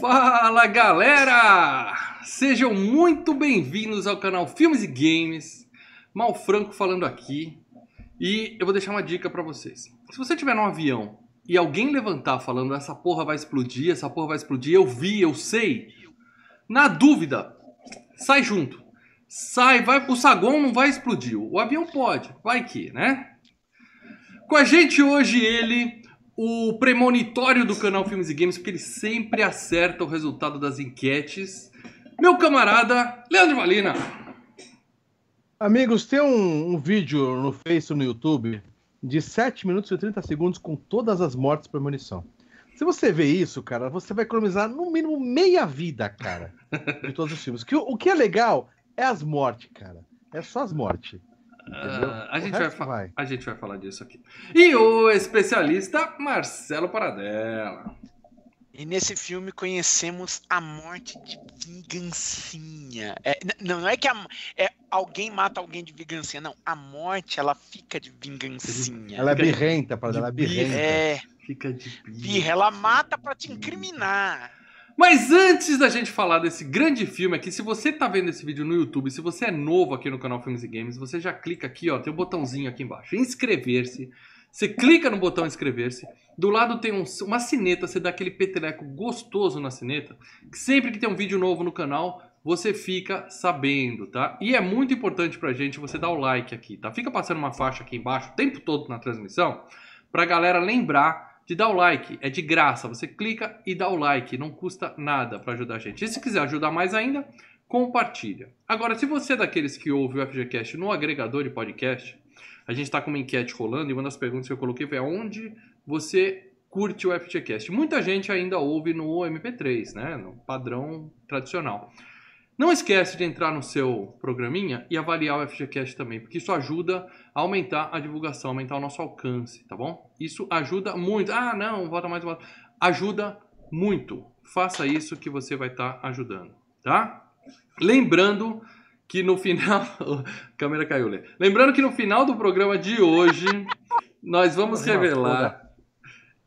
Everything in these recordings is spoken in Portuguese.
Fala galera! Sejam muito bem-vindos ao canal Filmes e Games. Mal Franco falando aqui. E eu vou deixar uma dica pra vocês. Se você tiver num avião e alguém levantar falando essa porra vai explodir, essa porra vai explodir, eu vi, eu sei. Na dúvida, sai junto. Sai, vai, o saguão não vai explodir. O avião pode, vai que, né? Com a gente hoje ele, o premonitório do canal Filmes e Games, porque ele sempre acerta o resultado das enquetes. Meu camarada Leandro Valina. Amigos, tem um, um vídeo no Face no YouTube de 7 minutos e 30 segundos com todas as mortes por munição. Se você vê isso, cara, você vai economizar no mínimo meia vida, cara, de todos os filmes. Que, o que é legal é as mortes, cara. É só as mortes. Uh, a, gente vai, vai, a gente vai falar disso aqui. E o especialista Marcelo Paradela. E nesse filme conhecemos a morte de vingancinha. É, não, não é que a, é, alguém mata alguém de vingancinha, não. A morte, ela fica de vingancinha. Ela é birrenta, para ela é birrenta. É. Fica de birra. Ela mata para te incriminar. Mas antes da gente falar desse grande filme aqui, se você tá vendo esse vídeo no YouTube, se você é novo aqui no canal Filmes e Games, você já clica aqui, ó, tem um botãozinho aqui embaixo, inscrever-se. Você clica no botão inscrever-se. Do lado tem um, uma sineta, você dá aquele peteleco gostoso na sineta, que sempre que tem um vídeo novo no canal, você fica sabendo, tá? E é muito importante pra gente você dar o like aqui, tá? Fica passando uma faixa aqui embaixo o tempo todo na transmissão, pra galera lembrar de dar o like. É de graça. Você clica e dá o like. Não custa nada para ajudar a gente. E se quiser ajudar mais ainda, compartilha. Agora, se você é daqueles que ouve o FGCast no agregador de podcast, a gente está com uma enquete rolando e uma das perguntas que eu coloquei foi onde você curte o FGCast. Muita gente ainda ouve no MP3, né? No padrão tradicional. Não esquece de entrar no seu programinha e avaliar o FGCast também, porque isso ajuda a aumentar a divulgação, aumentar o nosso alcance, tá bom? Isso ajuda muito. Ah, não, vota mais, vota. Ajuda muito. Faça isso que você vai estar tá ajudando, tá? Lembrando que no final. a câmera caiu, Lê. Lembrando que no final do programa de hoje, nós vamos revelar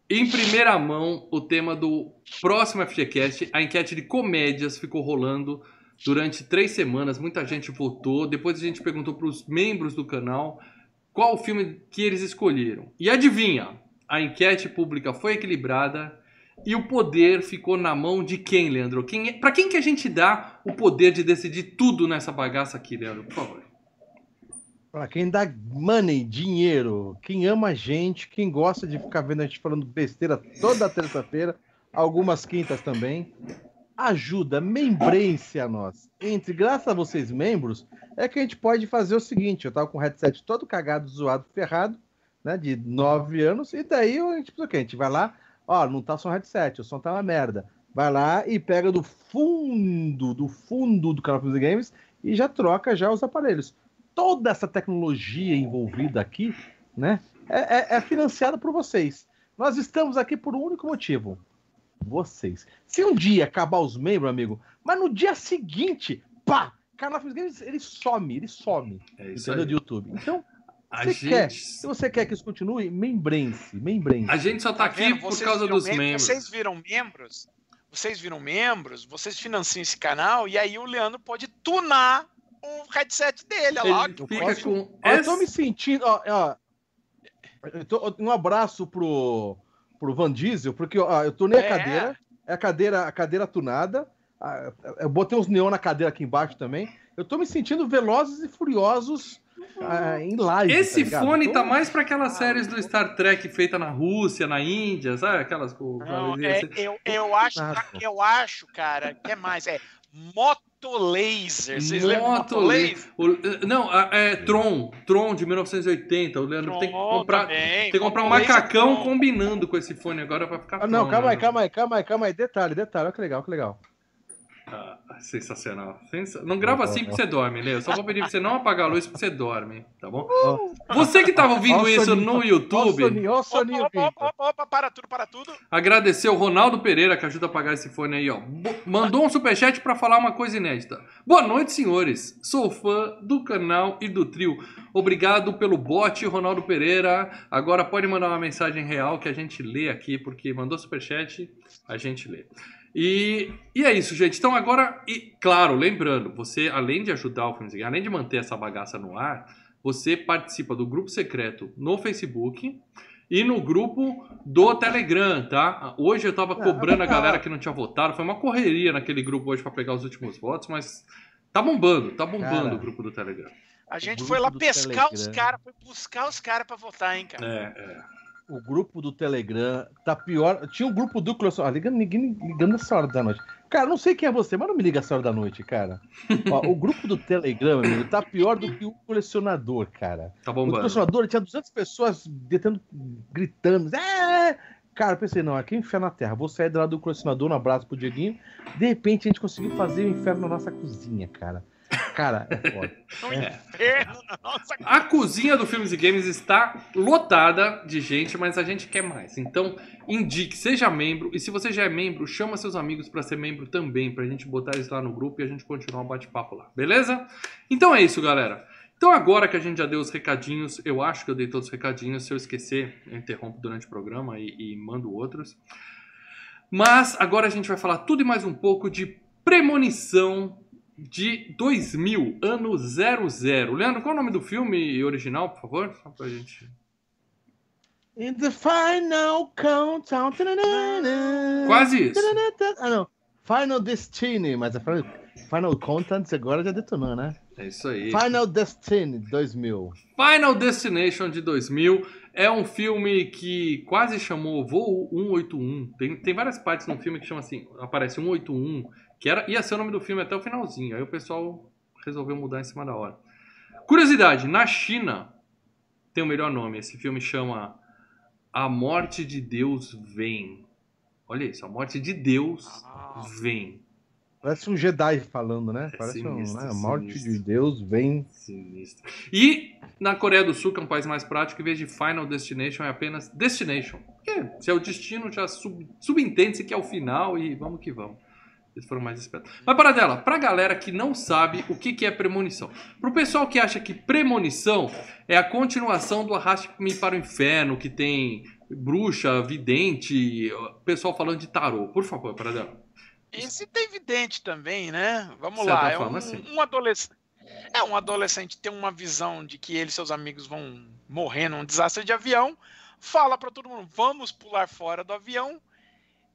em primeira mão o tema do próximo FGCast. A enquete de comédias ficou rolando durante três semanas, muita gente votou. Depois a gente perguntou para os membros do canal qual o filme que eles escolheram. E adivinha? A enquete pública foi equilibrada e o poder ficou na mão de quem, Leandro? Quem é... Para quem que a gente dá o poder de decidir tudo nessa bagaça aqui, Leandro? Por favor. Para quem dá money, dinheiro, quem ama a gente, quem gosta de ficar vendo a gente falando besteira toda terça-feira, algumas quintas também ajuda, membrem-se a nós. Entre, graças a vocês, membros, é que a gente pode fazer o seguinte: eu tava com o headset todo cagado, zoado, ferrado, né? De 9 anos, e daí a gente, o quê? A gente vai lá, ó, não tá só o headset, o som tá uma merda. Vai lá e pega do fundo, do fundo do canal Plus Games e já troca já os aparelhos. Toda essa tecnologia envolvida aqui, né? É, é, é financiada por vocês. Nós estamos aqui por um único motivo vocês. Se um dia acabar os membros, amigo, mas no dia seguinte, pá, Canal Games, ele some, ele some. É isso entendeu? Do YouTube. Então, a você gente... quer, se você quer que isso continue, membrense, membrense. A gente só tá, tá aqui por causa dos membros. membros. Vocês viram membros? Vocês viram membros? Vocês financiam esse canal e aí o Leandro pode tunar o headset dele, olha lá. Eu, posso... com... eu tô me sentindo, ó, ó, tô... um abraço pro pro Van Diesel, porque ó, eu tornei é. a cadeira, é a cadeira, a cadeira tunada. eu botei uns neon na cadeira aqui embaixo também. Eu tô me sentindo velozes e furiosos ah, em live. Esse tá fone tô... tá mais para aquelas séries do Star Trek feita na Rússia, na Índia, sabe? Aquelas Não, é, eu, eu, acho, eu acho, cara, que é mais. É moto Laser. Vocês Moto Laser? O, não, é Tron. Tron de 1980. O Leandro Tron tem que comprar, tem que comprar um macacão Tron. combinando com esse fone agora pra ficar. Ah, não, Tron, calma né? aí, calma aí, calma aí, calma aí. Detalhe, detalhe. Olha que legal, que legal. Ah, sensacional. Não grava assim porque você dorme, Lê. Eu só vou pedir pra você não apagar a luz porque você dorme, tá bom? Você que tava ouvindo isso no YouTube. Opa, opa, opa, para tudo, para tudo. Agradecer o Ronaldo Pereira que ajuda a apagar esse fone aí, ó. Mandou um superchat pra falar uma coisa inédita. Boa noite, senhores. Sou fã do canal e do trio. Obrigado pelo bot, Ronaldo Pereira. Agora pode mandar uma mensagem real que a gente lê aqui, porque mandou superchat, a gente lê. E, e é isso, gente. Então agora, e claro, lembrando, você além de ajudar o Filmes além de manter essa bagaça no ar, você participa do grupo secreto no Facebook e no grupo do Telegram, tá? Hoje eu tava cobrando a galera que não tinha votado, foi uma correria naquele grupo hoje para pegar os últimos votos, mas tá bombando, tá bombando Cara, o grupo do Telegram. A gente foi lá pescar os Telegram. caras, foi buscar os caras pra votar, hein, cara. É, é. O grupo do Telegram tá pior. Tinha o grupo do colecionador. Ah, liga, ninguém ligando essa hora da noite. Cara, não sei quem é você, mas não me liga essa hora da noite, cara. Ó, o grupo do Telegram, amigo, tá pior do que o colecionador, cara. Tá O bombando. colecionador tinha 200 pessoas detendo, gritando. É! Cara, pensei, não, aqui é inferno na terra. Vou sair do lado do colecionador, um abraço pro Dieguinho. De repente a gente conseguiu fazer o inferno na nossa cozinha, cara. Cara, é foda. É. nossa A cozinha do Filmes e Games está lotada de gente, mas a gente quer mais. Então, indique, seja membro. E se você já é membro, chama seus amigos para ser membro também, pra gente botar eles lá no grupo e a gente continuar o bate-papo lá, beleza? Então é isso, galera. Então agora que a gente já deu os recadinhos, eu acho que eu dei todos os recadinhos. Se eu esquecer, eu interrompo durante o programa e, e mando outros. Mas agora a gente vai falar tudo e mais um pouco de premonição de 2000, ano 00. Leandro, qual é o nome do filme original, por favor? Só pra gente. In the final countdown. Quase isso. Ah, não. Final Destiny, mas a Final, final Contents agora já detonou, né? É isso aí. Final Destiny 2000. Final Destination de 2000 é um filme que quase chamou Voo 181. Tem, tem várias partes no filme que chama assim, aparece 181, que era, ia ser o nome do filme até o finalzinho. Aí o pessoal resolveu mudar em cima da hora. Curiosidade, na China tem o melhor nome. Esse filme chama A Morte de Deus Vem. Olha isso, A Morte de Deus Ah, Vem. Parece um Jedi falando, né? É Parece sinistro, um, né? A morte sinistro. de Deus vem. Sinistro. E na Coreia do Sul, que é um país mais prático, em vez de Final Destination, é apenas Destination. Porque se é o destino, já sub, subentende-se que é o final e vamos que vamos. Eles foram mais espertos. Mas para dela, pra galera que não sabe o que, que é premonição. Pro pessoal que acha que premonição é a continuação do Arraste-me para o Inferno, que tem bruxa, vidente, pessoal falando de tarô. Por favor, para dela. Esse tem vidente também, né? Vamos certa lá. É um, sim. um adolescente. É um adolescente tem uma visão de que ele e seus amigos vão morrer num desastre de avião. Fala pra todo mundo: vamos pular fora do avião.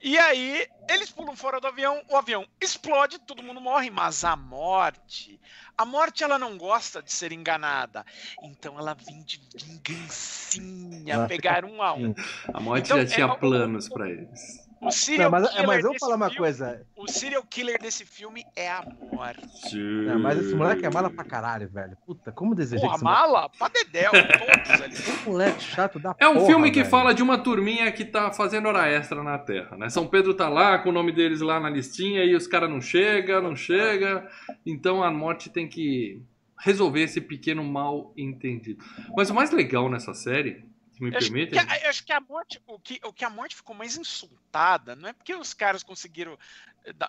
E aí, eles pulam fora do avião, o avião explode, todo mundo morre, mas a morte, a morte ela não gosta de ser enganada. Então ela vem de vingancinha, pegar um a um. A morte Então, já tinha é planos pra eles. O serial Não, mas, killer mas vamos desse falar uma filme- coisa. O serial killer desse filme é a morte. Não, mas esse moleque é mala pra caralho, velho. Puta, como desejei Porra, mala? Pra dedéu, todos ali. Que moleque chato da É um porra, filme que velho. fala de uma turminha que tá fazendo hora extra na Terra, né? São Pedro tá lá com o nome deles lá na listinha e os caras não chega, não chega. Então a morte tem que resolver esse pequeno mal entendido. Mas o mais legal nessa série, se me Eu acho, que, a- eu acho que a morte, o que, o que a morte ficou mais insultada, não é porque os caras conseguiram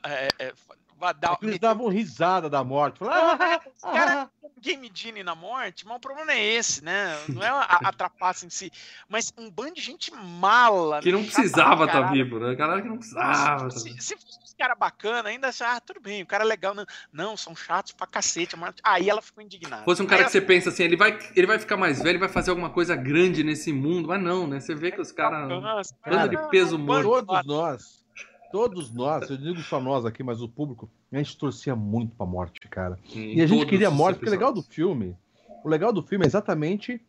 é, é, É que Eles davam risada da morte. Falaram, ah, os ah, caras ah, um game genie na morte, mas o problema é esse, né? Não é a, a trapaça em si, mas um bando de gente mala. que não pra precisava estar caralho. vivo, né? Galera que não precisava. tá se, se fosse uns caras bacanas, ainda assim, ah, tudo bem, o cara é legal. Não, não são chatos pra cacete. Aí ela ficou indignada. Fosse um cara que você pensa assim, ele vai, ele vai ficar mais velho, vai fazer alguma coisa grande nesse mundo, mas não, né? Você vê que os caras. Nossa, Bando de peso morto. Todos nós, todos nós, eu digo só nós aqui, mas o público, a gente torcia muito pra morte, cara. em E a gente queria morte, porque o legal do filme, o legal do filme é exatamente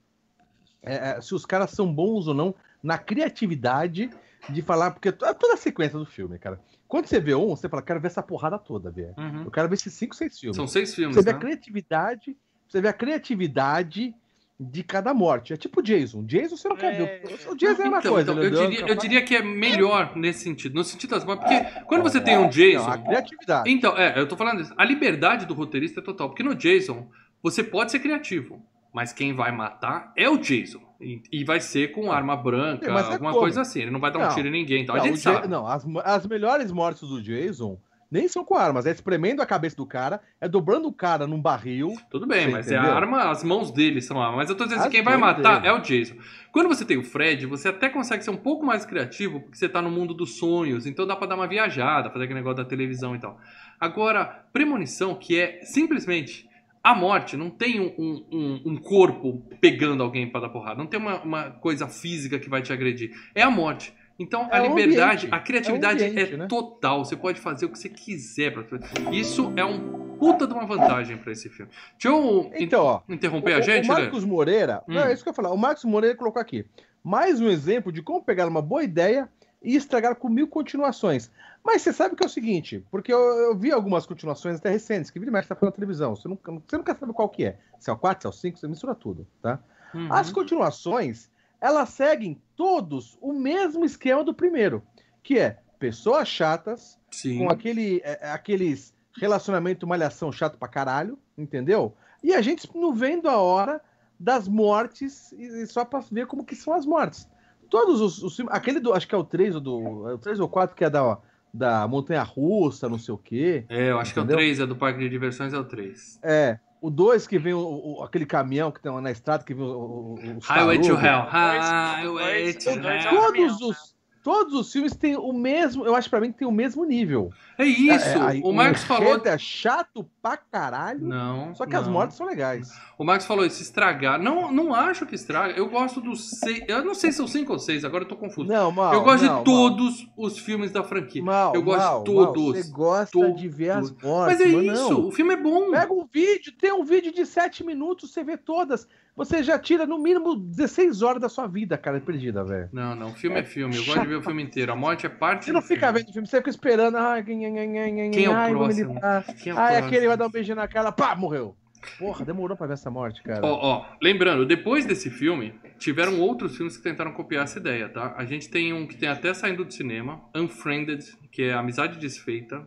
é, é, se os caras são bons ou não na criatividade de falar, porque é toda a sequência do filme, cara. Quando você vê um, você fala, quero ver essa porrada toda, velho. Uhum. Eu quero ver esses cinco, seis filmes. São seis filmes, Você vê a né? criatividade, você vê a criatividade de cada morte. É tipo Jason. Jason você não quer ver. O Jason é uma Então, coisa. então, eu, diria, eu diria que é melhor nesse sentido. No sentido das mortes. Porque quando você tem um Jason. Não, a criatividade. Então, é, eu tô falando isso. A liberdade do roteirista é total. Porque no Jason, você pode ser criativo. Mas quem vai matar é o Jason. E, e vai ser com arma branca, é alguma como? coisa assim. Ele não vai dar um Não. tiro em ninguém. Então, Não, a gente sabe. não, as, as melhores mortes do Jason nem são com armas, é espremendo a cabeça do cara, é dobrando o cara num barril. Tudo bem, mas é a entendeu? arma, as mãos dele são armas. Mas eu tô dizendo assim, As quem vai matar dele. é o Jason. Quando você tem o Fred, você até consegue ser um pouco mais criativo, porque você tá no mundo dos sonhos, então dá pra dar uma viajada, fazer aquele negócio da televisão e tal. Agora, premonição, que é simplesmente a morte, não tem um, um- um- corpo pegando alguém pra dar porrada, não tem uma, uma coisa física que vai te agredir. É a morte. Então, a É o liberdade, ambiente. a criatividade É é, o ambiente, né? total. Você pode fazer o que você quiser. Pra... Isso é um puta de uma vantagem pra esse filme. Deixa eu Então, ó. interromper o, a gente, o? Marcos Moreira, Hum. não, é isso que eu ia falar. O Marcos Moreira colocou aqui. Mais um exemplo de como pegar uma boa ideia e estragar com mil continuações. Mas você sabe que é o seguinte, porque eu, eu vi algumas continuações até recentes, que vira e mexe tá na televisão. Você nunca, você nunca sabe qual que é. Se é o 4, se é o 5, você mistura tudo, tá? Uhum. As continuações, elas seguem todos o mesmo esquema do primeiro, que é pessoas chatas, Sim. com aquele, é, é, aqueles relacionamento malhação chato pra caralho, entendeu? E a gente não vendo a hora das mortes e, e só pra ver como que são as mortes. Todos os, os aquele do, acho que é o 3 ou do, é o 3 ou 4 que é da da montanha russa, não sei o quê. É, eu acho que é o Entendeu? 3, é do parque de diversões, é o 3. É, o 2 que vem o, o- aquele caminhão que tem lá na estrada que vem o, o, o- Highway to. Hell. Highway to é Hell. o- Todos os todos os filmes têm o mesmo, eu acho pra mim que tem o mesmo nível. É isso. É, aí o Marcos falou. é chato pra caralho. Não. Só que as não. mortes são legais. O Marcos falou isso, estragar. Não, não acho que estraga. Eu gosto dos seis. Eu não sei se são cinco ou seis, agora eu tô confuso. Não, mal. eu gosto não, de todos os filmes da franquia. Mal, eu gosto mal, de todos. mal. Você gosta Todos. de ver as Mas mortes, é mas isso, não. o filme é bom. Pega um vídeo, tem um vídeo de 7 minutos, você vê todas. Você já tira no mínimo 16 horas da sua vida, cara, perdida, velho. Não, não, filme é, É filme. Eu gosto de ver o filme inteiro. A morte é parte Você não fica filme. vendo o filme, você fica esperando. Ai, quem, quem, quem, Quem é o ai, próximo? Quem é o Ai, próximo? aquele vai dar um beijinho na cara, pá, morreu. Porra, demorou pra ver essa morte, cara. Ó, ó, lembrando, depois desse filme, tiveram outros filmes que tentaram copiar essa ideia, tá? A gente tem um que tem até saindo do cinema, Unfriended, que é Amizade Desfeita.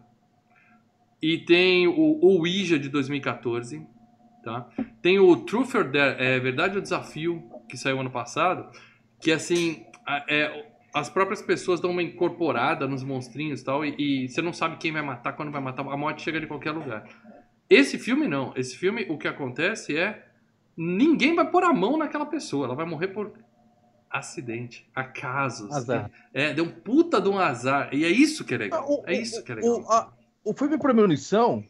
E tem o Ouija de 2014, tá? Tem o Truth or Dare, é Verdade ou Desafio, que saiu ano passado, que assim, é, as próprias pessoas dão uma incorporada nos monstrinhos e tal, e, e você não sabe quem vai matar, quando vai matar, a morte chega de qualquer lugar. Esse filme não. Esse filme, o que acontece é. Ninguém vai pôr a mão naquela pessoa. Ela vai morrer por acidente, acasos. Azar. É, deu um puta de um azar. E é isso que é legal. O- é isso que é legal. O, a- o filme Premonição,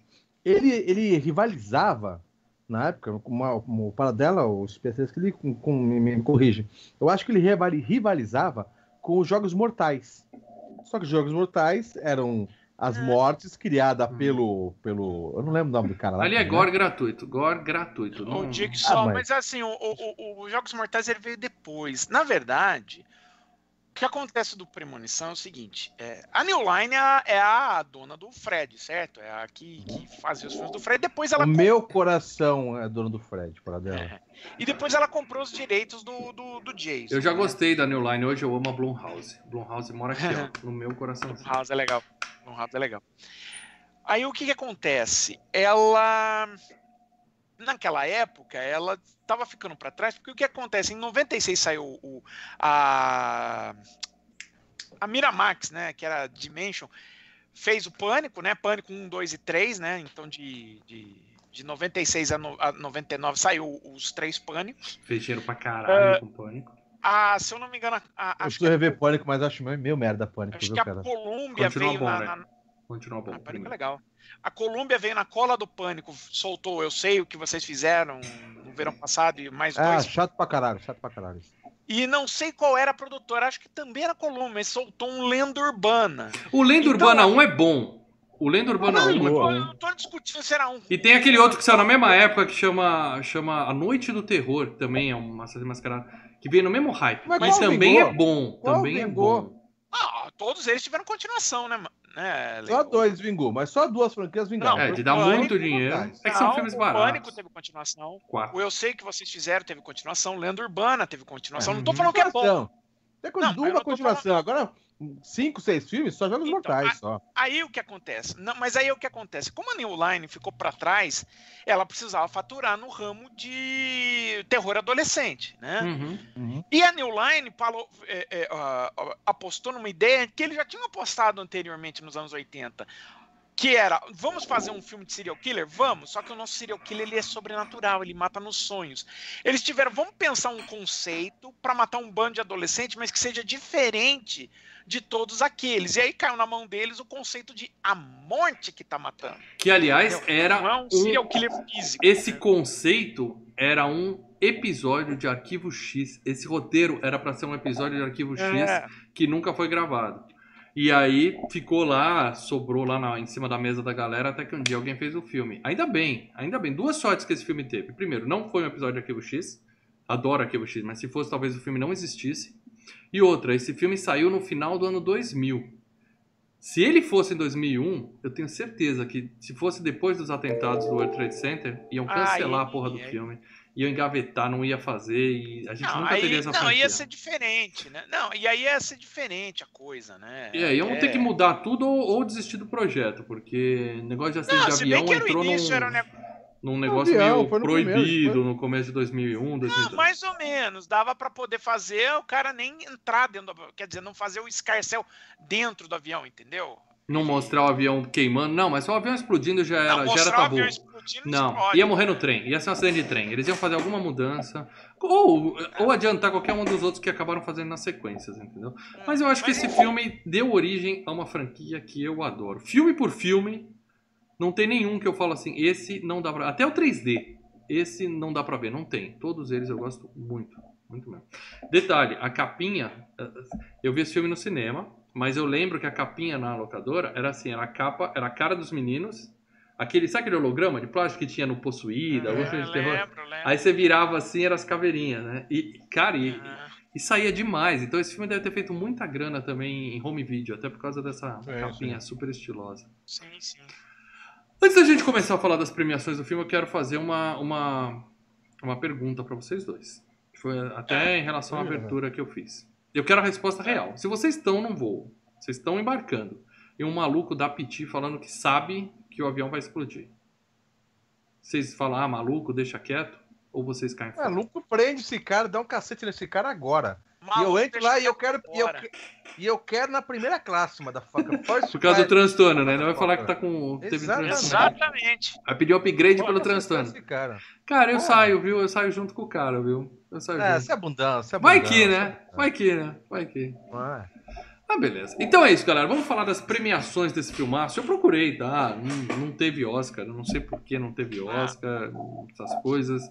ele, ele rivalizava, na época, o Paradela, o especialista que ele com, com- me, me corrige. Eu acho que ele rivali- rivalizava com os Jogos Mortais. Só que os Jogos Mortais eram as Ah. mortes criadas Hum. pelo, pelo. Eu não lembro o nome do cara lá. Ali é né? gore gratuito. Gore gratuito. Não... O Jigsaw, Ah, mas- mas... assim, o, o, o- os Jogos Mortais ele veio depois. Na verdade, que acontece do Premonição é o seguinte: é, a New Line é a, é a dona do Fred, certo? É a que, que fazia os filmes do Fred. Depois ela O meu coração é dono do Fred, Paradela. É. E depois ela comprou os direitos do, do, do Jason. Eu já né? gostei da New Line. Hoje eu amo a Blumhouse. Blumhouse mora aqui, ó, no meu coraçãozinho. House é legal. House é legal. Aí o que, que acontece? Ela. Naquela época, ela estava ficando para trás, porque o que acontece? Em 96 saiu o, a. A Miramax, né? Que era Dimension, fez o Pânico, né? Pânico 1, 2 e 3, né? Então de, de, de 96 a, no, a 99 saiu os três Pânicos. Fez dinheiro pra caralho É. com pânico. Ah, se eu não me engano, a- a- Eu acho, estou que, rever Pânico, mas acho meio, merda Pânico, acho viu, que a cara? Columbia Continua veio bom, na- né? na, Continua bom. Ah, Pânico é legal. A Colômbia veio na cola do Pânico, soltou Eu Sei o que vocês fizeram no verão passado e mais Ah, dois. chato pra caralho, chato pra caralho. E não sei qual era a produtora, acho que também era a Colômbia, mas soltou um Lenda Urbana. O Lenda Então, Urbana é- 1 é bom. O Lenda Urbana Não, 1 é Eu bom. não tô discutindo se era um. E tem aquele outro que saiu na mesma época que chama, chama A Noite do Terror, que também é um assassino mascarado, que veio no mesmo hype. Mas Mas, também vingou? é bom. Qual também é vingou? bom. Ah, todos eles tiveram continuação, né? ma- né Só dois vingou, mas só duas franquias vingaram. Não, É, de dar Pânico, muito dinheiro. É que são Não, filmes o baratos. Pânico teve continuação. Quatro. O Eu Sei que vocês fizeram teve continuação. Lenda Urbana teve continuação. É. Não tô falando que é bom. Tem Não, uma continuação. Agora, cinco, seis filmes, só jogos Então, mortais só. Aí o que acontece? Não, mas aí o que acontece? Como a New Line ficou para trás, ela precisava faturar no ramo de terror adolescente, né? Uhum. Uhum. E a New Line falou, é, é, apostou numa ideia que eles já tinham apostado anteriormente nos anos 80, Que era, vamos fazer um filme de serial killer? Vamos, só que o nosso serial killer ele é sobrenatural, ele mata nos sonhos. Eles tiveram, vamos pensar um conceito para matar um bando de adolescentes, mas que seja diferente de todos aqueles. E aí caiu na mão deles o conceito de a morte que tá matando. Que, aliás, Entendeu? era Não é um um- serial killer físico. Esse né? conceito era um episódio de Arquivo X. Esse roteiro era pra ser um episódio de Arquivo X É. que nunca foi gravado. E aí ficou lá, sobrou lá na- em cima da mesa da galera até que um dia alguém fez o filme. Ainda bem, ainda bem. Duas sortes que esse filme teve. Primeiro, não foi um episódio de Arquivo X. Adoro Arquivo X, mas se fosse talvez o filme não existisse. E outra, esse filme saiu no final do ano 2000. Se ele fosse em 2001, eu tenho certeza que se fosse depois dos atentados do World Trade Center, iam cancelar a porra do filme. Iam engavetar, não ia fazer e a gente Não, nunca teria aí, essa não, franquia. ia ser diferente, né? Não, e aí ia ser diferente a coisa, né? E aí, iam É. ter que mudar tudo ou, ou desistir do projeto, porque negócio de acidente Não, de se bem avião que era o entrou início, num, era um ne- num negócio avião, meio proibido primeiro, foi- no começo de 2001, 2002. Não, mais ou menos. Dava pra poder fazer o cara nem entrar dentro do Quer dizer, não fazer o escarcel dentro do avião, entendeu? Não mostrar o avião queimando, não, mas só o avião explodindo já era, não, já era tabu. explodindo Não, explode. ia morrer no trem, ia ser um acidente de trem. Eles iam fazer alguma mudança, ou, ou adiantar qualquer um dos outros que acabaram fazendo nas sequências, entendeu? Mas eu acho que esse filme deu origem a uma franquia que eu adoro. Filme por filme, não tem nenhum que eu falo assim, esse não dá pra. Até o 3D, esse não dá pra ver, não tem. Todos eles eu gosto muito, muito mesmo. Detalhe, a capinha, eh, eu vi esse filme no cinema, mas eu lembro que a capinha na locadora era assim, era a capa, era a cara dos meninos, aquele, sabe aquele holograma de plástico que tinha no Possuída, É, de terror? lembro, lembro. Aí você virava assim, eram as caveirinhas, né? E, cara, e, Aham. e saía demais. Então esse filme deve ter feito muita grana também em home video, até por causa dessa Sim, capinha super estilosa. Sim, sim. Antes da gente começar a falar das premiações do filme, eu quero fazer uma, uma, uma pergunta pra vocês dois. Foi até em relação à Sim, abertura que eu fiz. Eu quero a resposta real. Se vocês estão num voo, vocês estão embarcando, e um maluco dá piti falando que sabe que o avião vai explodir. Vocês falam, ah, maluco, deixa quieto? Ou vocês caem fora? Maluco, prende esse cara, dá um cacete nesse cara agora. e eu Maluco, entro lá e eu quero. E eu, e eu quero na primeira classe, motherfucker. Por causa do transtorno, né? Não vai falar que tá com. Teve Exatamente. transtorno. Exatamente. Vai pedir upgrade pelo transtorno. cara. Cara, eu Ah. saio, viu? Eu saio junto com o cara, viu? É, é você é Vai que, né? Vai que, né? Vai que. Ah, beleza. Então é isso, galera. Vamos falar das premiações desse filmaço. Eu procurei, tá? Não, não teve Oscar. Eu não sei por que não teve Oscar, essas coisas.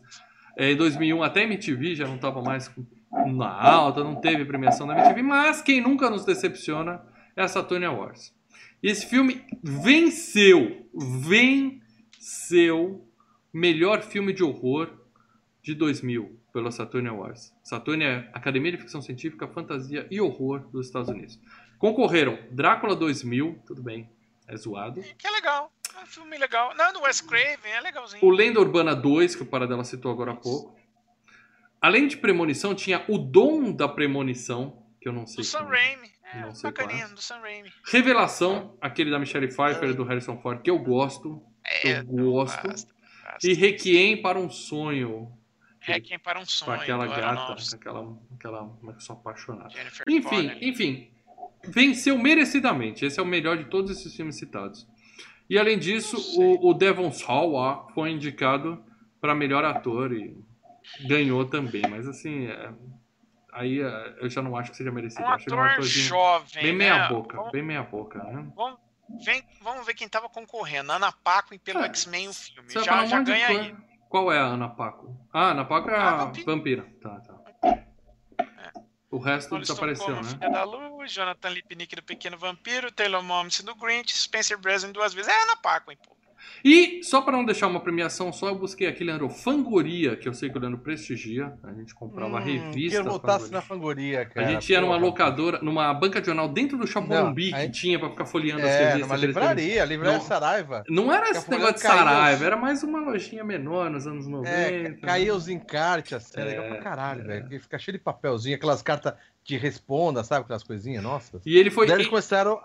É, em 2001 até MTV já não tava mais na alta, não teve premiação da MTV. Mas quem nunca nos decepciona é a Saturn Awards. E esse filme venceu, venceu melhor filme de horror de 2000 pela Saturn Awards. Saturn é Academia de Ficção Científica, Fantasia e Horror dos Estados Unidos. Concorreram Drácula 2000, tudo bem, é zoado. Que é legal. É um filme legal. Não, do Wes Craven, é legalzinho. O Lenda Urbana 2, que o Paradela citou agora há pouco. Além de Premonição, tinha O Dom da Premonição, que eu não sei Do Sam é. Raimi. É, Não sei bacaninha, qual é. do Sam Raimi. Revelação, aquele da Michelle Pfeiffer e do Harrison Ford, que eu gosto. É, Eu gosto. basta. E Requiem para um Sonho, Requiem para um com sonho. aquela do gata, Aronofsky, com aquela, aquela, uma que eu sou apaixonado. Jennifer Enfim, Connelly. enfim, venceu merecidamente. Esse é o melhor de todos esses filmes citados. E além disso, o, o Devon Sawa foi indicado para melhor ator e ganhou também. Mas assim, é, aí é, eu já não acho que seja merecido. Um acho ator jovem. bem né? meia boca, Vamos, bem meia boca, né? vem- vamos ver quem tava concorrendo. Ana Paquin pelo É, X-Men o filme. Já, já ganha aí. Qual é a Ana Paco? Ah, a Ana Paco é A a vampira. Tá, tá. O resto desapareceu, né? Filha da Luz, Jonathan Lipnick do Pequeno Vampiro, Taylor Momsen do Grinch, Spencer Breslin duas vezes. É Ana Paquin, pô. E só para não deixar uma premiação só, eu busquei aqui, Leandro, Fangoria, que eu sei que o Leandro prestigia. A gente comprava Hum, revista. Que eu voltasse Fangoria. na fangoria, cara. a gente ia numa locadora, numa banca de jornal dentro do Xabombi Não, que tinha pra ficar folheando as É, revistas. numa aqueles livraria, livraria Não. Saraiva. Não era esse negócio de Saraiva, os- era mais uma lojinha menor nos anos 90. É, caía os encartes, assim, É, legal pra caralho, é. velho. Fica cheio de papelzinho, aquelas cartas de responda, sabe? Aquelas coisinhas, nossa. E ele foi. Daí eles começaram,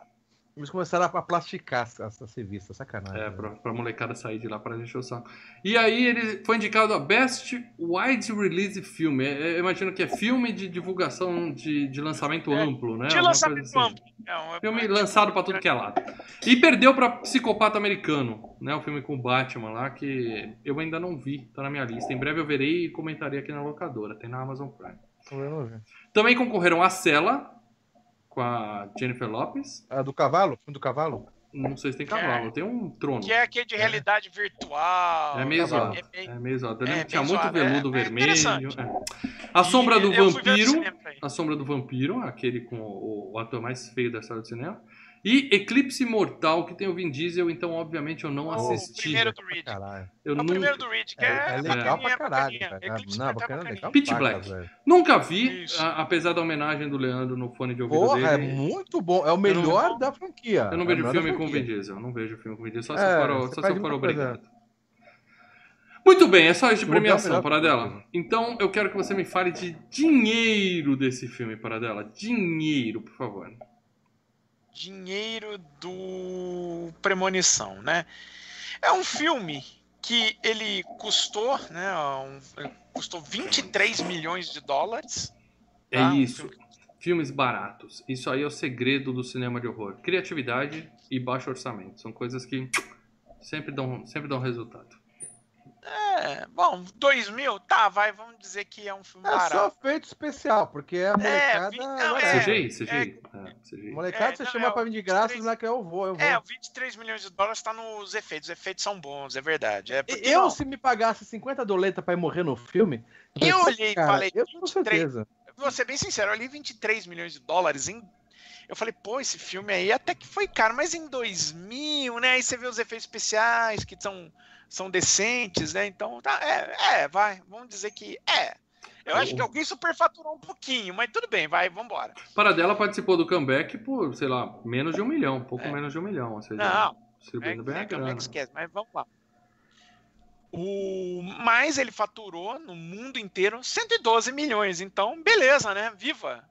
eles começaram a plasticar essas, essas revistas, sacanagem. É, né? pra, pra molecada sair de lá para encher o saco. E aí ele foi indicado a Best Wide Release Film. É, é, eu imagino que é filme de divulgação de, de lançamento É, amplo, né? De Alguma lançamento assim. amplo. É um- Filme lançado pra tudo que é lado. E perdeu pra Psicopata Americano, né? O filme com o Batman lá, que eu ainda não vi, tá na minha lista. Em breve eu verei e comentarei aqui na locadora, tem na Amazon Prime. Não. Também concorreram a Cela, com a Jennifer Lopes. Ah, do cavalo? Do cavalo? Não sei se tem Que é- cavalo, tem um trono. Que é aquele de realidade virtual. É meio cavalo. zoado. É bem- É meio é tinha muito veludo é- é vermelho. interessante. é. A Sombra do E no Vampiro. A Sombra do Vampiro, aquele com o, o ator mais feio da história do cinema. E Eclipse Mortal, que tem o Vin Diesel, então obviamente eu não O assisti. primeiro do Reed. Caralho. Eu É o nunca, primeiro do Reed, que É, é, é legal bacaninha, pra caralho, bacaninha. velho. Eclipse Não, bacana, bacaninha. legal. Pitch Black. velho. nunca vi, a- apesar da homenagem do Leandro no fone de ouvido Porra, é dele. muito bom. É o melhor da franquia. Eu não É o vejo filme com o. Vin Diesel. Eu não vejo filme com o Vin Diesel, só É, se for, só se eu for coisa. obrigado. Muito bem, é só isso de premiação, Paradela. Então eu quero que você me fale de dinheiro desse filme, Paradela. Dinheiro, por favor. Dinheiro do Premonição, né? É um filme que ele custou, né? um- custou 23 milhões de dólares. É tá? Um isso. filme- Filmes baratos. Isso aí é o segredo do cinema de horror. Criatividade e baixo orçamento. São coisas que sempre dão, sempre dão resultado. É, bom, 2 mil, tá, vai, vamos dizer que é um filme É só barato. feito especial, porque a molecada. vi- não, é. é. CGI, CGI. É, CGI. Molecada, É, você não, chama é, pra vir de graça, 23 os moleques, eu vou, eu vou. É, o 23 milhões de dólares tá nos efeitos. Os efeitos são bons, é verdade. É porque, eu, não, se me pagasse 50 doletas pra ir morrer no filme. Eu olhei e falei, Eu com 23. certeza. vou ser bem sincero, eu li 23 milhões de dólares em. Eu falei, pô, esse filme aí até que foi caro, mas em 2000, né? Aí você vê os efeitos especiais que são, são decentes, né? Então, tá, é, é, vai, vamos dizer que é. Eu acho que alguém superfaturou um pouquinho, mas tudo bem, vai, vambora. Paradela participou do comeback por, sei lá, menos de um milhão. Pouco É. menos de um milhão. Ou seja, Não, distribuindo bem é, é grana. esquece, mas vamos lá. O, mas ele faturou no mundo inteiro 112 milhões, então beleza, né? Viva!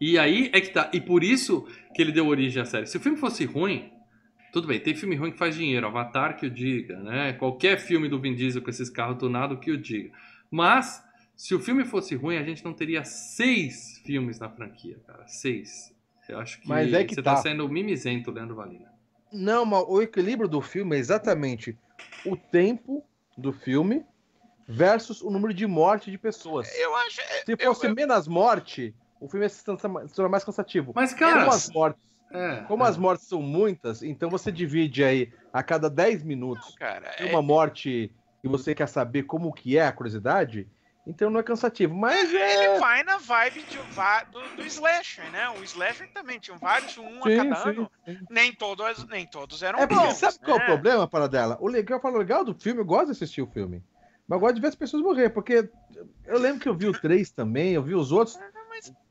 E aí é que tá. E por isso que ele deu origem à série. Se o filme fosse ruim, tudo bem, tem filme ruim que faz dinheiro, Avatar que o diga, né? Qualquer filme do Vin Diesel com esses carros tunados que o diga. Mas, se o filme fosse ruim, a gente não teria seis filmes na franquia, cara. Seis. Eu acho que, Mas é que você tá. tá. sendo mimizento, Leandro Valina. Não, mas o equilíbrio do filme é exatamente o tempo do filme versus o número de morte de pessoas. Eu acho. é, Se eu- fosse eu- menos morte, o filme ia se tornar mais cansativo. Mas, cara. as mortes, É, como é. as mortes são muitas, então você divide aí a cada 10 minutos cara, tem é- uma morte e você quer saber como que é a curiosidade, então não é cansativo. Mas é. ele vai na vibe de, do, do slasher, né? O slasher também tinha vários, um a Sim, cada sim, ano. sim. Nem todos, nem todos eram É porque bons. sabe qual é né? o problema, para dela? O legal, eu legal do filme, eu gosto de assistir o filme. Mas eu gosto de ver as pessoas morrer, porque eu lembro que eu vi o 3 também, eu vi os outros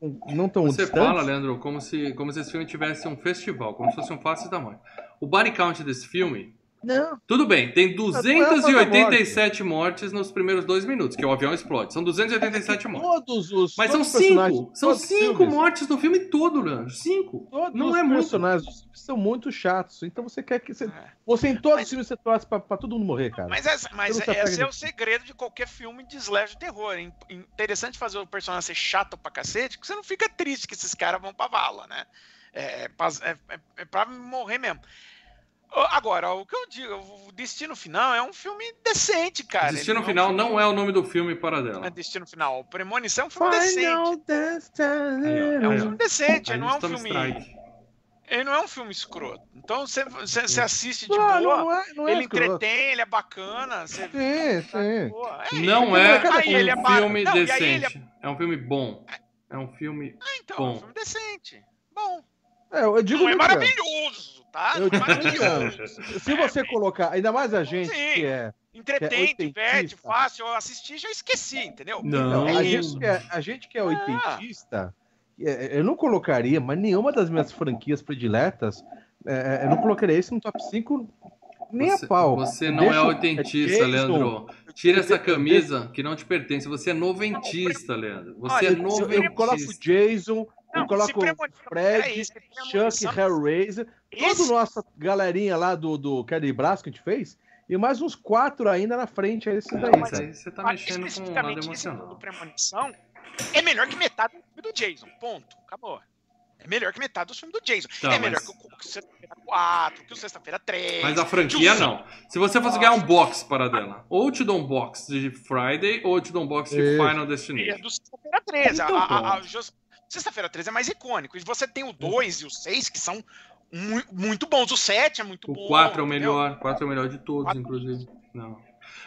Mas- não tão Você distantes. fala, Leandro, como se, como se esse filme tivesse um festival, como se fosse um da Morte. O body count desse filme, Não, tudo bem, tem não é a 287 mortes nos primeiros dois minutos, que o avião explode. São 287 mortes. todos os Mas são todos os personagens- cinco. São cinco filmes, mortes no filme todo, Leandro. Cinco. Todos Não os é muito. personagens filmes são muito chatos. Então você quer que. Você, É. você em todos Mas- os filmes você torce pra, pra todo mundo morrer, cara. Mas, essa- mas esse é o segredo de qualquer filme de slash de terror. É in- interessante fazer o personagem ser chato pra cacete, que você não fica triste que esses caras vão pra vala, né? É, é, é- é- é pra morrer mesmo. Agora, o que eu digo, o Destino Final é um filme decente, cara. Destino Ele Final é um filme- não é o nome do filme para não dela. é Destino Final. O Premonição é um filme decente. Final Aí, ó. É um filme decente, Aí não é um filme. strike. Ele não é um filme escroto. Então você, você, você assiste de Não, boa. não, não é, não é ele escroto. entretém, ele é bacana. Você Sim, sim. É, Não ele- é aí ele é um filme Não, aí ele é- decente. É um filme bom. É um filme. Ah, então, é um Bom. filme decente. Bom. É, eu digo Não é maravilhoso, tá? Eu é maravilhoso. Se você colocar, ainda mais a gente Sim. que é. Entretém, é diverte, fácil. Eu assisti já esqueci, entendeu? Não. a, é gente isso. que é a gente que é Ah. oitentista, é, eu não colocaria, mas nenhuma das minhas franquias prediletas, é, eu não colocaria esse no top 5 nem você, a pau. Você não Deixa é oitentista, Leandro. Tira essa camisa que não te pertence. Você é noventista, Leandro. Você Olha, é Eu, eu coloco o noventista. Jason, Não, eu coloco Fred, peraí, se Chuck, premonição- Hellraiser, toda Esse- nossa galerinha lá do, do de Braço que a gente fez, e mais uns quatro ainda na frente, é esses daí. Mas aí você tá Ah, mexendo com especificamente esse do emocional. Premonição é melhor que metade do filme do Jason. Ponto. Acabou. É melhor que metade dos filmes do Jason. Tá, é melhor mas- que o, que o Sexta-feira 4, que o Sexta-feira 3. Mas a franquia não. Se você fosse ganhar um box para dela, ou te dou um box de Friday, ou te dou um box de Isso. Final É Destination. do Sexta-feira 13. Então A- a- a- Sexta-feira 13 é mais icônico. E você tem o 2 e o 6, que são mu- muito bons. O 7 é muito bom. O 4 é o melhor, 4 é o melhor de todos, Quatro. inclusive. Não.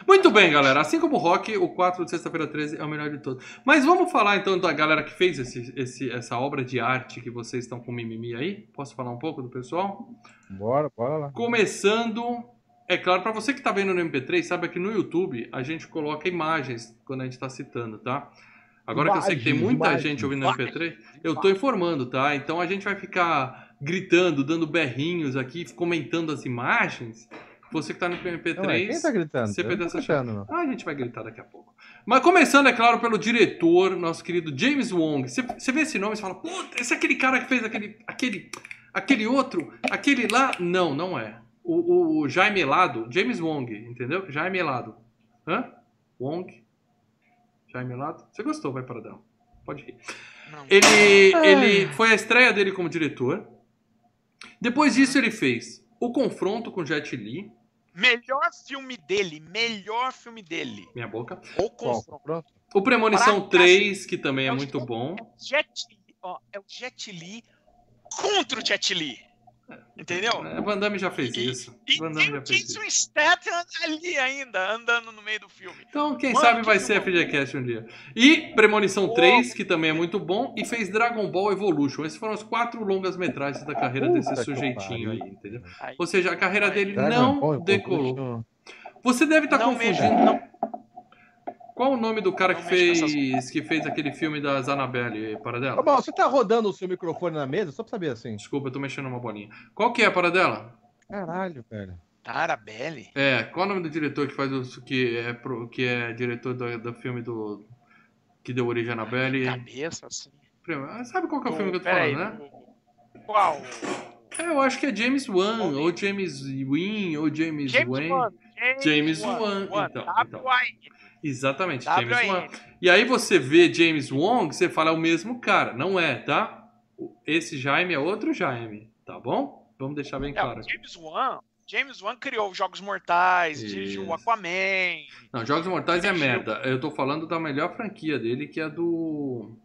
Muito bem, galera. Assim como o Rock, o 4 de Sexta-feira 13 é o melhor de todos. Mas vamos falar então da galera que fez esse, esse- essa obra de arte que vocês estão com mimimi aí? Posso falar um pouco do pessoal? Bora, bora lá. Começando, é claro, para você que tá vendo no MP3, sabe que no YouTube a gente coloca imagens quando a gente tá citando, tá? Agora que eu sei que tem muita gente ouvindo no MP3, eu tô informando, tá? Então a gente vai ficar gritando, dando berrinhos aqui, comentando as imagens. Você que tá no MP3. Não, é, quem tá gritando? Você perdeu essa não. ah, a gente vai gritar daqui a pouco. Mas começando, é claro, pelo diretor, nosso querido James Wong. Você, você vê esse nome e fala, puta, esse é aquele cara que fez aquele, aquele, aquele outro, aquele lá. Não, não é. O, o, o Jaime Elado, James Wong, entendeu? Jaime Elado. Hã? Wong? Jaime Elado? Você gostou, vai para dela. Pode ir. Não. Ele, Ah. ele foi a estreia dele como diretor. Depois disso, ele fez o confronto com Jet Li. Melhor filme dele, melhor filme dele. Minha boca. Qual? confronto. O Premonição Pra 3, que também é É o muito Jet- bom. Jet Li, ó, é o Jet Li contra o Jet Li. Entendeu? É, Van Damme já fez E- isso. E Van Damme tem já o fez isso. Jason Statham ali ainda, andando no meio do filme. Então, quem Mano, sabe que vai ser filmão. FGCast um dia. E Premonição Pô. 3, que também é muito bom, e fez Dragon Ball Evolution. Esses foram os quatro longas metragens da carreira Puta desse sujeitinho aí, entendeu? Aí, Ou seja, a carreira dele Dragon Ball não decolou. Evolution. Você deve estar Não confundindo. mesmo, não. Qual o nome do cara Não que fez, que fez aquele filme das Annabelle, Paradela? Mal, você tá rodando o seu microfone na mesa? Só pra saber assim. Desculpa, eu tô mexendo uma bolinha. Qual que é a Paradela? Caralho, velho. Tarabelli? É, qual é o nome do diretor que faz o que é que é diretor do, do filme do que deu origem a Annabelle? Cabeça, assim. Ah, Sabe qual que é o filme que eu tô Peraí, falando, né? Qual? É, eu acho que é James Wan, ou James Wynn, ou James, James Wayne. Wan. James Wan, Wan. então, W-A-N. Exatamente, James Wan. E aí você vê James Wong, você fala é o mesmo cara. Não é, tá? Esse Jaime é outro Jaime, tá bom? Vamos deixar bem É, claro aqui. James Wan. James Wan criou os Jogos Mortais, dirigiu o Aquaman. Não, Jogos Mortais é Dirigiu. merda. Eu tô falando da melhor franquia dele, que é do.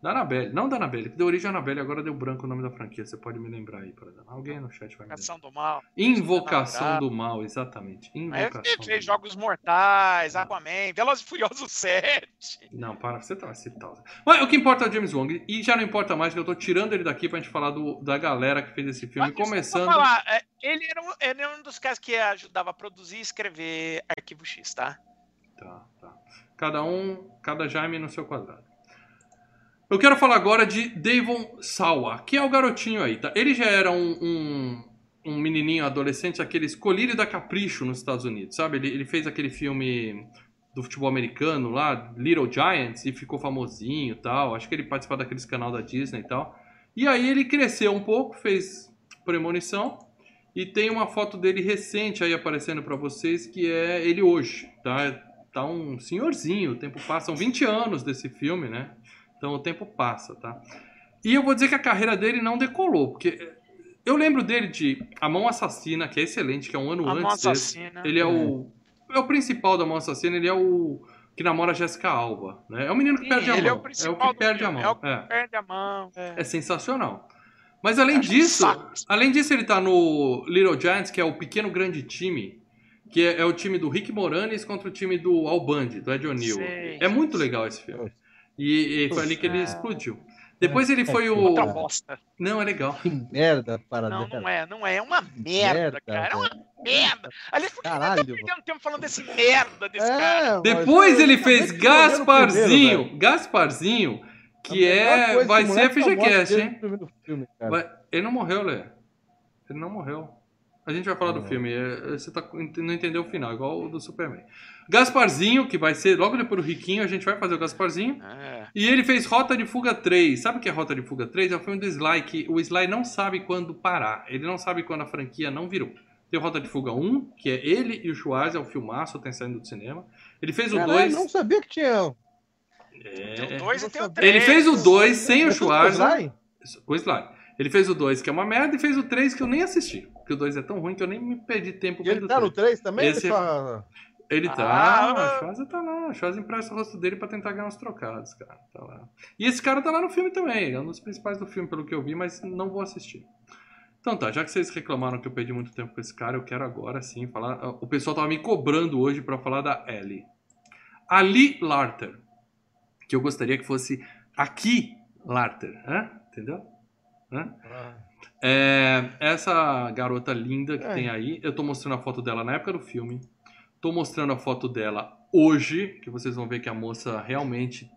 Da Annabelle. Não da Annabelle, que deu origem à Annabelle, agora deu branco o nome da franquia. Você pode me lembrar aí, por exemplo. Alguém no chat vai me lembrar. Invocação do Mal. Invocação Namorado. do Mal, exatamente. Invocação do fez. Jogos Mortais, Aquaman, Velozes e Furiosos 7. Não, para, você tá se tal. Mas o que importa é o James Wong. E já não importa mais, que eu tô tirando ele daqui pra gente falar do, da galera que fez esse filme. Mas começando. falar, é, ele, era um, ele era um dos caras que ajudava a produzir e escrever Arquivo X, tá? Tá, tá. Cada um, cada Jaime no seu quadrado. Eu quero falar agora de Davon Sawa, que é o garotinho aí, tá? Ele já era um, um, um menininho adolescente, aquele escolhido da Capricho nos Estados Unidos, sabe? Ele, ele fez aquele filme do futebol americano lá, Little Giants, e ficou famosinho e tal. Acho que ele participava daqueles canal da Disney e tal. E aí ele cresceu um pouco, fez Premonição, e tem uma foto dele recente aí aparecendo pra vocês, que é ele hoje, tá? Tá um senhorzinho, o tempo passa, são 20 anos desse filme, né? Então o tempo passa, tá? E eu vou dizer que a carreira dele não decolou, porque eu lembro dele de A Mão Assassina, que é excelente, que é um ano A antes Mão desse. Assassina. Ele é o é o principal da Mão Assassina, ele é o que namora a Jéssica Alba, né? É o menino que Sim, perde a ele é mão. o principal que do perde a mão. é o É, Perde a mão. É. é sensacional. Mas além um disso, saco. além disso ele tá no Little Giants, que é o pequeno grande time, que é, é o time do Rick Moranis contra o time do Al Bundy, do Ed O'Neill. É muito legal esse filme. E, e foi ali que ele explodiu. Depois ele foi o. Outra bosta. Não, é legal. Que merda, para Não, não é, não é. É uma merda, cara. É uma merda. Aliás, por que Caralho, eu tô perdendo tempo falando desse merda desse cara? É, mas Depois ele fez Gasparzinho. primeiro. Gasparzinho, que é. Vai ser moleque é FGCast, hein? filme, cara. Vai- Ele não morreu, Lê. Ele não morreu. A gente vai falar do Não. filme. é, Você tá, não entendeu o final, igual o do Superman. Gasparzinho, que vai ser logo depois do Riquinho, a gente vai fazer o Gasparzinho. É. E ele fez Rota de Fuga 3. Sabe o que é Rota de Fuga 3? É o filme do Sly, que o Sly não sabe quando parar. Ele não sabe quando a franquia não virou. Tem o Rota de Fuga 1, que é ele e o Schwarzer, é o filmaço, tem saindo do cinema. Ele fez o Caralho, 2. não sabia que tinha. Tem É, o 2 e tem o Ele 3. Ele fez o 2 sem o É Schwarzer. Sly? com o Sly. Ele fez o 2, que é uma merda, e fez o 3, que eu nem assisti. Porque o 2 é tão ruim que eu nem me perdi tempo E ele tá o no 3. 3 também? Esse- Ele só- Ele tá, Ah, a Schwarza tá lá. A Schwarza empresta o rosto dele pra tentar ganhar uns trocados, cara. Tá lá. E esse cara tá lá no filme também. É um dos principais do filme, pelo que eu vi, mas não vou assistir. Então tá, já que vocês reclamaram que eu perdi muito tempo com esse cara, eu quero agora sim falar. O pessoal tava me cobrando hoje pra falar da Ellie. Ali Larter. Que eu gostaria que fosse aqui Larter. Hã? Entendeu? Ah, É, essa garota linda que É. tem aí, eu tô mostrando a foto dela na época do filme. Tô mostrando a foto dela hoje, que vocês vão ver que a moça realmente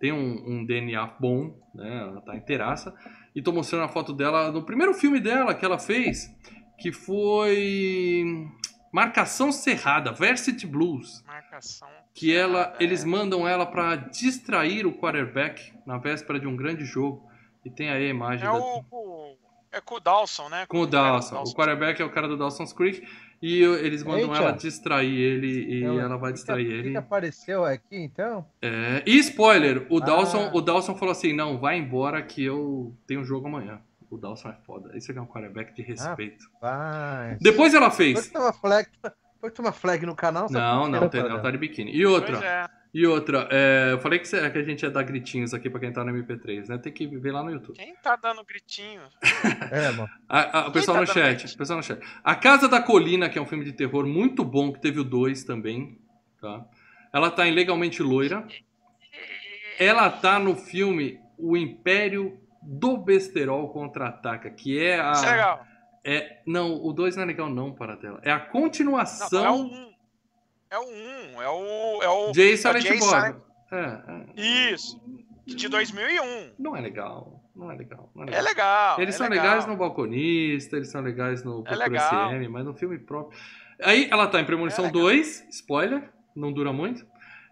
tem um, um DNA bom, né? Ela tá inteiraça. E tô mostrando a foto dela no primeiro filme dela que ela fez, que foi Marcação Cerrada, Varsity Blues Marcação. que ela, É. eles mandam ela pra distrair o quarterback na véspera de um grande jogo. E tem aí a imagem É da- o, o- é com o Dawson, né? com o cara do Dawson. O quarterback é o cara do Dawson's Creek e eles mandam Eita. ela distrair ele e então, ela vai distrair que- ele. que apareceu aqui, então? É, E spoiler, o Ah. Dawson, o Dawson falou assim: "Não, vai embora que eu tenho jogo amanhã". O Dawson é foda. Esse é um quarterback de respeito. Vai. Depois ela fez. que foi tava flag no canal? Não, não, tem, ela tá de biquíni. E outra, é. e outra, é, eu falei que, cê- que a gente ia dar gritinhos aqui pra quem tá no MP3, né? Tem que ver lá no YouTube. Quem tá dando gritinho? É, mano. A, a- o pessoal tá no chat, o pessoal no chat. A Casa da Colina, que é um filme de terror muito bom, que teve o 2 também, tá? Ela tá em Legalmente Loira. Ela tá no filme O Império do Besterol Contra-Ataca, que é a... Isso é legal. É, não, o 2 não é legal não, para dela. É a Não, continuação é o 1. É o 1. É o. É o de é Silent Jay. Silent- É, é, Isso. De 2001. não é legal, não é legal. Não é É legal. legal. Eles é são legal. legais no Balconista, eles são legais no É Procura legal. SM, mas no filme próprio. Aí ela tá em Premonição É legal. 2, spoiler, não dura muito.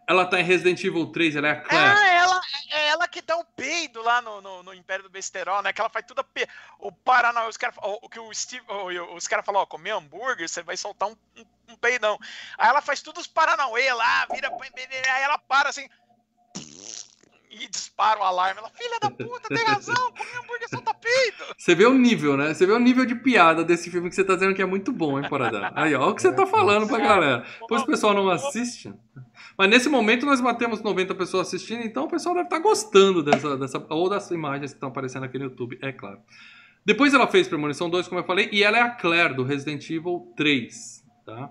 Ela tá em Resident Evil 3, ela é a Claire. Ah, ela, é que dá o peido lá no, no, no Império do Besterol, né? Que ela faz tudo a pe... O Paraná, os caras o, que o Steve, o- os caras falam, ó, comer hambúrguer, você vai soltar um, um, um peidão. Aí ela faz tudo os Paranauê lá, vira, aí ela para assim. E dispara o alarme. Ela, filha da puta, tem razão, comer hambúrguer solta peido. Você vê o nível, né? Você vê o nível de piada desse filme que você tá dizendo que é muito bom, hein, Paradela? Aí, ó, o que você tá falando pra galera. Depois o pessoal não assiste. Mas nesse momento nós batemos 90 pessoas assistindo, então o pessoal deve estar gostando dessa, dessa. Ou das imagens que estão aparecendo aqui no YouTube, é claro. Depois ela fez Premonição 2, como eu falei, e ela é a Claire do Resident Evil 3, tá?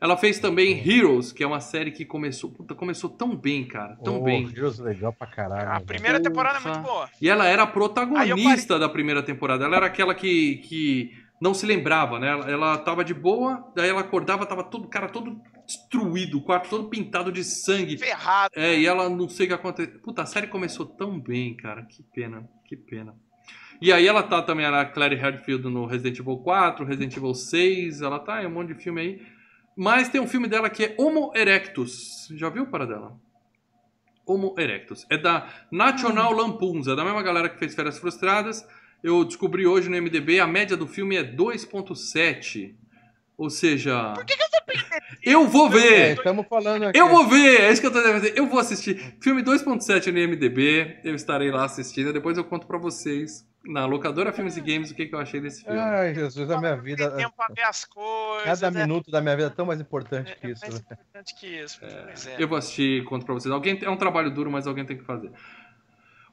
Ela fez também Heroes, que é uma série que começou, puta, começou tão bem, cara, tão Oh, bem. Deus, legal pra caralho. A velho. primeira temporada é muito boa. E ela era a protagonista da primeira temporada. Ela era aquela que, que não se lembrava, né? Ela, ela tava de boa, daí ela acordava, tava todo, cara todo destruído, o quarto todo pintado de sangue. Ferrado. É, e ela não sei o que aconteceu. Puta, a série começou tão bem, cara. Que pena, que pena. E aí ela tá também, a Clary Hadfield no Resident Evil 4, Resident Evil 6, ela tá em um monte de filme aí. Mas tem um filme dela que é Homo Erectus. Já viu para dela? Homo Erectus. É da National Lampoons, é da mesma galera que fez Férias Frustradas. Eu descobri hoje no MDB, a média do filme é 2.7. Ou seja... Por que, que eu vou É, ver! estamos falando aqui. Eu vou ver, é isso que eu tô dizendo. Eu vou assistir. Filme 2.7 no IMDB, eu estarei lá assistindo. Depois eu conto pra vocês, na locadora Filmes e Games, o que, que eu achei desse filme. Ai, Jesus, a minha Tem vida. tempo pra ver as coisas. Cada né? minuto da minha vida é tão mais importante É, que é isso. mais né? importante que isso. Pois é. Eu vou assistir e conto pra vocês. Alguém, é um trabalho duro, mas alguém tem que fazer.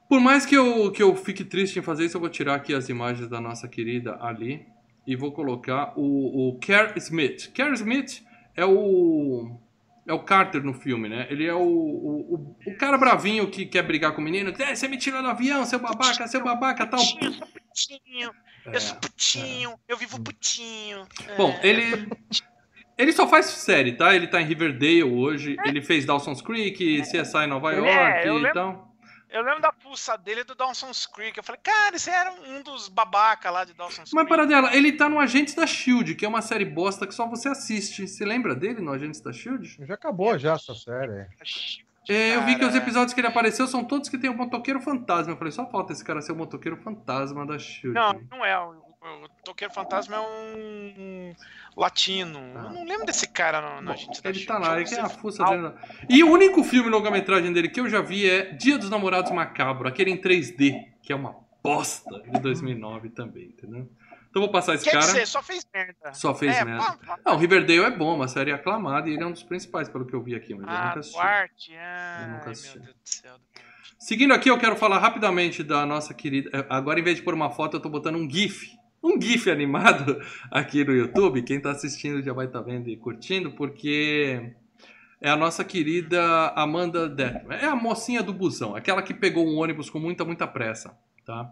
Por mais que eu, que eu fique triste em fazer isso, eu vou tirar aqui as imagens da nossa querida Ali e vou colocar o, o Kerr Smith. Kerr Smith é o. É o Carter no filme, né? Ele é o, o, o, cara bravinho que quer brigar com o menino. É, você me tirou do avião, seu babaca, seu babaca, tal. Eu sou putinho, eu sou É, putinho, eu vivo putinho. Bom, É. ele. Ele só faz série, tá? Ele tá em Riverdale hoje. Ele fez Dawson's Creek, CSI Nova York É, e lembro- tal. Eu lembro da pulsa dele do Dawson's Creek. Eu falei, cara, esse era um dos babaca lá de Dawson's Mas Creek. para dela, ele tá no Agentes da Shield, que é uma série bosta que só você assiste. Você lembra dele no Agentes da Shield? Já acabou já essa série. É, eu vi que os episódios que ele apareceu são todos que tem o motoqueiro fantasma. Eu falei, só falta esse cara ser o motoqueiro fantasma da Shield. Não, não é. O, o Toqueiro Fantasma é um latino. Eu não lembro desse cara Ah. Bom, Agente da ele tá lá, Eu é não é a fuça dele. E o único filme longa-metragem dele que eu já vi é Dia dos Namorados Macabro, aquele em 3D, que é uma bosta de 2009 também, entendeu? Então vou passar esse Quer cara. dizer, só fez merda. Só fez é, merda. Não, Riverdale é bom, uma série aclamada e ele é um dos principais, pelo que eu vi aqui, mas eu Ah, nunca assisti. Duarte. Eu nunca meu. Deus do céu. Seguindo aqui, eu quero falar rapidamente da nossa querida. Agora, em vez de pôr uma foto, eu tô botando um GIF. Um GIF animado aqui no YouTube. Quem tá assistindo já vai estar vendo e curtindo, porque é a nossa querida Amanda. É a mocinha do busão, aquela que pegou um ônibus com muita, muita pressa, tá?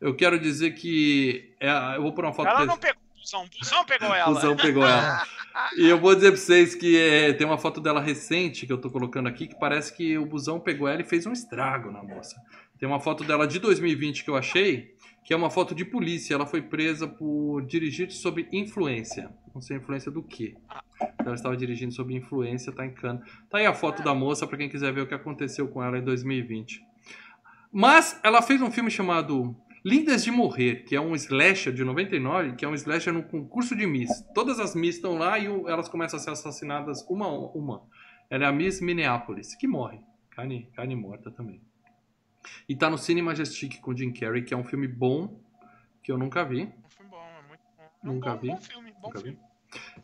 Eu quero dizer que. é eu vou pôr uma foto Ela não pegou o Busão, o Busão pegou o ela. busão pegou ela. E eu vou dizer pra vocês que é, tem uma foto dela recente que eu tô colocando aqui que parece que o busão pegou ela e fez um estrago na moça. Tem uma foto dela de 2020 que eu achei, que é uma foto de polícia. Ela foi presa por dirigir sob influência. Não sei influência do quê. Ela estava dirigindo sob influência, tá em cana. Tá aí a foto da moça pra quem quiser ver o que aconteceu com ela em 2020. Mas ela fez um filme chamado Lindas de Morrer, que é um slasher de 99, que é um slasher no concurso de Miss. Todas as Miss estão lá e elas começam a ser assassinadas uma a uma. Ela é a Miss Minneapolis, que morre. Carne, carne morta também. E tá no Cine Majestic com Jim Carrey, que é um filme bom, que eu nunca vi. Um filme bom, é muito bom. É um Nunca bom, vi. Bom filme, bom Nunca vi. filme.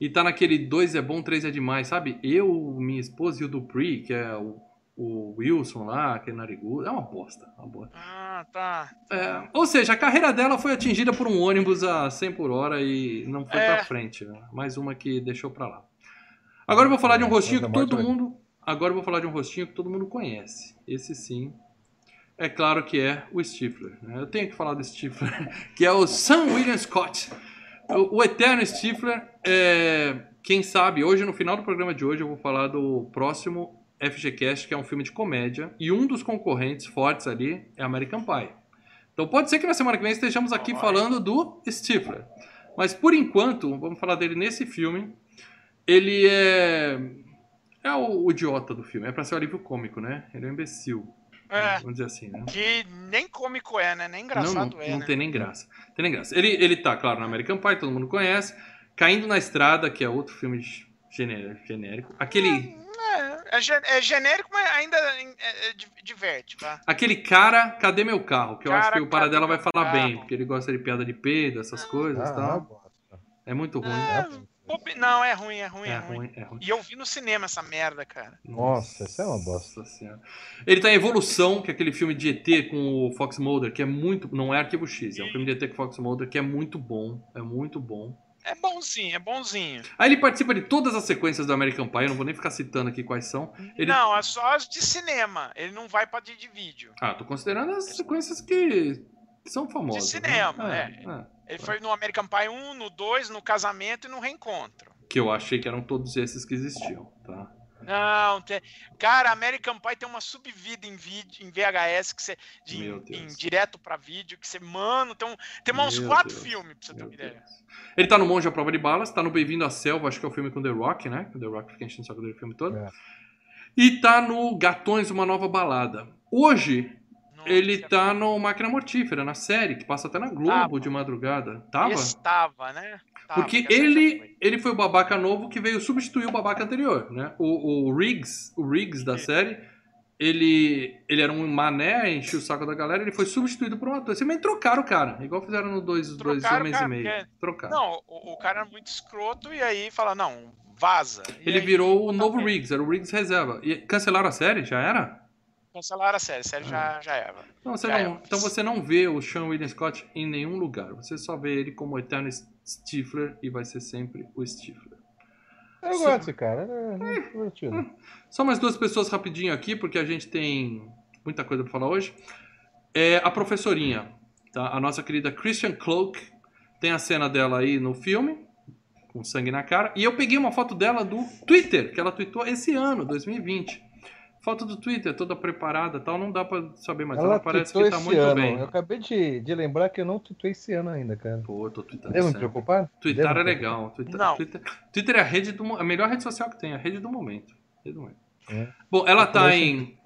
E tá naquele dois é bom, três é demais, sabe? Eu, minha esposa e o Dupree, que é o, o Wilson lá, que é narigudo. É uma bosta, uma bosta. Ah, tá. É, ou seja, a carreira dela foi atingida por um ônibus a 100 por hora e não foi É. pra frente. né? Mais uma que deixou pra lá. Agora eu vou falar de um rostinho que todo mundo. Agora eu vou falar de um rostinho que todo mundo conhece. Esse sim. É claro que é o Stifler. né? Eu tenho que falar do Stifler, que é o Sam William Scott. O, o eterno Stifler. É, quem sabe, hoje, no final do programa de hoje, eu vou falar do próximo FGCast, que é um filme de comédia. E um dos concorrentes fortes ali é American Pie. Então pode ser que na semana que vem estejamos aqui falando do Stifler. Mas por enquanto, vamos falar dele nesse filme. Ele é. É o, o idiota do filme. É pra ser o alívio cômico, né? Ele é um imbecil. É. Vamos dizer assim, né? Que nem cômico é, né? Nem não, engraçado não, é, não né? tem nem graça. Tem nem graça. Ele, ele tá, claro, no American Pie, todo mundo conhece. Caindo na Estrada, que é outro filme genérico. genérico. Aquele, É, é, gen- é genérico, mas ainda é- é- di- diverte, tá? aquele cara, cadê meu carro? Que eu acho Cara, que o Paradela vai falar meu bem, carro? porque ele gosta de piada de peido, essas coisas e Ah, tal. bosta. É muito ruim. É, Não, é ruim, é ruim, é, É ruim. ruim, é ruim. E eu vi no cinema essa merda, cara. Nossa, isso é uma bosta. Senhora. Ele tá em Evolução, que é aquele filme de ET com o Fox Mulder, que é muito. Não é Arquivo X, é um filme de ET com o Fox Mulder, que é muito bom. É muito bom. É bonzinho, é bonzinho. Aí ele participa de todas as sequências do American Pie, eu não vou nem ficar citando aqui quais são. Ele- Não, é só as de cinema. Ele não vai pra de, de vídeo. Ah, tô considerando as sequências que, são famosas. De cinema, né? é. é. Ele foi no American Pie 1, no 2, no casamento e no reencontro. Que eu achei que eram todos esses que existiam, tá? Não, tem... cara, American Pie tem uma subvida em vídeo, em VHS que você de, em, Deus. direto pra vídeo que você, mano, tem, um, tem uns Meu quatro Deus. filmes pra você ter uma ideia. Deus. Ele tá no Monge à Prova de Balas, tá no Bem-vindo à Selva, acho que é o filme com The Rock, né? Que o The Rock fica enchendo o saco dele o filme todo. É. E tá no Gatões, Uma Nova Balada. Hoje, Ele tá no Máquina Mortífera, na série, que passa até na Globo Tava. de madrugada. Tava? Estava, né? Tava, Porque ele, foi. ele foi o babaca novo que veio substituir o babaca anterior, né? O, o Riggs, o Riggs da série, ele, ele era um mané, enchia o saco da galera, ele foi substituído por um ator. Simplesmente trocaram o cara, igual fizeram no Dois, dois Trocaram Homens cara, e Meio. porque- Trocaram. Não, o, o cara era muito escroto e aí fala, não, vaza. E ele aí, virou o tá novo. Riggs, era o Riggs reserva. E cancelaram a série? Já era? Cancelaram a série, a série Ah. já, já era. Então você, Já não, era. então você não vê o Sean William Scott em nenhum lugar. Você só vê ele como o eterno Stifler e vai ser sempre o Stifler. Eu Sim. gosto desse cara, é, é divertido. Só mais duas pessoas rapidinho aqui, porque a gente tem muita coisa pra falar hoje. É a professorinha, tá? A nossa querida Christian Cloak. Tem a cena dela aí no filme, com sangue na cara. E eu peguei uma foto dela do Twitter, que ela tweetou esse ano, 2020. Foto do Twitter, toda preparada e tal, não dá pra saber, mas ela, Ela parece que tá muito ano. bem. Eu acabei de, de lembrar que eu não tweetei esse ano ainda, cara. Pô, eu tô tweetando Devo me preocupar? Twitter Devo é legal. Twitter, Não. Twitter, Twitter é a rede do a melhor rede social que tem, a rede do momento. Rede do momento. É. Bom, ela Eu tá em.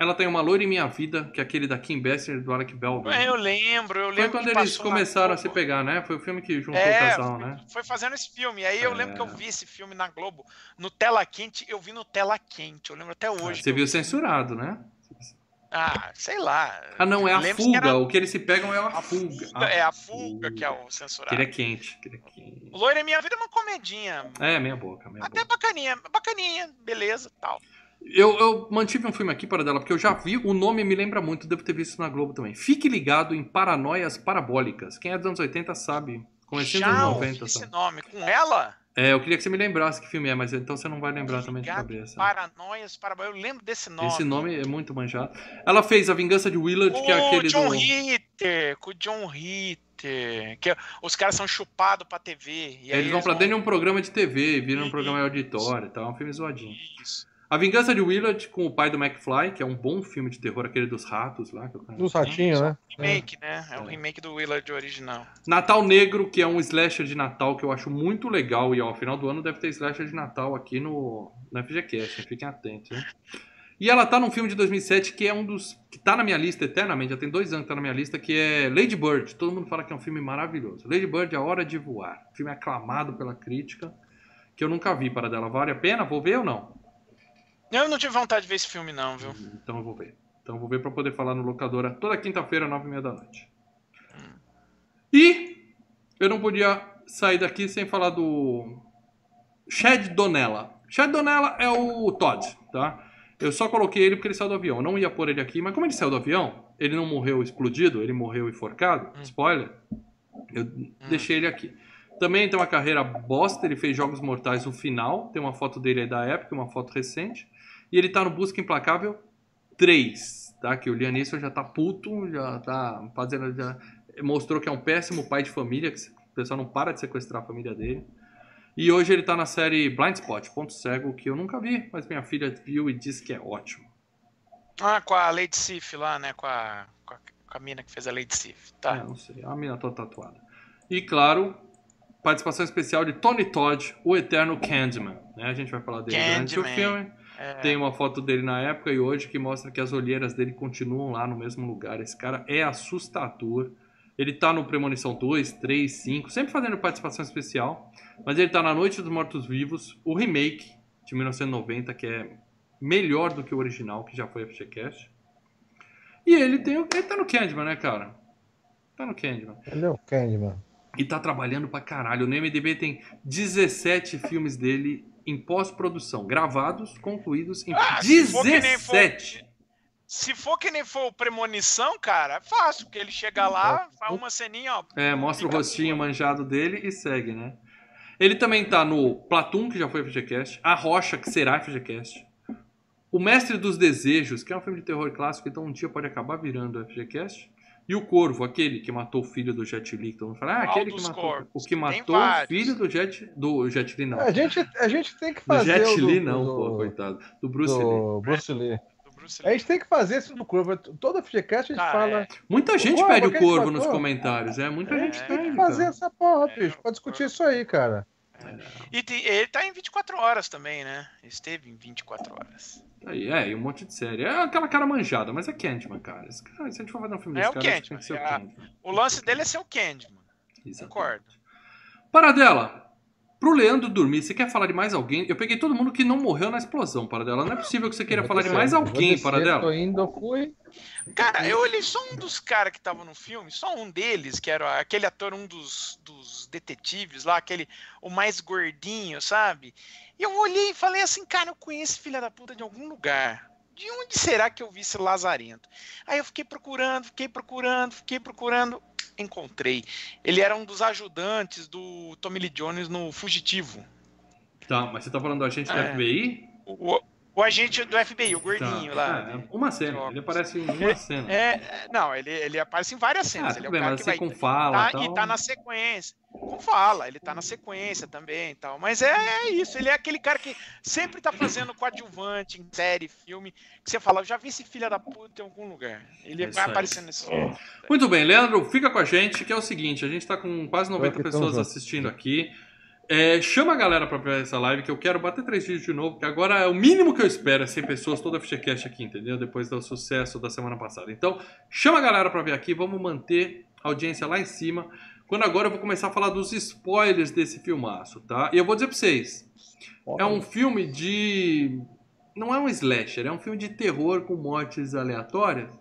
Ela tem uma loira em minha vida, que é aquele da Kim Basinger e do Alec Baldwin. É, eu lembro, eu Foi lembro quando que eles começaram a se pegar, né? Foi o filme que juntou É, o casal, foi, né? foi fazendo esse filme. Aí eu É. lembro que eu vi esse filme na Globo, no Tela Quente, eu vi no Tela Quente, eu lembro até hoje. Você que eu viu vi. censurado, né? Ah, sei lá. Ah, não, é a Lembro que fuga. era O que eles se pegam é a, a fuga. fuga. É a fuga que é o censurado. Que ele é quente. Que ele é quente. Loira é Minha Vida é uma comedinha. É, meia boca, meia Até boca. bacaninha, bacaninha, beleza, tal. Eu, eu mantive um filme aqui para dela, porque eu já vi, o nome me lembra muito, devo ter visto na Globo também. Fique ligado em Paranoias Parabólicas. Quem é dos anos 80 sabe. Anos ouvi 90, esse sabe? nome. Com ela? É, eu queria que você me lembrasse que filme é, mas então você não vai lembrar também de cabeça. Paranoias, para... Eu lembro desse nome. Esse nome é muito manjado. Ela fez A Vingança de Willard, O que é aquele John do... Ritter, com o John Ritter. Que os caras são chupados pra TV. Eles vão pra dentro de um programa de TV, viram um programa de auditório e tal, é um filme zoadinho. Isso. A Vingança de Willard com o pai do McFly, que é um bom filme de terror, aquele dos ratos lá. Que eu... Dos ratinhos, né? Remake, né? É o É. remake do Willard original. Natal Negro, que é um slasher de Natal que eu acho muito legal. E ó, ao final do ano deve ter slasher de Natal aqui no, no FGCast, fiquem atentos. Hein? E ela tá num filme de 2007 que é um dos. que tá na minha lista eternamente, já tem dois anos que tá na minha lista, que é Lady Bird. Todo mundo fala que é um filme maravilhoso. Lady Bird, A Hora de Voar. Filme aclamado pela crítica, que eu nunca vi para dela. Vale a pena? Vou ver ou não? Eu não tive vontade de ver esse filme, não, viu? Então eu vou ver. Então eu vou ver pra poder falar no locadora toda quinta-feira, nove e meia da noite. E eu não podia sair daqui sem falar do Chad Donella. Chad Donella é o Todd, tá? Eu só coloquei ele porque ele saiu do avião. Eu não ia pôr ele aqui, mas como ele saiu do avião, ele não morreu explodido, ele morreu enforcado. Spoiler. Eu deixei ele aqui. Também tem uma carreira bosta, ele fez Jogos Mortais no final. Tem uma foto dele aí da época, uma foto recente. E ele tá no Busca Implacável 3, tá? Que o Liam Neeson já tá puto, já tá fazendo... Já mostrou que é um péssimo pai de família, que o pessoal não para de sequestrar a família dele. E hoje ele tá na série Blind Spot, Ponto Cego, que eu nunca vi, mas minha filha viu e disse que é ótimo. Ah, com a Lady Sif lá, né? Com a, com a, com a mina que fez a Lady Sif. Tá. É, não sei, a mina toda tatuada. E claro, participação especial de Tony Todd, o eterno Candyman. Né? A gente vai falar dele durante o Candyman. filme. É, Tem uma foto dele na época e hoje que mostra que as olheiras dele continuam lá no mesmo lugar. Esse cara é assustador. Ele tá no Premonição 2, 3, 5, sempre fazendo participação especial. Mas ele tá na Noite dos Mortos Vivos, o remake de 1990, que é melhor do que o original, que já foi FGCast. E ele, tem, o- ele tá no Candyman, né, cara? Tá no Candyman. Ele é o Candyman. E tá trabalhando pra caralho. No MDB tem 17 filmes dele em pós-produção, gravados, concluídos em Ah, se for que nem 17. Se for que nem for Premonição, cara, é fácil, porque ele chega lá, faz uma ceninha, ó. É, mostra o rostinho boa. manjado dele e segue, né? Ele também tá no Platum, que já foi FGCast, A Rocha, que será FGCast, O Mestre dos Desejos, que é um filme de terror clássico, então um dia pode acabar virando FGCast, e O Corvo, aquele que matou o filho do Jet Li, mundo fala, ah, aquele que matou, o que matou o filho do Jet, do Jet Li, não. A gente, a gente tem que Do fazer. Jet o do- Li não, do- pô, coitado. Do Bruce Lee. do Bruce Lee. Bruce A Lee. gente tem que fazer esse do Curva. Toda FGCast a gente Ah, fala. é. Muita gente Corvo, pede o corvo nos comentários, é? Muita A gente tem que fazer cara. essa porra, É, bicho. Pra discutir Corvo. isso aí, cara. E tem- ele tá em 24 horas também, né? Esteve em 24 horas. Aí, é, e um monte de série. É aquela cara manjada, mas é Candyman, cara. Esse cara, se a gente for fazer um filme É desse o cara, tem Candyman, que ser o é a- Candyman. O lance dele é ser o Candyman. Exatamente. Concordo. Paradela, pro Leandro dormir, você quer falar de mais alguém? Eu peguei todo mundo que não morreu na explosão, Paradela. Não é possível que você queira falar de mais alguém, Paradela. indo, eu fui. Cara, eu olhei só um dos caras que estavam no filme, só um deles, que era aquele ator, um dos, dos detetives lá, aquele, o mais gordinho, sabe? E eu olhei e falei assim, cara, eu conheço filho da puta de algum lugar. De onde será que eu vi esse lazarento? Aí eu fiquei procurando, fiquei procurando, fiquei procurando, encontrei. Ele era um dos ajudantes do Tommy Lee Jones no Fugitivo. Tá, mas você tá falando do agente da É. FBI? O, o- agente do FBI, o gordinho Tá. lá. É, uma cena, ele aparece em uma cena. É, é, não, ele, ele aparece em várias ah, cenas. ele é o bem, cara mas que assim vai com fala Tá, tal. e tá na sequência. Com fala, ele tá na sequência também e tal. Mas é, é isso, ele é aquele cara que sempre tá fazendo coadjuvante em série, filme, que você fala, eu já vi esse filho da puta em algum lugar. Ele É isso vai aí. aparecendo nesse filme. Muito bem, Leandro, fica com a gente, que é o seguinte, a gente tá com quase 90 Aqui, tamo pessoas assistindo aqui. É, chama a galera pra ver essa live, que eu quero bater três vídeos de novo, que agora é o mínimo que eu espero, é 100 pessoas, toda a FGCast aqui, entendeu? Depois do sucesso da semana passada. Então, chama a galera pra ver aqui, vamos manter a audiência lá em cima, quando agora eu vou começar a falar dos spoilers desse filmaço, tá? E eu vou dizer pra vocês, é um filme de não é um slasher, é um filme de terror com mortes aleatórias.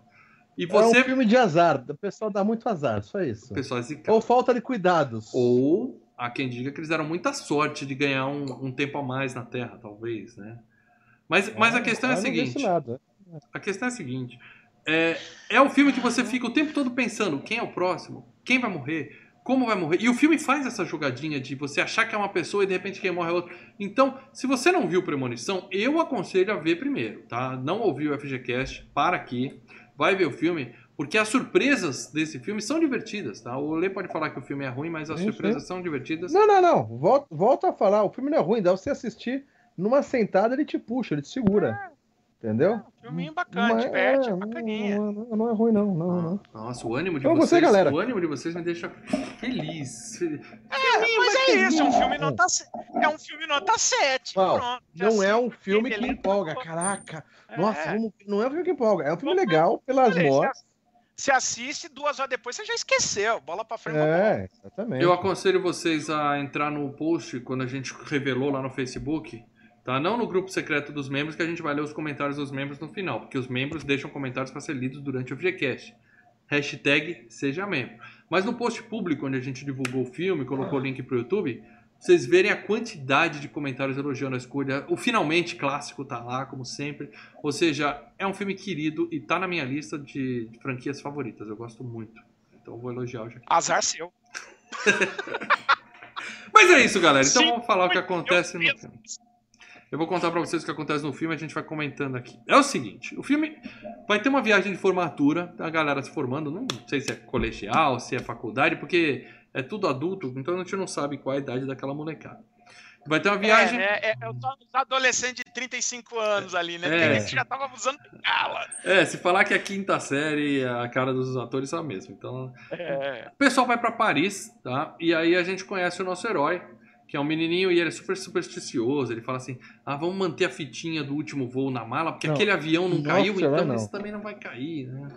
E É você. um filme de azar. O pessoal dá muito azar, só isso. O pessoal é zicado. Ou falta de cuidados. Ou há quem diga que eles deram muita sorte de ganhar um, um tempo a mais na Terra, talvez, né? Mas, mas a questão é a seguinte. A questão é a seguinte. É, é o filme que você fica o tempo todo pensando quem é o próximo, quem vai morrer, como vai morrer. E o filme faz essa jogadinha de você achar que é uma pessoa e de repente quem morre é outro. Então, se você não viu Premonição, eu aconselho a ver primeiro, tá? Não ouviu o FGCast, para aqui, vai ver o filme, porque as surpresas desse filme são divertidas, tá? O Lê pode falar que o filme é ruim, mas as Sim, surpresas são divertidas. Não, não, não. Volta, volta a falar. O filme não é ruim. Dá você assistir numa sentada, ele te puxa, ele te segura. Entendeu? Filminho bacana, Mas- diverte, é, é não, bacaninha. não, não, não é ruim, não. não, não. Nossa, o ânimo de Então você, vocês, galera. o ânimo de vocês me deixa feliz. Mas é isso, é um filme nota, é um filme nota 7. Não, pronto. Não é sei. um filme que empolga. Caraca. Nossa, É. vamos- não é um filme que empolga. É um filme legal pelas mortes. Você assiste, duas horas depois você já esqueceu. Bola pra frente. É, exatamente. Eu aconselho vocês a entrar no post quando a gente revelou lá no Facebook, tá? Não no grupo secreto dos membros, que a gente vai ler os comentários dos membros no final, porque os membros deixam comentários para ser lidos durante o FGCast. Hashtag seja membro. Mas no post público, onde a gente divulgou o filme, colocou o link pro YouTube, vocês verem a quantidade de comentários elogiando a escolha. O finalmente clássico tá lá, como sempre. Ou seja, é um filme querido e tá na minha lista de, de franquias favoritas. Eu gosto muito. Então eu vou elogiar hoje aqui. Azar seu. Mas é isso, galera. Então Sim, vamos falar o que acontece no filme. Eu vou contar pra vocês o que acontece no filme e a gente vai comentando aqui. É o seguinte, o filme vai ter uma viagem de formatura, a galera se formando, não sei se é colegial, se é faculdade, porque é tudo adulto, então a gente não sabe qual é a idade daquela molecada. Vai ter uma viagem... É, é, é, é os adolescentes de 35 anos ali, né? É. Porque já tava usando bengala. É, se falar que é quinta série, a cara dos atores são a mesma. Então, É. O pessoal vai pra Paris, tá? E aí a gente conhece o nosso herói, que é um menininho e ele é super supersticioso. Ele fala assim: ah, vamos manter a fitinha do último voo na mala, porque Não. aquele avião não caiu, então não. isso também não vai cair, né?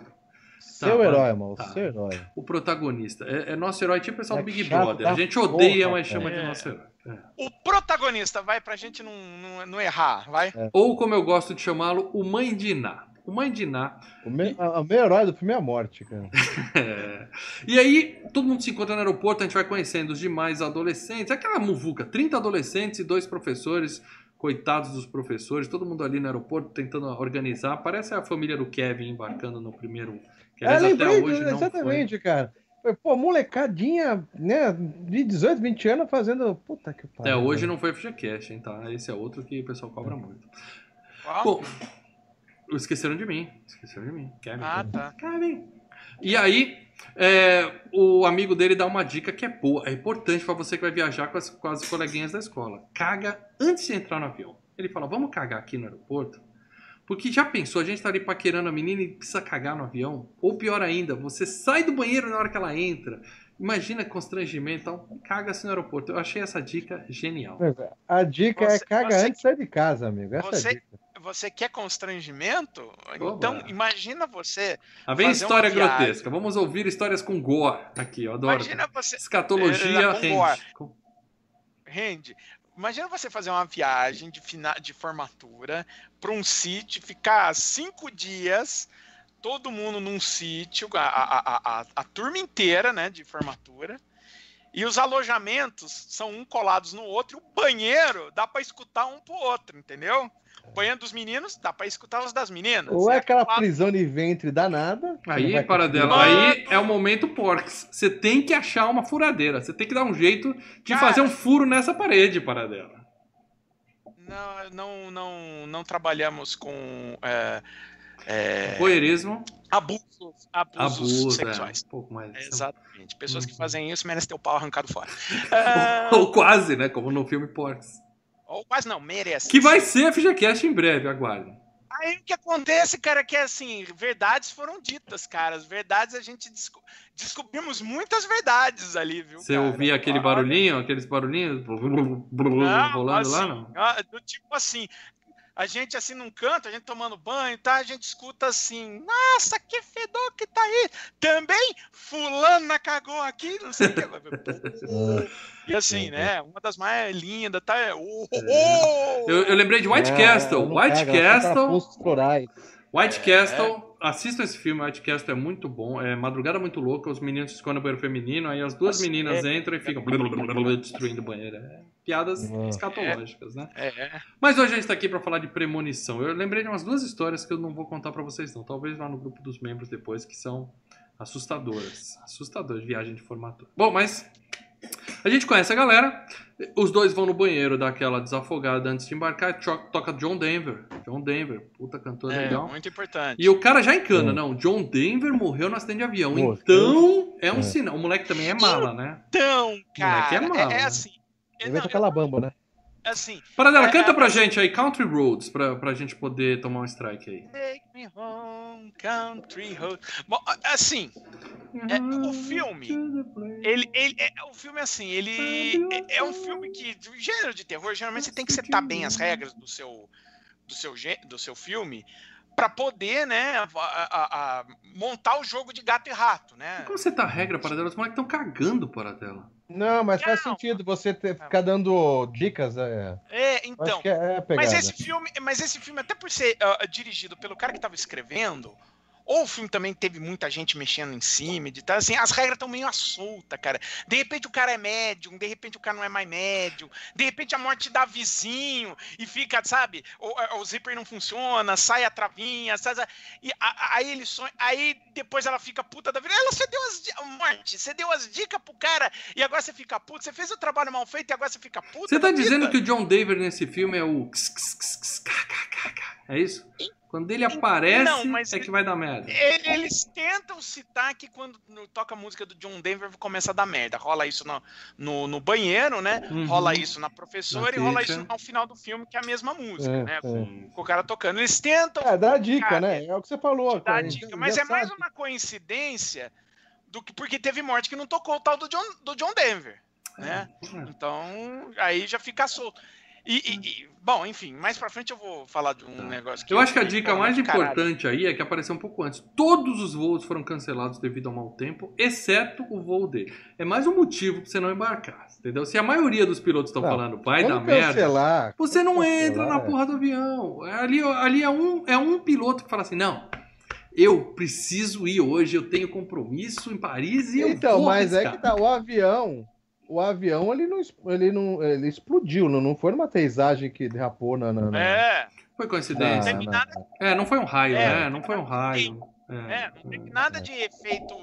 Seu Tá, herói, irmão. tá. Seu herói. O protagonista. É, é nosso herói, tipo o pessoal É do Big Brother. A gente odeia, porra, mas chama cara. de nosso herói. É. O protagonista, vai pra gente não, não, não errar, vai. Ou, como eu gosto de chamá-lo, o Mãe de Iná. O Mãe de Iná O meu, a- meu herói do filme é a morte, cara. É. E aí, todo mundo se encontra no aeroporto, a gente vai conhecendo os demais adolescentes, aquela muvuca, 30 adolescentes e dois professores, coitados dos professores, todo mundo ali no aeroporto tentando organizar. Parece a família do Kevin embarcando no primeiro. Que É, lembrei, hoje não exatamente, cara. Foi, Pô, molecadinha, né, de 18, 20 anos fazendo. Puta que foi. Até pariu. hoje não foi FGCast, hein, tá? Esse é outro que o pessoal cobra muito. Qual? Bom, esqueceram de mim. Esqueceram de mim. Kevin. Ah, tá. Kevin. E aí, é, o amigo dele dá uma dica que é boa, é importante pra você que vai viajar com as, com as coleguinhas da escola. Caga antes de entrar no avião. Ele fala: vamos cagar aqui no aeroporto? Porque já pensou, a gente tá ali paquerando a menina e precisa cagar no avião? Ou pior ainda, você sai do banheiro na hora que ela entra. Imagina constrangimento, então caga-se no aeroporto. Eu achei essa dica genial. A dica Você- é caga você- antes de sair de casa, amigo. Essa Você- é a dica. Você quer constrangimento? Oba. Então, imagina você. Ah, vem fazer uma história grotesca. Vamos ouvir histórias com gore aqui, eu adoro. Imagina você. Escatologia É, com rende. Rende. Imagina você fazer uma viagem de, fina, de formatura para um sítio, ficar cinco dias, todo mundo num sítio, a, a, a, a, turma inteira né, de formatura, e os alojamentos são um colados no outro, e o banheiro dá para escutar um pro outro, entendeu? O banheiro dos meninos dá para escutar os das meninas. Ou é aquela aquela- prisão de ventre danada. Aí, para dela, aí é o momento porcs. Você tem que achar uma furadeira. Você tem que dar um jeito de Cara. fazer um furo nessa parede, para dela. Não, não, não, não trabalhamos com é, é, Voyeurismo, abusos, abusos abuso, sexuais. é, um pouco mais. Exatamente. Pessoas que Uhum. fazem isso merecem ter o pau arrancado fora. Ou quase, né? Como no filme Porcs. Ou quase não, merece. Que vai ser FGCast em breve, aguardem. Aí o que acontece, cara, é que assim, verdades foram ditas, cara. As verdades a gente desco- descobrimos muitas verdades ali, viu? Você cara? ouvia aquele barulhinho, aqueles barulhinhos Não, rolando assim, lá, não? do tipo assim, a gente assim num canto, a gente tomando banho, tá? A gente escuta assim, nossa, que fedor que tá aí. Também fulana cagou aqui, não sei o que. e assim, né? Uma das mais lindas, tá? Oh, oh, oh! Eu, eu lembrei de White É, Castle. White pega, ela pra Castle. White É. Castle. Assistam esse filme, White Castle é muito bom. É Madrugada Muito Louca, os meninos se escondem no banheiro feminino, aí as duas Nossa, meninas é. entram e ficam blá, blá, blá, blá, destruindo o banheiro. É piadas Uhum. escatológicas, né? É, é. Mas hoje a gente tá aqui pra falar de premonição. Eu lembrei de umas duas histórias que eu não vou contar pra vocês não. Talvez lá no grupo dos membros depois, que são assustadoras. Assustadoras, viagem de formatura. Bom, mas a gente conhece a galera. Os dois vão no banheiro dar aquela desafogada antes de embarcar e to- toca John Denver. John Denver, puta cantor É, legal. muito importante. E o cara já encana, Hum. não. John Denver morreu no acidente de avião. Morreu. Então, é um É. sinal. O moleque também é mala, né? Então, cara, é mala, é, é assim. é, Ele não, vai tocar Labamba, né? Assim, Para dela, É, canta é, pra gente aí Country Roads, pra, pra gente poder tomar um strike aí. Take me home, country road. Bom, assim, É, o filme, ele, ele, é, o filme assim, ele é, é um filme que, do gênero de terror, geralmente você tem que setar bem as regras do seu, do seu, do seu filme para poder, né, a- a- a- montar o jogo de gato e rato, né? Como você tá a regra para dela? Os moleques estão cagando para dela. Não, mas faz Não. sentido você ter, ficar dando dicas. É, É, então. é pegada. Mas esse filme, mas esse filme até por ser ah, dirigido pelo cara que estava escrevendo, ou o filme também teve muita gente mexendo em cima, de tal, assim, as regras estão meio à solta, cara. De repente o cara é médium, de repente o cara não é mais médium, de repente a morte dá vizinho e fica, sabe, o, o zíper não funciona, sai a travinha, sai, sai- e a- aí ele sonha, aí depois ela fica puta da vida. Ela você deu as morte, você deu as dicas pro cara e agora você fica puto, você fez o trabalho mal feito e agora você fica puta. Você tá dizendo vida. que o John Denver nesse filme é o. É isso? Quando ele aparece, Não, mas é ele- que vai dar merda. Ele- Eles tentam citar que quando no- toca a música do John Denver começa a dar merda. Rola isso no, no, no banheiro, né? Uhum. Rola isso na professora Na e rola isso ao final do filme, que é a mesma música, É, né? é. Com, com o cara tocando. Eles tentam É, dá a dica, Cara, né? É o que você falou. cara. a dica, mas é mais uma coincidência do que porque teve morte que não tocou o tal do John, do John Denver, né? Então, aí já fica solto. E, e- e- bom, enfim, mais pra frente eu vou falar de um Tá. negócio que Eu acho que a dica mais caralho. importante aí é que apareceu um pouco antes. Todos os voos foram cancelados devido ao mau tempo, exceto o voo dele. É mais um motivo pra você não embarcar, entendeu? Se a maioria dos pilotos estão falando vai dar merda, cancelar, você não quando entra na cancelar, é. porra do avião. Ali, ali é, um, é um piloto que fala assim: não, eu preciso ir hoje, eu tenho compromisso em Paris e eu Então, vou mas é que tá, o avião, o avião ele não, ele não, ele explodiu, não, não foi numa teisagem que derrapou na, na, na- É, Foi coincidência. na- nada- É, não foi um raio, É, né? Não foi um raio. é, não teve nada de efeito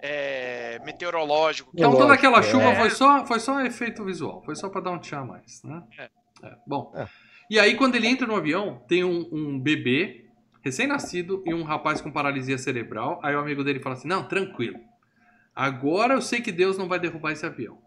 é, meteorológico. Então toda aquela é. chuva foi só, foi só efeito visual, foi só pra dar um tchan a mais, né? É. É, bom. É. E aí quando ele entra no avião, tem um, um bebê recém-nascido e um rapaz com paralisia cerebral. Aí o amigo dele fala assim: "Não, tranquilo. Agora eu sei que Deus não vai derrubar esse avião".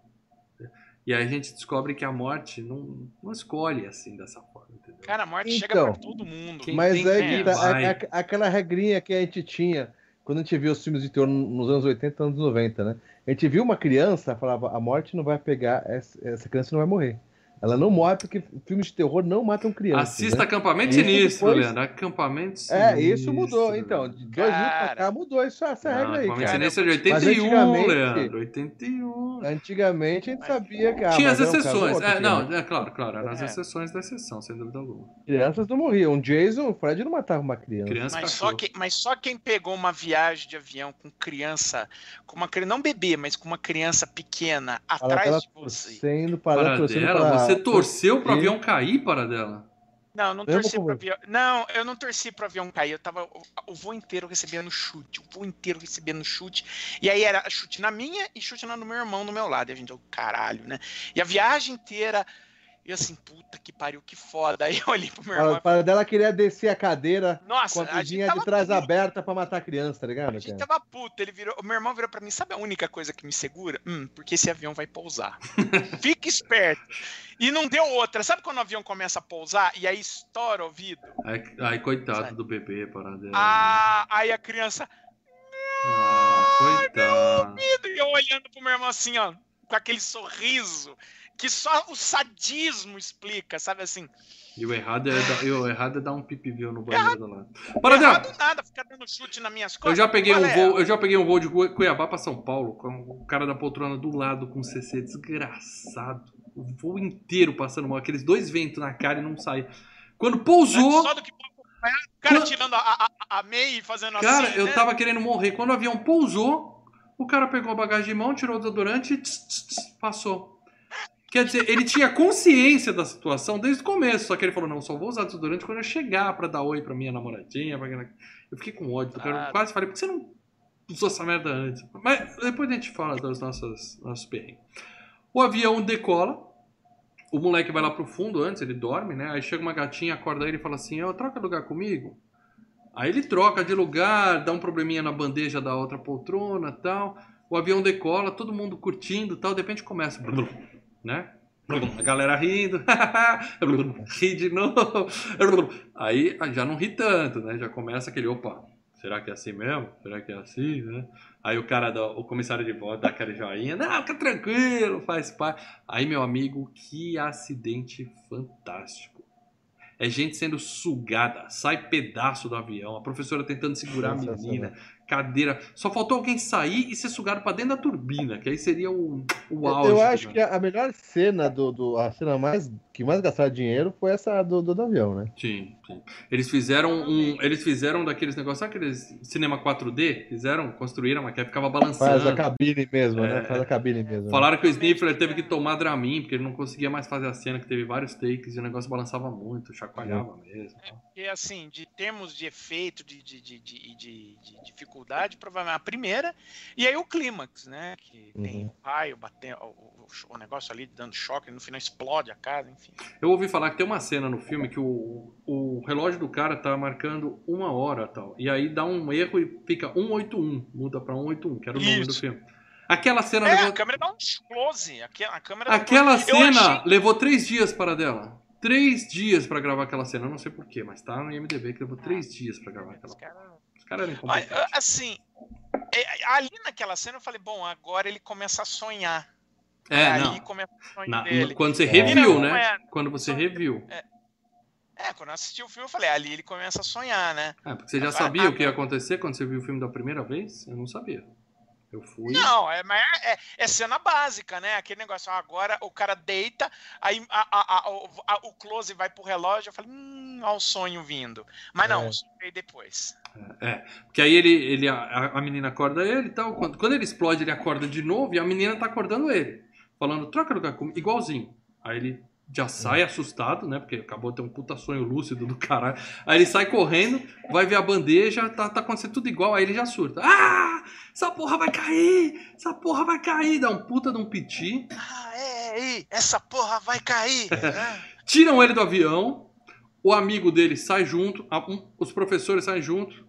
E aí a gente descobre que a morte não, não escolhe assim dessa forma, entendeu? Cara, a morte chega Então, pra todo mundo. Mas é que tá, é- é aquela regrinha que a gente tinha quando a gente via os filmes de terror nos anos 80 anos 90, né? A gente viu uma criança, falava, a morte não vai pegar, essa criança não vai morrer. Ela não morre porque filmes de terror não matam crianças. Assista né? Acampamento Isso Sinistro, depois- Leandro. Acampamento Sinistro. É, isso mudou, então. De dois anos pra Cara. cá mudou isso, essa Não, regra aí, Acampamento cara. Sinistro é de Mas 81, antigamente- Leandro. 81. Antigamente a gente sabia que. ah, Tinha as é exceções. É, não, né? é claro, claro. Eram as É. exceções da exceção, sem dúvida alguma. Crianças não morriam. Jason, o Fred não matava uma criança. Criança Mas cachorro. só, que, mas só quem pegou uma viagem de avião com criança, com uma criança, não bebê, mas com uma criança pequena atrás de você. torcendo, para dela? Você torceu pro avião cair para dela? Não, não Eu torci pro avião. Não, eu não torci pro avião cair. Eu tava o, voo inteiro recebendo chute, o voo inteiro recebendo chute. E aí era chute na minha e chute na do meu irmão do meu lado. E a gente, eu, caralho, né? E a viagem inteira, eu assim, puta que pariu, que foda. Aí eu olhei pro meu irmão. Para, para dela queria descer a cadeira com Nossa, a a cozinha de trás puto. aberta pra matar a criança, tá ligado? A gente cara? tava puto, ele virou. O meu irmão virou pra mim, sabe a única coisa que me segura? Hum, porque esse avião vai pousar. Fica esperto. E não deu outra. Sabe quando o avião começa a pousar e aí estoura o ouvido? Aí, aí, coitado Sai. do bebê, para dela. Ah, aí a criança. Ah, coitado. E eu olhando pro meu irmão assim, ó. com aquele sorriso que só o sadismo explica, sabe assim? E o errado é, dar, o errado é dar um pipiviu no banheiro do lado. Para Errado nada, ficar dando chute nas minhas Eu costas. já peguei um é? voo, eu já peguei um voo de Cui- Cuiabá pra São Paulo, com o cara da poltrona do lado com CC desgraçado. O voo inteiro passando mal, aqueles dois ventos na cara e não sai. Quando pousou, Só do que o cara tirando a, a, a meia e fazendo cara, assim. eu né? tava querendo morrer. Quando o avião pousou, o cara pegou a bagagem de mão, tirou o desodorante e tss, tss, tss, passou. Quer dizer, ele tinha consciência da situação desde o começo, só que ele falou: não, só vou usar desodorante quando eu chegar pra dar oi pra minha namoradinha. pra Eu fiquei com ódio. Ah. quase falei: por que você não usou essa merda antes? Mas depois a gente fala dos nossos, nossos perrengues. O avião decola, o moleque vai lá pro fundo antes, ele dorme, né? Aí chega uma gatinha, acorda ele e fala assim: ó, troca lugar comigo. Aí ele troca de lugar, dá um probleminha na bandeja da outra poltrona tal. O avião decola, todo mundo curtindo tal. De repente começa, né? A galera rindo, ri de novo. Aí já não ri tanto, né? Já começa aquele, opa, será que é assim mesmo? Será que é assim, né? Aí o cara, dá, o comissário de volta dá aquele joinha, não, fica tranquilo, faz parte. Aí, meu amigo, que acidente fantástico. É gente sendo sugada, sai pedaço do avião, a professora tentando segurar a menina, cadeira. Só faltou alguém sair e ser sugado pra dentro da turbina, que aí seria o, o auge. Eu do acho que negócio. a a melhor cena do, do a cena mais que mais gastaram dinheiro foi essa do, do, do avião, né? Sim, sim. Eles fizeram um. Eles fizeram daqueles negócios, sabe aqueles cinema 4D? Fizeram, construíram, mas que aí ficava Faz balançando. a cabine mesmo, É. né? Faz a cabine mesmo. né? Falaram que o Sniffler teve que tomar Dramin, porque ele não conseguia mais fazer a cena, que teve vários takes e o negócio balançava muito, chacoalhava mesmo. Porque, assim, de termos de efeito, de, de, de, de, de- de dificuldade, provavelmente a primeira. E aí o clímax, né? Que tem Uhum. o raio batendo, o, o- negócio ali dando choque, no final explode a casa, enfim. Eu ouvi falar que tem uma cena no filme que o, o relógio do cara tá marcando uma hora tal. E aí dá um erro e fica 181, muda pra 181, que era o nome do Isso. filme. Aquela cena É, levou, a câmera dá um close. A, câmera aquela cena achei- levou três dias para dela. Três dias pra gravar aquela cena. Eu não sei porquê, mas tá no IMDB que levou três dias pra gravar aquela caras- Os caras eram assim, é, ali naquela cena eu falei, bom, agora ele começa a sonhar. É, aí não. começa o sonho Na- dele. quando você É. reviu, né? é. Quando você reviu. É, quando eu assisti o filme, eu falei, ali ele começa a sonhar, né? É, porque você já Ah, sabia o que ia acontecer quando você viu o filme da primeira vez? Eu não sabia. Eu fui. Não, é, mas é, é cena básica, né? Aquele negócio, ó, agora o cara deita, aí a- a- a- o, close vai pro relógio, eu falei, hum, olha o sonho vindo. Mas não, É. o sonho veio depois. É, porque aí ele, ele a, a menina acorda ele e tal. Quando, quando ele explode, ele acorda de novo e a menina tá acordando ele. Falando, troca lugar comigo, igualzinho. Aí ele já sai assustado, né? Porque acabou de ter um puta sonho lúcido do caralho. Aí ele sai correndo, vai ver a bandeja, tá, tá acontecendo tudo igual, aí ele já surta. Ah! Essa porra vai cair! Essa porra vai cair! Dá um puta de um piti. Ah, é, é, essa porra vai cair! né? Tiram ele do avião, o amigo dele sai junto, a- um- os professores saem junto,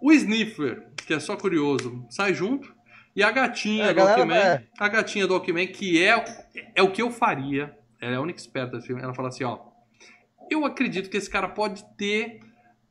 o Sniffer, que é só curioso, sai junto, e a gatinha É, a do Walkman, vai- a gatinha do Walkman, que é, é o que eu faria, ela é a única esperta desse filme, ela fala assim, ó, eu acredito que esse cara pode ter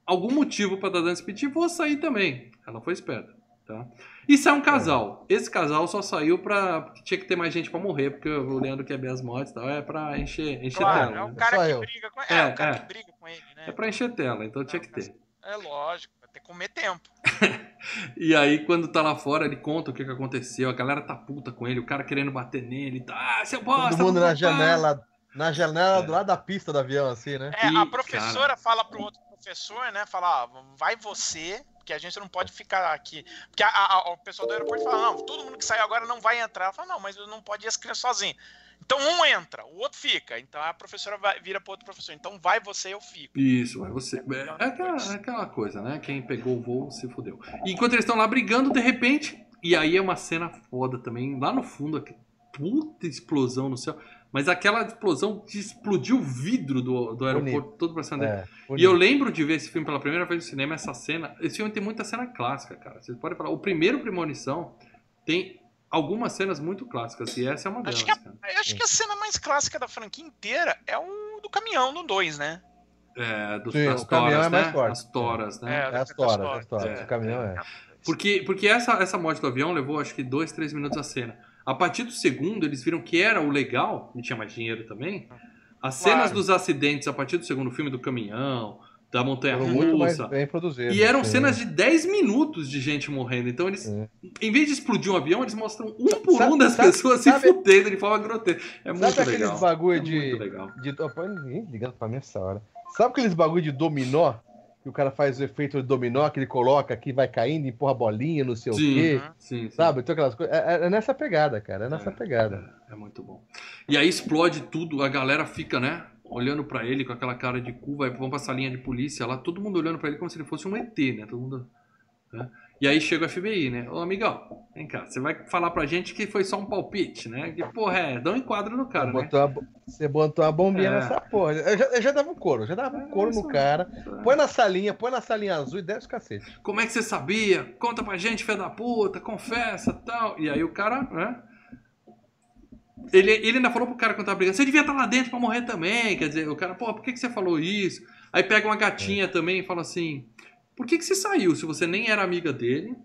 algum motivo pra dar esse piti, vou sair também. Ela foi esperta, tá? E sai um casal. Esse casal só saiu pra... tinha que ter mais gente pra morrer, porque o Leandro quer ver as mortes e tal, é pra encher, encher Claro, tela. é o né? cara que briga com é, É, o cara é. que briga com ele, né? É pra encher tela, então tinha que ter. É lógico, que comer tempo. E aí, quando tá lá fora, ele conta o que, que aconteceu. A galera tá puta com ele, o cara querendo bater nele. Tá, ah, seu bosta! Todo mundo papá." na janela, na janela É. do lado da pista do avião, assim, né? É, E, a professora fala pro outro professor, né? Fala, ó, vai você, porque a gente não pode ficar aqui. Porque a- a- o pessoal do aeroporto fala, não, todo mundo que saiu agora não vai entrar. Ela fala, não, mas eu não pode ir as crianças sozinhas. Então um entra, o outro fica. Então a professora vai, vira pro outro professor. Então vai você, eu fico. Isso, vai você. É aquela, é aquela coisa, né? Quem pegou o voo se fudeu. E enquanto eles estão lá brigando, de repente. E aí é uma cena foda também. Lá no fundo, aquela puta explosão no céu. Mas aquela explosão de explodir o vidro do, do aeroporto todo pra cima dele. É, E eu lembro de ver esse filme pela primeira vez no cinema, essa cena. Esse filme tem muita cena clássica, cara. Vocês podem falar. O primeiro Premonição tem algumas cenas muito clássicas, e essa é uma delas, Acho que, a- acho que a cena mais clássica da franquia inteira é o do caminhão no 2, né? É, dos, Sim, das o caminhão toras, é mais né? forte. As toras, né? É as toras, as toras. É, o caminhão é. Porque, porque essa, essa morte do avião levou acho que dois, três minutos a cena. A partir do segundo, eles viram que era o legal, e tinha mais dinheiro também. As cenas Claro. dos acidentes a partir do segundo filme do caminhão, da montanha Foram muito mais russa. E eram cenas de 10 minutos de gente morrendo. Então eles, É. em vez de explodir um avião, eles mostram um por Sabe- um das sabe- pessoas sabe- se fudendo de forma grotesca. É muito Sabe aqueles legal. bagulho é de. muito legal. de ninguém ligando pra mim essa hora. Sabe aqueles bagulho de dominó? Que o cara faz o efeito de dominó, que ele coloca aqui, vai caindo, empurra a bolinha, não sei o Sim, quê. sim, sim. Sabe? Então aquelas coisas. É, é- é nessa pegada, cara. É nessa É. pegada. É muito bom. E aí explode tudo, a galera fica, né? Olhando pra ele com aquela cara de cu, vai, vão pra salinha de polícia lá, todo mundo olhando pra ele como se ele fosse um ET, né? Todo mundo. né? E aí chega o FBI, né? Ô amigão, vem cá, você vai falar pra gente que foi só um palpite, né? Que porra é? Dá um enquadro no cara, né? Botou bo- você botou uma bombinha É. nessa porra. Eu já, eu já dava um couro, já dava um couro isso no cara. Põe na salinha, põe na salinha azul e desce o cacete. Como é que você sabia? Conta pra gente, filho da puta, confessa tal. E aí o cara, né? Ele, ele ainda falou pro cara quando tava brigando, você devia estar lá dentro pra morrer também. Quer dizer, o cara, pô, por que, que você falou isso? Aí pega uma gatinha também e fala assim: por que, que você saiu se você nem era amiga dele?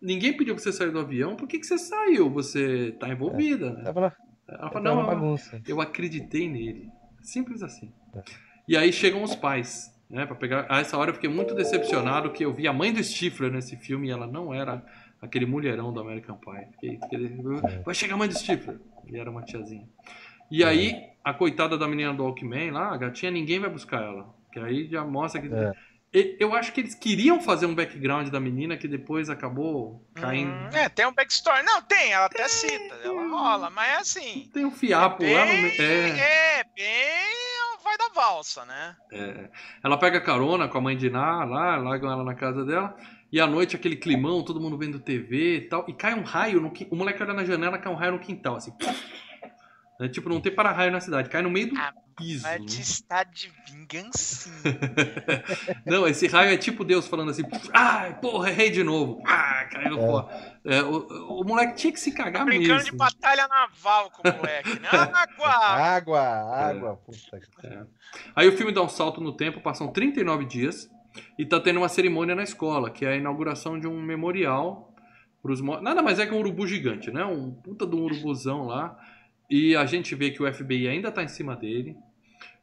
Ninguém pediu pra você sair do avião, por que, que você saiu? Você tá envolvida, né? Tava Ela fala, não, eu- bagunça. eu acreditei nele. Simples assim. É. E aí chegam os pais, né? Pra pegar. A essa hora eu fiquei muito decepcionado que eu vi a mãe do Stifler nesse filme e ela não era aquele mulherão do American Pie. Fiquei, fiquei- É. Vai chegar a mãe do Stifler. E era uma tiazinha. E aí, a coitada da menina do Walkman lá, a gatinha, ninguém vai buscar ela. Que aí já mostra que. É. Eu acho que eles queriam fazer um background da menina que depois acabou caindo. Hum, é, tem um backstory. Não, tem, ela até cita, ela rola, mas é assim. Tem um fiapo bem, lá no. me- É. é, bem. Vai da valsa, né? É. Ela pega carona com a mãe de Ná lá, largam ela na casa dela. E à noite aquele climão, todo mundo vendo TV e tal. E cai um raio, no, o moleque olha na janela, cai um raio no quintal, assim. É, tipo, não tem para-raio na cidade, cai no meio do Ah, piso. Né? estar de vingancinha. Não, esse raio é tipo Deus falando assim, ai, porra, errei de novo. Ah, caiu É. É, o, o moleque tinha que se cagar Brincando mesmo. de batalha naval com o moleque, né? Água! Água, É. água. Puta que... Aí o filme dá um salto no tempo, passam 39 dias e tá tendo uma cerimônia na escola, que é a inauguração de um memorial pros. Nada mais é que um urubu gigante, né? Um puta de um urubuzão lá. E a gente vê que o FBI ainda tá em cima dele.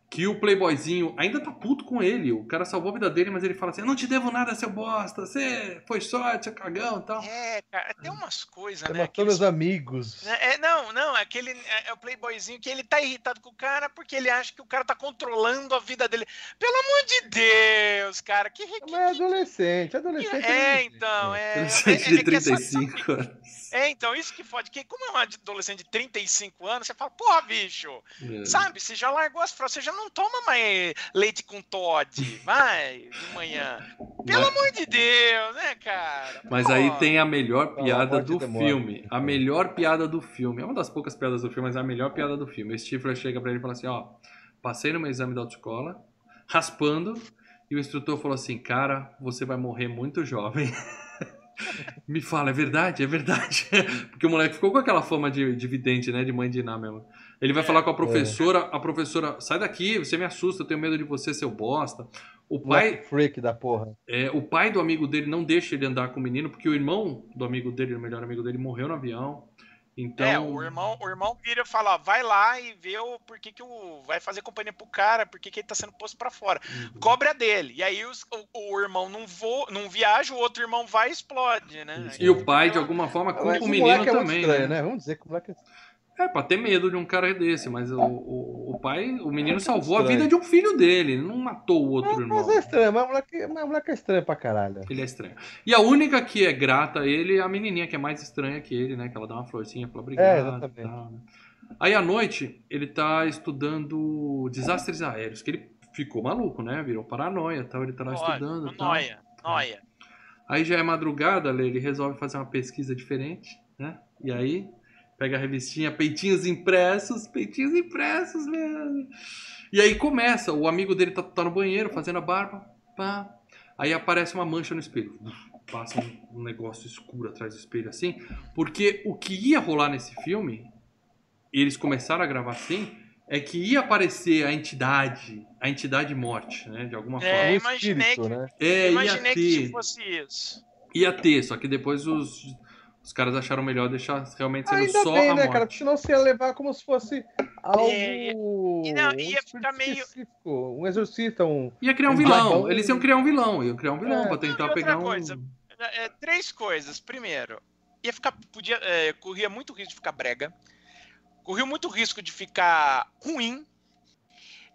Que o playboyzinho ainda tá puto com ele. O cara salvou a vida dele, mas ele fala assim: Eu não te devo nada, seu bosta. Você foi sorte, seu cagão e tal. É, cara, tem umas coisas, né? matou aqueles- meus amigos. É, é, não, não, é aquele é, é o playboyzinho que ele tá irritado com o cara porque ele acha que o cara tá controlando a vida dele. Pelo amor de Deus, cara, que, Mas é adolescente, adolescente. é, é então, é, é, Adolescente é de que é só- 35 anos. é, então, isso que fode, que como é um adolescente de 35 anos, você fala, porra, bicho, É. sabe, você já largou as fraldas, você já não toma mais leite com Todd, vai, de manhã. Pelo Mas- amor de Deus, né, cara? Mas Pô. aí tem a melhor piada do demora. filme. A melhor piada do filme. É uma das poucas piadas do filme, mas é a melhor piada do filme. O Stifler chega pra ele e fala assim: Ó, passei no meu exame da autoescola, raspando, e o instrutor falou assim: Cara, você vai morrer muito jovem. Me fala, é verdade? É verdade. Porque o moleque ficou com aquela fama de, de vidente, né? De mãe de Iná mesmo. Ele vai falar com a professora, a professora, sai daqui, você me assusta, eu tenho medo de você, seu bosta. O pai, Black freak da porra. é, o pai do amigo dele não deixa ele andar com o menino, porque o irmão do amigo dele, o melhor amigo dele, morreu no avião. Então. É, o irmão, o irmão vira e fala, ó, vai lá e vê o porquê que o. Vai fazer companhia pro cara, porque que ele tá sendo posto pra fora. Uhum. Cobra dele. E aí os- o, o irmão não, voa, não viaja, o outro irmão vai e explode, né? E o pai, de alguma forma, culpa o o menino é também. estranho, né? né? Vamos dizer que o moleque é É, pra ter medo de um cara desse, mas o, o, o pai, o menino salvou a vida de um filho dele, ele não matou o outro irmão. Mas é estranho, mas o moleque, mas o moleque é estranho pra caralho. Ele é estranho. E a única que é grata a ele é a menininha, que é mais estranha que ele, né? Que ela dá uma florzinha pra obrigado. É, exatamente. e tal, né? Aí à noite, ele tá estudando desastres aéreos, que ele ficou maluco, né? Virou paranoia e tal. Ele tá lá estudando. e tal. Noia, noia. Aí já é madrugada, ele resolve fazer uma pesquisa diferente, né? E aí, pega a revistinha, peitinhos impressos, peitinhos impressos mesmo. E aí começa, o amigo dele tá, tá no banheiro fazendo a barba, pá. Aí aparece uma mancha no espelho. Passa um, um negócio escuro atrás do espelho assim. Porque o que ia rolar nesse filme, e eles começaram a gravar assim, é que ia aparecer a entidade, a entidade morte, né? De alguma É, forma. Um imaginei espírito, que- né? É, Imaginei que ter. tipo, fosse isso. Ia ter, só que depois os, Os caras acharam melhor deixar realmente sendo Ainda só bem, a né, morte. cara? Porque senão você ia levar como se fosse algo. É, e não, ia ficar meio- Um exorcista, um. Ia criar um Um vilão. Eles iam criar um vilão. Iam criar um vilão É. pra Não, tentar outra pegar um. coisa. É, três coisas. Primeiro, ia ficar. Podia, é, corria muito risco de ficar brega. Corria muito risco de ficar ruim.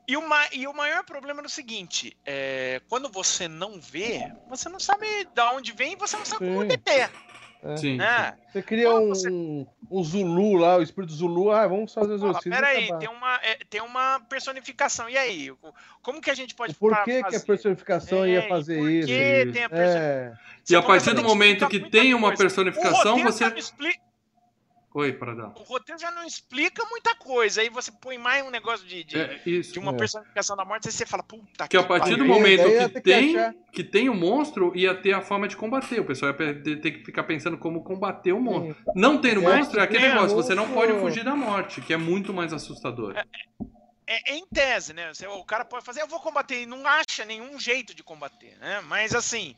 E o, ma- e o maior problema é o seguinte: é, quando você não vê, você não sabe de onde vem e você não sabe como Sim. Sim. Né? Você cria Quando um, você- um Zulu lá, o espírito Zulu, ah, vamos fazer exorcismo. e peraí, tem uma, é, tem uma personificação. E aí? Como que a gente pode Por que, que a fazer? personificação É, ia e fazer por isso? que tem a person- É, E a partir do momento que tem uma coisa. personificação, você. não expli- Oi, Paradão. O roteiro já não explica muita coisa. Aí você põe mais um negócio de, de, É isso. de uma É. personificação da morte, aí você fala, puta Que a partir do momento que que tem, achar. que tem o monstro, ia ter a forma de combater. O pessoal ia ter que ficar pensando como combater o monstro. sim. Não tem no É, monstro, é aquele tem negócio, você não pode fugir da morte, que é muito mais assustador. É, é em tese, né? O cara pode fazer, eu vou combater, e não acha nenhum jeito de combater, né? Mas assim,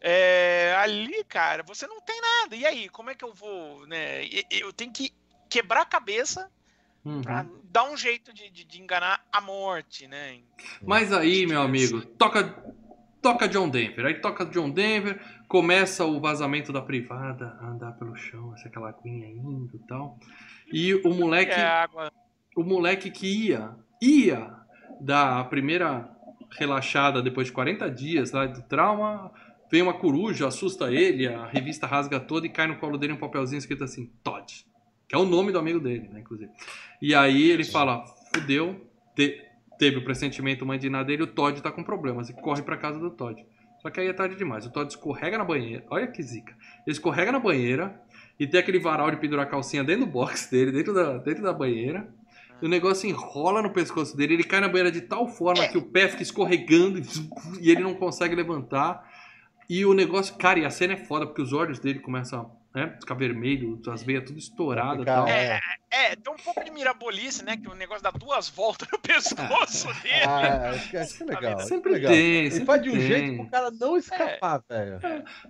é, ali, cara, você não tem nada. E aí, como é que eu vou, né? Eu tenho que quebrar a cabeça Uhum. pra dar um jeito de, de- de enganar a morte, né? Mas aí, meu amigo, toca, toca John Denver. Aí toca John Denver, começa o vazamento da privada andar pelo chão, essa aquela aguinha indo e tal. E o moleque, É o moleque que ia, ia dar a primeira relaxada depois de 40 dias lá do trauma, vem uma coruja, assusta ele, a revista rasga toda e cai no colo dele um papelzinho escrito assim, Todd. Que é o nome do amigo dele, né, inclusive. E aí ele fala, fudeu, te- teve o pressentimento mãe de nada dele, o Todd tá com problemas, e corre pra casa do Todd. Só que aí é tarde demais, o Todd escorrega na banheira, olha que zica. Ele escorrega na banheira e tem aquele varal de pendurar calcinha dentro do box dele, dentro da, dentro da banheira. O negócio enrola no pescoço dele, ele cai na banheira de tal forma que o pé fica escorregando e ele não consegue levantar. E o negócio, cara, e a cena é foda, porque os olhos dele começam né, ficar vermelho, as veias tudo estouradas e Ficar- tal. é. É, tem um pouco de mirabolice, né? Que o negócio dá duas voltas no pescoço dele. Ah, acho que, acho que é legal. é Sempre legal. tem, sempre faz de um tem. jeito pro cara não escapar, velho.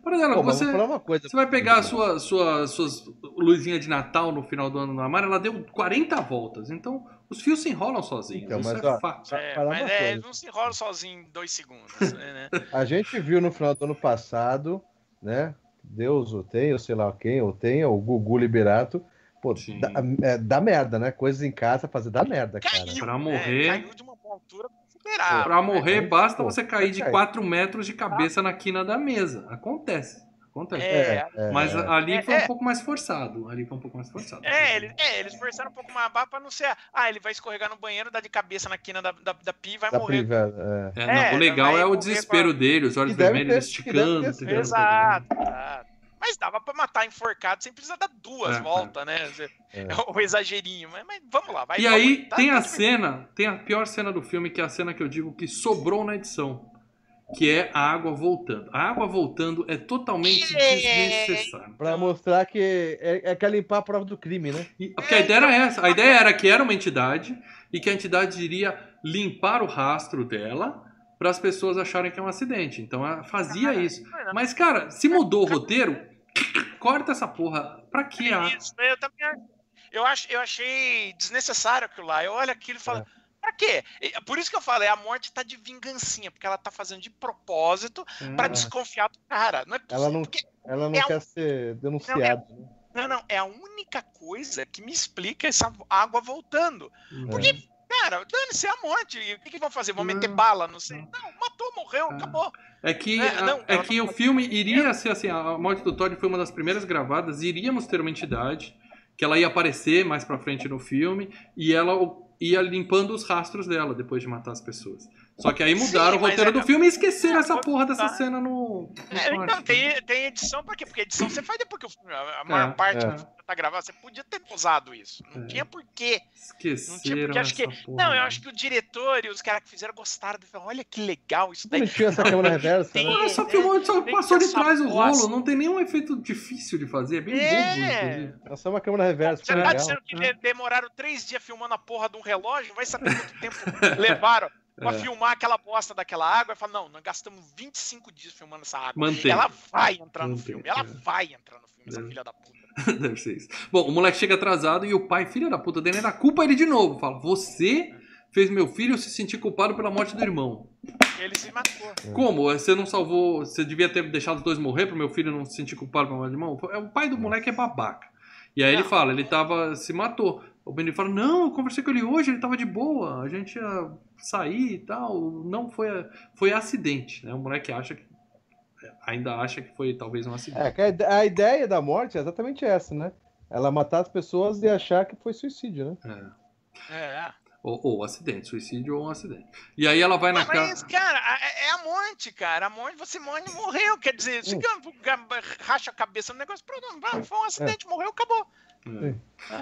Por exemplo, Pô, mas você, vou falar uma coisa. você vai pegar a sua, sua, suas luzinhas de Natal no final do ano na Mara, ela deu 40 voltas. Então, os fios se enrolam sozinhos. Então, isso mas, é ó, É, mas é, não se enrola sozinho em dois segundos, né? A gente viu no final do ano passado, né? Deus o tem, ou sei lá quem, ou tem, o Gugu Liberato. Pô, dá, é, dá merda, né? Coisas em casa fazer dá merda, cara. Caiu, Pra né? morrer- Caiu de uma altura considerável. Pra morrer, né? basta Pô, você cair de cai. 4 metros de cabeça na quina da mesa. Acontece. Acontece. É, É, Mas ali É, foi é. um pouco mais forçado. Ali foi um pouco mais forçado. É, eles, é, eles forçaram um pouco mais a barra pra não ser. Ah, ele vai escorregar no banheiro, dar de cabeça na quina da, da, da pia e vai da morrer. privada, é. É, não, É, o legal é o desespero com dele, os olhos vermelhos ter- esticando. ter entendeu? sido. Exato, exato. Mas dava pra matar enforcado sem precisar dar duas É, voltas, né? É. O exagerinho. Mas, mas vamos lá, vai. E vamos, aí tá- tem a cena, tem a pior cena do filme, que é a cena que eu digo que sobrou na edição. Que é a água voltando. A água voltando é totalmente É. desnecessário. Pra mostrar que é, é quer limpar a prova do crime, né? E- Porque a ideia era essa. A ideia era que era uma entidade e que a entidade iria limpar o rastro dela para as pessoas acharem que é um acidente. Então ela fazia Cara, isso. mano, Mas, cara, se mudou o roteiro, corta essa porra. Pra que a. Isso, eu também eu, acho, eu achei desnecessário aquilo lá. Eu olho aquilo e falo, É. pra quê? E- Por isso que eu falei, a morte tá de vingancinha, porque ela tá fazendo de propósito pra É. desconfiar do cara. Não é possível, Ela não- Ela não É quer ser denunciada. né? não, não, é a única coisa que me explica essa água voltando. Uhum. Porque, cara, dane-se é a morte. E o que, que vão fazer? Vão meter Não, bala? Não sei. não. Não, matou, morreu, Ah. acabou. É que, É, a- não, é que não o filme iria ser assim, a morte do Todd foi uma das primeiras gravadas, iríamos ter uma entidade que ela ia aparecer mais pra frente no filme e ela ia limpando os rastros dela depois de matar as pessoas. Só que aí mudaram Sim, o roteiro é- do filme e esqueceram É, essa porra dessa tá. cena no, no É, então, tem, tem edição pra quê? Porque edição você faz depois que o filme, a maior É, parte é. do filme tá gravado. Você podia ter usado isso. Não É. tinha porquê. Esqueceram porque acho que- porra. Não, eu acho que o diretor e os caras que fizeram gostaram. Falaram, Olha que legal isso daí. Bonitinho essa câmera reversa, Tem- né? Ah, só É, filmou, só passou de trás o rolo, não tem nenhum efeito difícil de fazer, é bem É. bobo, inclusive. Essa é uma câmera reversa, Você tá legal. dizendo que É. de- demoraram três dias filmando a porra de um relógio? Vai saber quanto tempo levaram pra É. filmar aquela bosta daquela água e fala, não, nós gastamos 25 dias filmando essa água. Mantém. Ela vai entrar no Mantém, filme, ela é. vai entrar no filme, essa É. filha da puta. Deve ser isso. Bom, o moleque chega atrasado e o pai, filho da puta dele, ainda culpa ele de novo. Fala, você fez meu filho se sentir culpado pela morte do irmão. Ele se matou. Como? Você não salvou. Você devia ter deixado os dois morrer pro meu filho não se sentir culpado pela morte do irmão? É, O pai do moleque é babaca. E aí ele Não. fala, ele tava. se matou. O Benny fala, não, eu conversei com ele hoje, ele tava de boa, a gente ia sair e tal. Não foi. Foi acidente, né? O moleque acha que. Ainda acha que foi talvez um acidente. É, que a ide- a ideia da morte é exatamente essa, né? Ela matar as pessoas e achar que foi suicídio, né? É. É. Ou, ou acidente, suicídio ou um acidente. E aí ela vai na Mas, casa. cara, é, é a morte, cara. A morte, você morre e morreu. Quer dizer, você racha a cabeça no negócio, pronto, foi um acidente, morreu, acabou. É.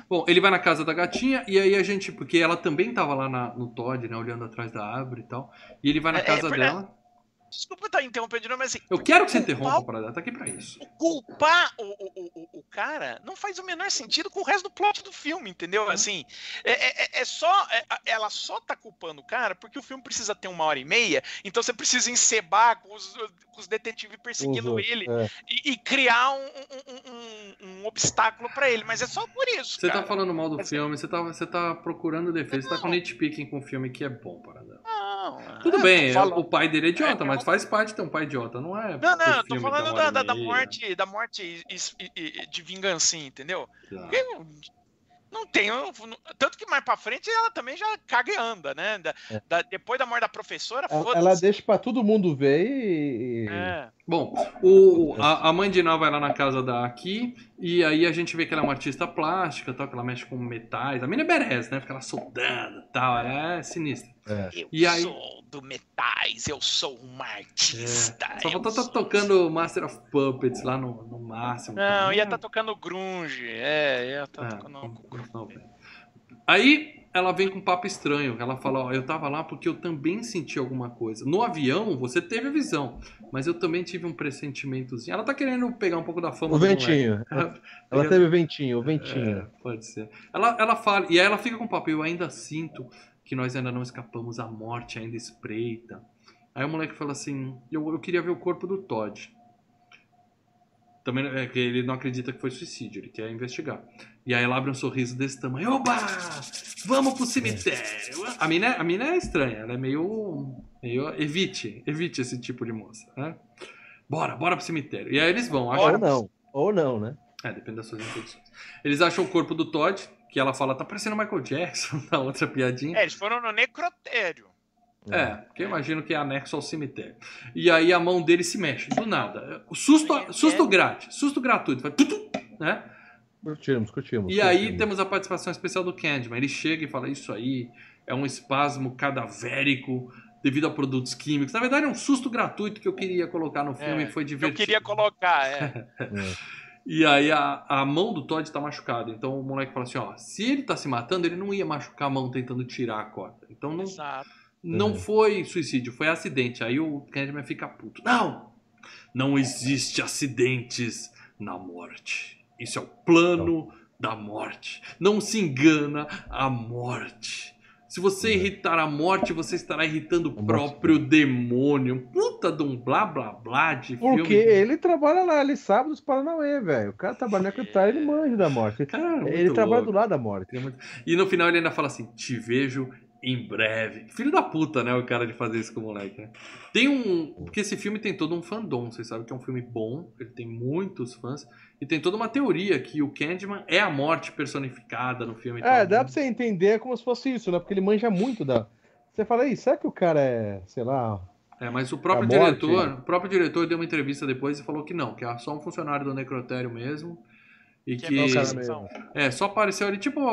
Bom, ele vai na casa da gatinha e aí a gente, porque ela também tava lá na- no Todd, né, olhando atrás da árvore e tal. E ele vai na É, é, casa dela. Desculpa estar interrompendo de novo, mas assim, Eu quero que você interrompa para dar, tá aqui pra isso. culpar o, o, o, o cara não faz o menor sentido com o resto do plot do filme, entendeu? Assim, é, é, é só. é- ela só tá culpando o cara porque o filme precisa ter uma hora e meia, então você precisa encebar com os, com os detetives perseguindo outros, ele é. e, e criar um, um, um- um obstáculo pra ele. Mas é só por isso. Você cara. tá falando mal do Mas- filme, você tá, você tá procurando defesa, você tá com Não. nitpicking com o filme que é bom, Paradão. Não, Tudo eu bem, é- falando- o pai dele é idiota, É, mas faz parte ter um pai idiota, não é? Não, não, eu tô falando da, da, da morte, da morte de vingancinha, entendeu? Tá. Porque não- não tem. Tanto que mais pra frente ela também já caga e anda, né? Da- É. da- depois da morte da professora, Ela, foda-se. ela deixa pra todo mundo ver e. É. Bom, o, a, a mãe de Ná vai lá na casa da Aki e aí a gente vê que ela é uma artista plástica, tal, que ela mexe com metais. A mina é berés, né? Fica lá soldando e tal, ela é sinistra. Eu E aí- sou do metais, eu sou uma artista. É. Só faltou estar sou- tocando Master of Puppets lá no, no máximo. Não, tal. ia estar tocando grunge. É, ia estar É, tocando grunge. Aí ela vem com um papo estranho. Ela fala: Ó, eu tava lá porque eu também senti alguma coisa. No avião, você teve a visão, mas eu também tive um pressentimentozinho. Ela tá querendo pegar um pouco da fama O ventinho. Ela, Ela teve o ventinho, o ventinho. É, pode ser. Ela, ela fala, e aí ela fica com o papo, eu ainda sinto que nós ainda não escapamos, a morte ainda espreita. Aí o moleque fala assim, eu, eu queria ver o corpo do Todd. Também é que ele não acredita que foi suicídio, ele quer investigar. E aí ela abre um sorriso desse tamanho, oba! Vamos pro cemitério! A mina, é- a mina é estranha, ela é meio, meio... Evite, evite esse tipo de moça, né? Bora, bora pro cemitério. E aí eles vão. Ou não. Ou não, né? É, depende das suas intenções. Eles acham o corpo do Todd, que ela fala, tá parecendo Michael Jackson, da outra piadinha. É, eles foram no necrotério. É, porque eu imagino que é anexo ao cemitério. E aí a mão dele se mexe, do nada. Susto, susto grátis, susto gratuito. Vai, tutu, né? Curtimos, curtimos. E aí curtimos. temos a participação especial do Candyman. Ele chega e fala, isso aí é um espasmo cadavérico devido a produtos químicos. Na verdade é um susto gratuito que eu queria colocar no filme É, e foi Eu divertido. queria colocar, é. E aí a, a mão do Todd tá machucada. Então o moleque fala assim, ó, se ele tá se matando, ele não ia machucar a mão tentando tirar a corda. Então não, Exato. não Uhum. foi suicídio, foi acidente. Aí o Candyman fica puto. Não! Não existe acidentes na morte. Isso é o plano da morte. Não se engana a morte. Se você Uhum. irritar a morte, você estará irritando o próprio demônio. Puta de um blá blá blá de Porque filme. ele trabalha lá, ele sabe dos Paranauê, velho. O cara trabalha na secretária, ele manja da morte. Cara, ele trabalha louco. do lado da morte. E no final ele ainda fala assim: Te vejo em breve. Filho da puta, né? O cara de fazer isso com o moleque, né? Tem um. Porque esse filme tem todo um fandom. Vocês sabem que é um filme bom, ele tem muitos fãs. E tem toda uma teoria que o Candyman é a morte personificada no filme. É, tal. dá pra você entender como se fosse isso, né? Porque ele manja muito da. Você fala, aí, será que o cara é, sei lá. É, mas o próprio A morte. diretor, o próprio diretor deu uma entrevista depois e falou que não, que é só um funcionário do necrotério mesmo. E Que que. é mesmo. É, só apareceu ali, tipo o,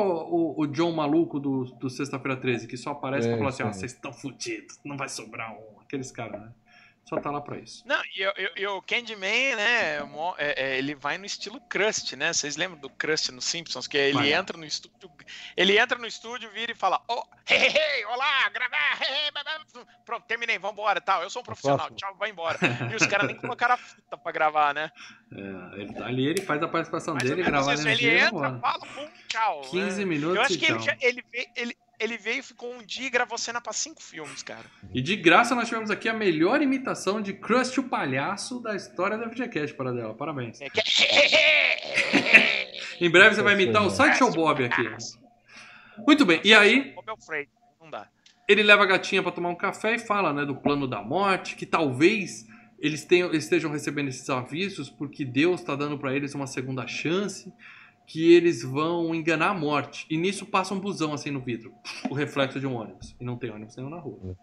o- o John maluco do, do Sexta-feira 13, que só aparece pra É, falar assim: ó, vocês estão fudidos, não vai sobrar um. Aqueles caras, né? Só tá lá pra isso. Não, e, eu- eu- e o Candyman, né, mo- é- é, ele vai no estilo Crust, né? Vocês lembram do Crust no Simpsons? Que ele Vai. entra no estúdio, ele entra no estúdio, vira e fala, oh, hey, hey, hey, olá, gravar, hey, hey, pronto, terminei, vambora, tal, eu sou um profissional, próximo. tchau, vai embora. E os caras nem colocaram a fita pra gravar, né? É, ele, ali ele faz a participação Mais dele, gravar isso, energia ele entra, fala, pum, tchau. 15 né? minutos Eu acho e que ele, tchau. já- ele, ele, ele veio, ficou um dia e gravou cena pra cinco filmes, cara. E de graça nós tivemos aqui a melhor imitação de Krusty o Palhaço da história da FGCast, para dela. Parabéns. É que- Em breve você vai imitar o Sideshow Bob aqui. Muito bem, e aí ele leva a gatinha pra tomar um café e fala né, do plano da morte, que talvez eles tenham, estejam recebendo esses avisos porque Deus está dando pra eles uma segunda chance, que eles vão enganar a morte. E nisso passa um busão assim no vidro, o reflexo de um ônibus. E não tem ônibus nenhum na rua.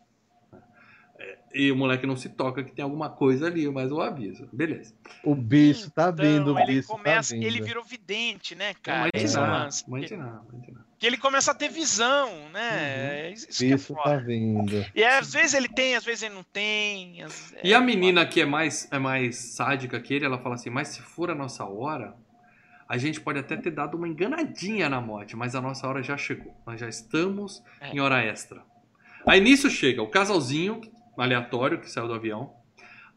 É, E o moleque não se toca que tem alguma coisa ali, mas o aviso. Beleza. O bicho tá vindo, o Então, ele bicho começa, tá vindo. ele virou vidente, né, cara? é mãe de nada, mãe de nada. Que ele começa a ter visão, né? Isso que é bicho tá foda. vindo. E às vezes ele tem, às vezes ele não tem. às- E é a menina que é mais, é mais sádica que ele, ela fala assim: Mas se for a nossa hora, a gente pode até ter dado uma enganadinha na morte, mas a nossa hora já chegou. Nós já estamos É. em hora extra. Aí nisso chega o casalzinho aleatório que saiu do avião.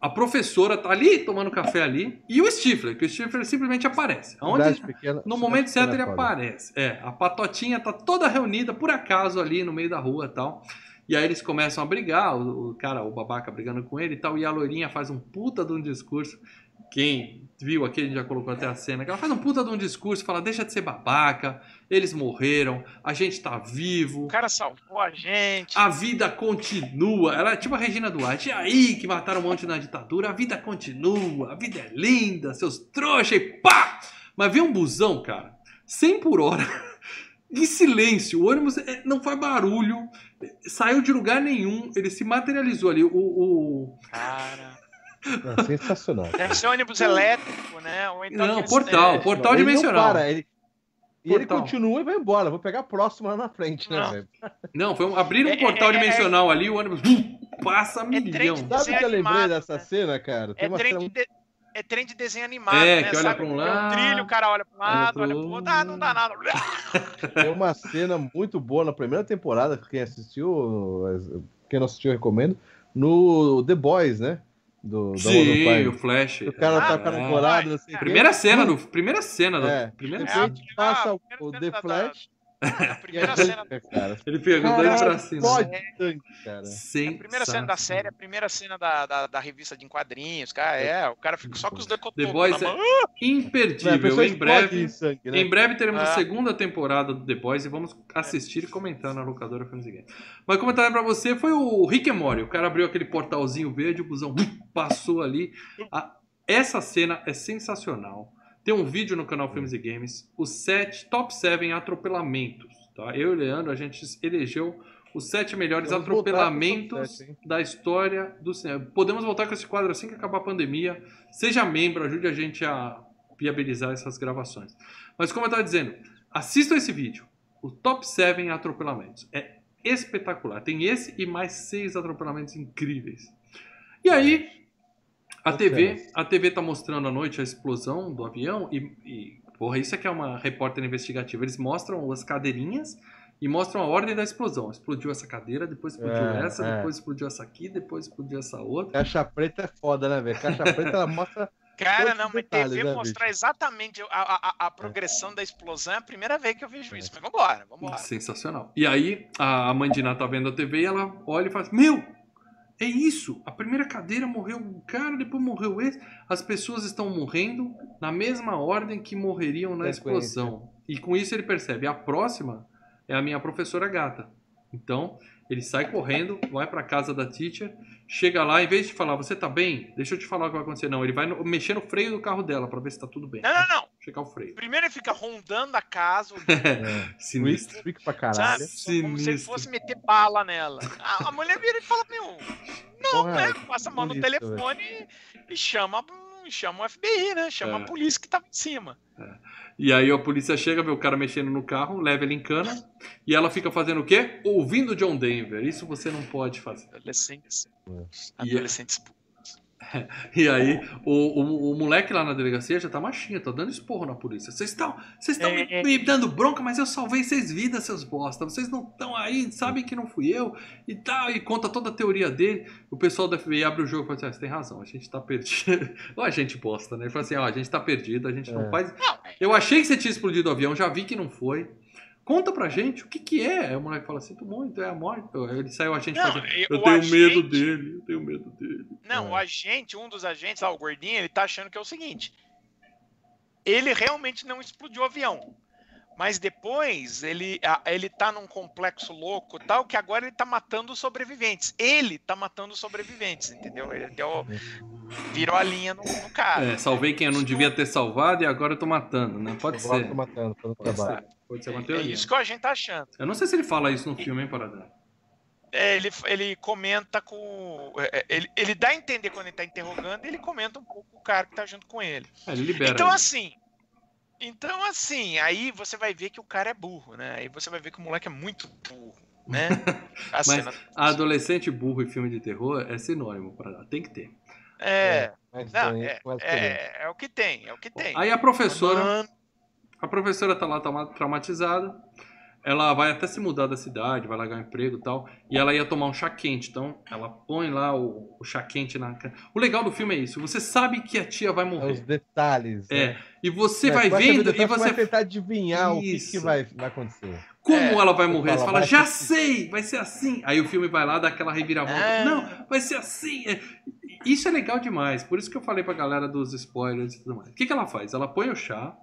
A professora tá ali tomando café ali. E o Stifler, que o Stifler simplesmente aparece. Aonde, Cidade pequena- no momento certo ele foda. aparece. É, a patotinha tá toda reunida por acaso ali no meio da rua e tal. E aí eles começam a brigar, o, o cara, o babaca brigando com ele e tal, e a loirinha faz um puta de um discurso. Quem viu aqui, a gente já colocou até a cena, que ela faz um puta de um discurso, fala, deixa de ser babaca, eles morreram, a gente tá vivo, O cara salvou a gente. a vida continua. Ela é tipo a Regina Duarte. E aí que mataram um monte na ditadura, a vida continua, a vida é linda, seus trouxa e pá! Mas vem um busão, cara, 100 por hora, em silêncio, o ônibus é, não faz barulho, saiu de lugar nenhum, ele se materializou ali. O, o- Cara. É sensacional. Deve ser ônibus elétrico, né? Ou então Não, portal, é, portal ele dimensional. Não para, ele... E ele continua e vai embora. Vou pegar a próxima lá na frente, né, Não. velho? Não, foi um, abrir um É, portal é, é, dimensional ali, o ônibus passa milhão. Sabe o que eu lembrei animado, dessa né? cena, cara? Tem É uma trem, cena de, é trem de desenho animado, É, né? que olha pra um Tem lado, trilho, o cara olha pra um lado, olha pro outro, ah, não dá nada. Tem uma cena muito boa na primeira temporada, quem assistiu, quem não assistiu, eu recomendo, no The Boys, né? Do, do Sim, Prime. o Flash. O cara Ah, tá com a é. namorada, não sei. Primeira cena do. Primeira cena do. É. Primeira Depois cena. Ah, passa a o, primeira o The da- Flash A primeira a cena, cara. Ele os dois pra cima. explode sangue, cara. Sem a primeira cena da série, a primeira cena da, da, da revista de quadrinhos, cara, é, o cara fica só com os dois The Boys é a imperdível. Em breve, em sangue, né? em breve teremos a Ah. segunda temporada do The Boys e vamos assistir e comentar na locadora Filmes e Games. Mas comentário pra você foi o Rick and Morty. O cara abriu aquele portalzinho verde, o busão hum, passou ali. A- essa cena é sensacional. Tem um vídeo no canal Filmes e Games, os sete, top 7 atropelamentos. Tá? Eu e o Leandro, a gente elegeu os sete melhores Vamos atropelamentos sete, da história do cinema. Podemos voltar com esse quadro assim que acabar a pandemia. Seja membro, ajude a gente a viabilizar essas gravações. Mas como eu estava dizendo, assistam esse vídeo. O Top 7 atropelamentos. É espetacular. Tem esse e mais seis atropelamentos incríveis. E aí, a TV, a TV tá mostrando à noite a explosão do avião e, e porra, isso aqui é uma repórter investigativa. Eles mostram as cadeirinhas e mostram a ordem da explosão. Explodiu essa cadeira, depois explodiu É, essa, é. depois explodiu essa aqui, depois explodiu essa outra. Caixa preta é foda, né, velho? Caixa preta ela mostra. Cara, não, mas TV né, mostrar exatamente a, a, a- a progressão da explosão é a primeira vez que eu vejo isso. Mas vambora, vambora. Sensacional. E aí, a a mãe de Ná tá vendo a TV e ela olha e fala: Meu, é isso! A primeira cadeira morreu um cara, depois morreu esse. As pessoas estão morrendo na mesma ordem que morreriam na explosão. E com isso ele percebe: a próxima é a minha professora gata. Então, ele sai correndo, vai pra casa da teacher, chega lá, em vez de falar, você tá bem? Deixa eu te falar o que vai acontecer. Não, ele vai no- mexer no freio do carro dela pra ver se tá tudo bem. Não, não, não. Checar o freio. Primeiro ele fica rondando a casa, É. Sinistro. Freak pra caralho. sabe? Como se ele Sinistro. fosse meter bala nela. A, a mulher vira e fala, meu, não, Porra, né? que Passa a mão no telefone e, e chama, chama o FBI, né? Chama É. a polícia que tava em cima. E aí a polícia chega, vê o cara mexendo no carro, leva ele em cana, e ela fica fazendo o quê? Ouvindo John Denver. Isso você não pode fazer. Adolescentes. E- Adolescentes. E aí o, o, o moleque lá na delegacia já tá machinha, tá dando esporro na polícia. Vocês estão vocês estão me, É, é. me dando bronca, mas eu salvei seis vidas, seus bosta. Vocês não estão aí, sabem que não fui eu e tal. E conta toda a teoria dele. O pessoal da FBI abre o jogo e fala assim: ah, você tem razão, a gente tá perdido. Ou a gente bosta, né? Ele fala assim: ó, a gente tá perdido, a gente não É. faz. Não, é- Eu achei que você tinha explodido o avião, já vi que não foi. Conta pra gente o que que é. Aí o moleque fala, sinto muito, é a morte. Ele saiu a gente Não, fazendo, eu tenho agente- medo dele, eu tenho medo dele. Não, É. o agente, um dos agentes, lá, o gordinho, ele tá achando que é o seguinte. Ele realmente não explodiu o avião. Mas depois ele, ele tá num complexo louco tal, que agora ele tá matando os sobreviventes. Ele tá matando os sobreviventes, entendeu? Ele deu, virou a linha no, no cara. É, salvei quem eu não devia ter salvado e agora eu tô matando, né? Pode Agora ser. tô matando pelo trabalho. Ser, pode ser uma É teoria. isso que a gente tá achando. Eu não sei se ele fala isso no filme, hein, Paradão? É, ele, ele comenta com. é, é, Ele, ele dá a entender quando ele tá interrogando e ele comenta um pouco com o cara que tá junto com ele. É, ele libera. Então, ele. assim. Então, assim, aí você vai ver que o cara é burro, né? Aí você vai ver que o moleque é muito burro, né? A Mas cena- adolescente burro e filme de terror é sinônimo para tem que ter. É, Mas não, é, é, é o que tem, é o que tem. Aí a professora, Mano, a professora tá lá trauma- traumatizada. Ela vai até se mudar da cidade, vai largar o emprego e tal. E ela ia tomar um chá quente. Então, ela põe lá o, o chá quente na. O legal do filme é isso. Você sabe que a tia vai É os morrer. detalhes. É. né? E você É, vai vendo e você. tentar adivinhar o que, Isso. que vai, vai acontecer. Como É, ela vai morrer? Você fala, vai já sei, vai ser assim. Aí o filme vai lá, dá aquela reviravolta. Ah. Não, vai ser assim. É, Isso é legal demais. Por isso que eu falei pra galera dos spoilers e tudo mais. O que, que ela faz? Ela põe o chá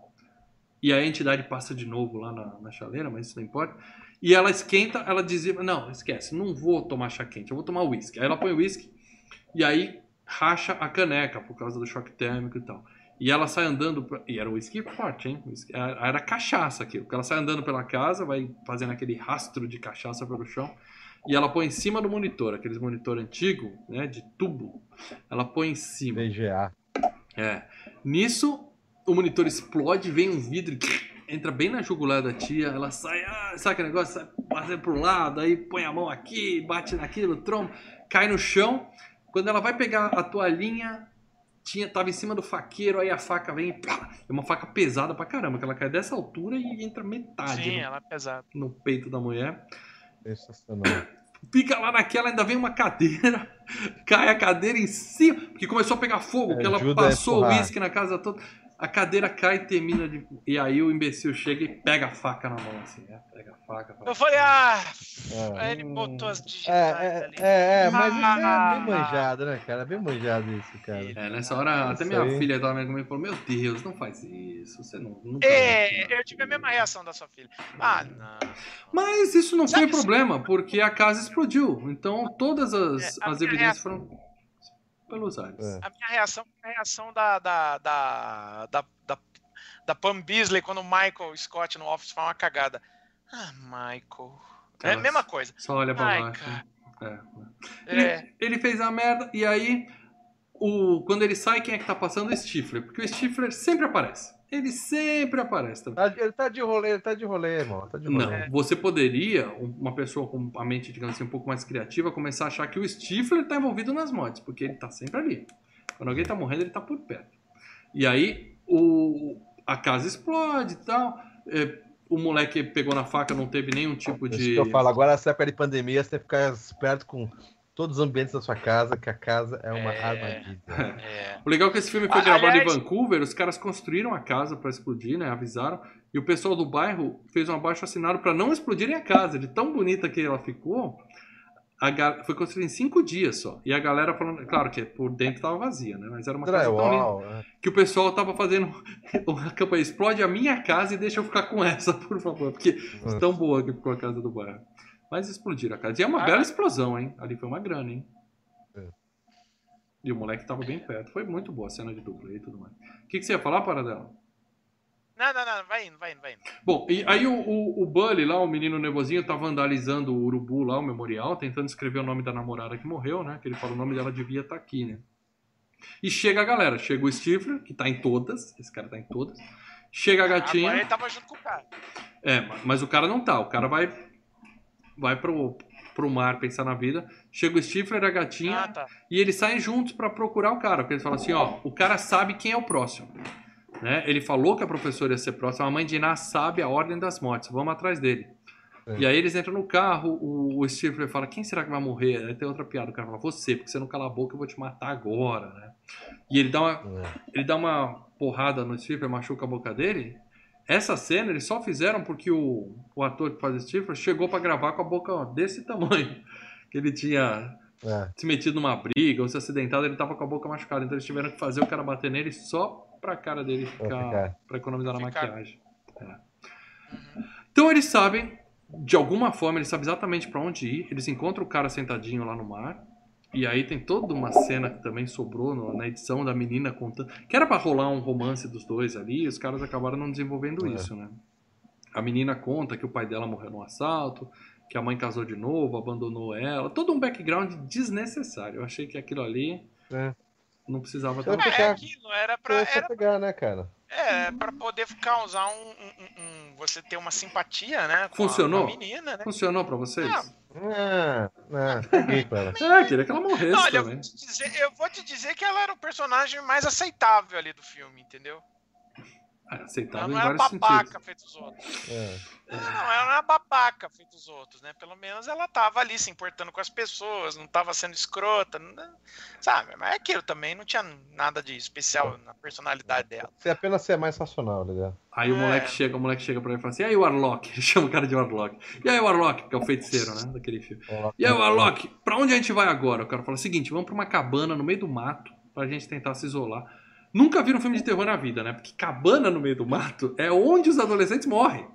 e a entidade passa de novo lá na, na chaleira, mas isso não importa. E ela esquenta, ela dizia, não, esquece, não vou tomar chá quente, eu vou tomar uísque. Aí ela põe o uísque e aí racha a caneca por causa do choque térmico e tal. E ela sai andando, pra- e era um uísque forte, hein? Whisky- Era era cachaça aquilo. Porque ela sai andando pela casa, vai fazendo aquele rastro de cachaça pelo chão. E ela põe em cima do monitor, aqueles monitor antigo, né, de tubo. Ela põe em cima. VGA. É. Nisso, o monitor explode, vem um vidro e entra bem na jugular da tia. Ela sai, ah, sabe aquele negócio? Sai fazendo pro lado, aí põe a mão aqui, bate naquilo, tromba, cai no chão. Quando ela vai pegar a toalhinha, tinha, tava em cima do faqueiro, aí a faca vem e plá, é uma faca pesada pra caramba, que ela cai dessa altura e entra metade sim, no, ela é pesada. no peito da mulher. Sensacional. Fica lá naquela, ainda vem uma cadeira, cai a cadeira em cima, porque começou a pegar fogo, porque ela passou o uísque na casa toda. A cadeira cai e termina de. E aí o imbecil chega e pega a faca na mão, assim, né? Pega a faca. fala, Eu falei, ah, É. aí ele botou as É, digitais é, ali. é, é, mas isso é Ah. bem manjado, né, cara? Bem manjado isso, cara. É, nessa hora, até Isso minha aí. filha tava vendo comigo e falou: Meu Deus, não faz isso, você não. nunca vai É, fazer." eu tive a mesma reação da sua filha. Ah, não. Mas isso não foi Sabe- problema, porque a casa explodiu. Então todas as, É, as evidências foram pelos ares. É. A minha reação foi a reação da, da, da, da, da, da Pam Beasley quando o Michael Scott no Office faz uma cagada. Ah, Michael. É a mesma coisa. Só olha pra Ai, baixo. cara. É. Ele, É, ele fez a merda e aí, o, quando ele sai, quem é que tá passando? O Stifler. Porque o Stifler sempre aparece. Ele sempre aparece. também. Tá- ele tá de rolê, ele tá de rolê, irmão. Tá de rolê. Não, você poderia, uma pessoa com a mente, digamos assim, um pouco mais criativa, começar a achar que o Stifler tá envolvido nas mortes, porque ele tá sempre ali. Quando alguém tá morrendo, ele tá por perto. E aí, o, a casa explode e tal. é, o moleque pegou na faca, não teve nenhum tipo Isso de. que eu falo. Agora, nessa época de pandemia, você tem que ficar esperto com todos os ambientes da sua casa, que a casa é uma É. armadilha. é. O legal é que esse filme foi Ah, gravado aliás- em Vancouver, os caras construíram a casa pra explodir, né? Avisaram. E o pessoal do bairro fez um abaixo assinado pra não explodirem a casa. De tão bonita que ela ficou, a ga- foi construída em cinco dias só. E a galera falando, claro que por dentro tava vazia, né? Mas era uma casa tão linda né? que o pessoal tava fazendo uma campanha, explode a minha casa e deixa eu ficar com essa, por favor. Porque Nossa. tão boa que ficou a casa do bairro. Mas explodiram a casa. E é uma Ah. bela explosão, hein? Ali foi uma grana, hein? É. E o moleque tava bem perto. Foi muito boa a cena de dublê e tudo mais. O que, que você ia falar, Paradela? Não, não, não, vai indo, vai indo, vai indo. Bom, e aí o, o, o Bully lá, o menino nervosinho, tá vandalizando o urubu lá, o memorial, tentando escrever o nome da namorada que morreu, né? Que ele fala o nome dela devia estar aqui, né? E chega a galera, chega o Stifler, que tá em todas, esse cara tá em todas. Chega a gatinha. Agora ele tava junto com o cara. É, ma- mas o cara não tá. O cara vai vai pro, pro mar pensar na vida. Chega o Stifler, a gatinha, Ah, tá. e eles saem juntos pra procurar o cara. Porque eles falam assim, ó, o cara sabe quem é o próximo. Né? Ele falou que a professora ia ser próxima. A mãe de Iná sabe a ordem das mortes. Vamos atrás dele. É. E aí eles entram no carro, o, o Stifler fala, quem será que vai morrer? Aí tem outra piada, o cara fala, você, porque você não cala a boca, eu vou te matar agora, né? E ele dá uma, É. ele dá uma porrada no Stifler, machuca a boca dele. Essa cena eles só fizeram porque o, o ator que faz o Stifler chegou pra gravar com a boca ó, desse tamanho. Que ele tinha É. se metido numa briga ou se acidentado, ele tava com a boca machucada. Então eles tiveram que fazer o cara bater nele só pra cara dele ficar. ficar. pra economizar na maquiagem. É. Então eles sabem, de alguma forma, eles sabem exatamente pra onde ir. Eles encontram o cara sentadinho lá no mar. E aí tem toda uma cena que também sobrou no- na edição da menina contando. Que era pra rolar um romance dos dois ali, e os caras acabaram não desenvolvendo É. isso, né? A menina conta que o pai dela morreu num assalto, que a mãe casou de novo, abandonou ela. Todo um background desnecessário. Eu achei que aquilo ali É. não precisava estar. É aquilo, era pra, Pra era, pegar, né, cara? É, pra poder causar um, um- um- Você ter uma simpatia, né? Com a- Funcionou? Com a menina, né? Funcionou pra vocês? Ah, Ah, não, peguei com ela. É, queria que ela morresse Olha, eu também. vou, te dizer, eu vou te dizer que ela era o personagem mais aceitável ali do filme, entendeu? É, Ela aceitável não era vários babaca sentidos. feito os outros. É. Não, ela não era babaca feito os outros, né? Pelo menos ela tava ali se importando com as pessoas, não tava sendo escrota, não- sabe? Mas é aquilo também não tinha nada de especial na personalidade dela. Você apenas ser mais racional, ligado? Aí o É. moleque chega, o moleque chega pra ele e fala assim, e aí o Warlock? Ele chama o cara de Warlock. E aí o Warlock, que é o feiticeiro, né? Daquele filme. E aí o Warlock, pra onde a gente vai agora? O cara fala o seguinte, vamos pra uma cabana no meio do mato, pra gente tentar se isolar. Nunca viram um filme de terror na vida, né? Porque cabana no meio do mato é onde os adolescentes morrem.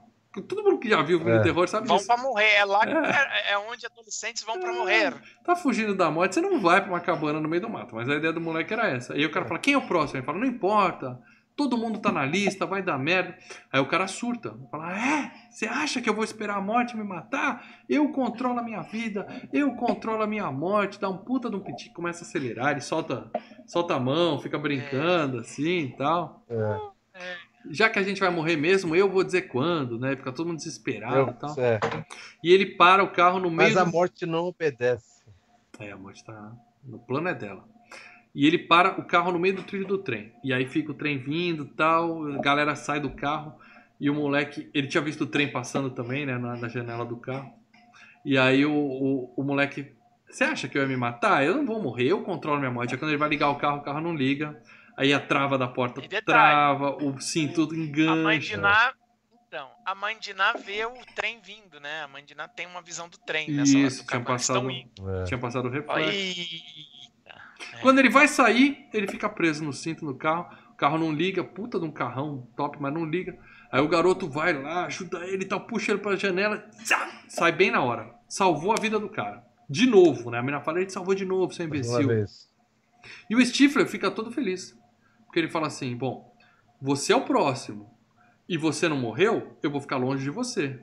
Todo mundo que já viu filme É. de terror sabe Vão disso. pra morrer, é lá que- É. é, é onde adolescentes vão pra morrer. Tá fugindo da morte, você não vai pra uma cabana no meio do mato. Mas a ideia do moleque era essa. Aí o cara fala, quem é o próximo? Ele fala, não importa. Todo mundo tá na lista, vai dar merda. Aí o cara surta. Fala, é? Você acha que eu vou esperar a morte me matar? Eu controlo a minha vida, eu controlo a minha morte. Dá um puta de um piti, começa a acelerar, ele solta, solta a mão, fica brincando assim e tal. É. Já que a gente vai morrer mesmo, eu vou dizer quando, né? Fica todo mundo desesperado Eu- e tal. é. E ele para o carro no meio Mas a do- morte não obedece. é, a morte tá. No plano é dela. E ele para o carro no meio do trilho do trem. E aí fica o trem vindo tal, a galera sai do carro. E o moleque. Ele tinha visto o trem passando também, né? Na, na janela do carro. E aí o, o, o moleque. Você acha que eu ia me matar? Eu não vou morrer, eu controlo minha morte. Aí quando ele vai ligar o carro, o carro não liga. Aí a trava da porta detalhe, trava, o cinto A mãe engancha. de Ná. Então, a mãe de Ná vê o trem vindo, né? A mãe de Ná tem uma visão do trem nessa hora Isso, do tinha passado, indo. É. tinha passado o reflexo. Eita. É. Quando ele vai sair, ele fica preso no cinto do carro. O carro não liga, puta de um carrão top, mas não liga. Aí o garoto vai lá, ajuda ele e tal, puxa ele pra janela, sai bem na hora. Salvou a vida do cara. De novo, né? A menina fala, ele te salvou de novo, seu imbecil. E o Stifler fica todo feliz. Porque ele fala assim: bom, você é o próximo. E você não morreu, eu vou ficar longe de você.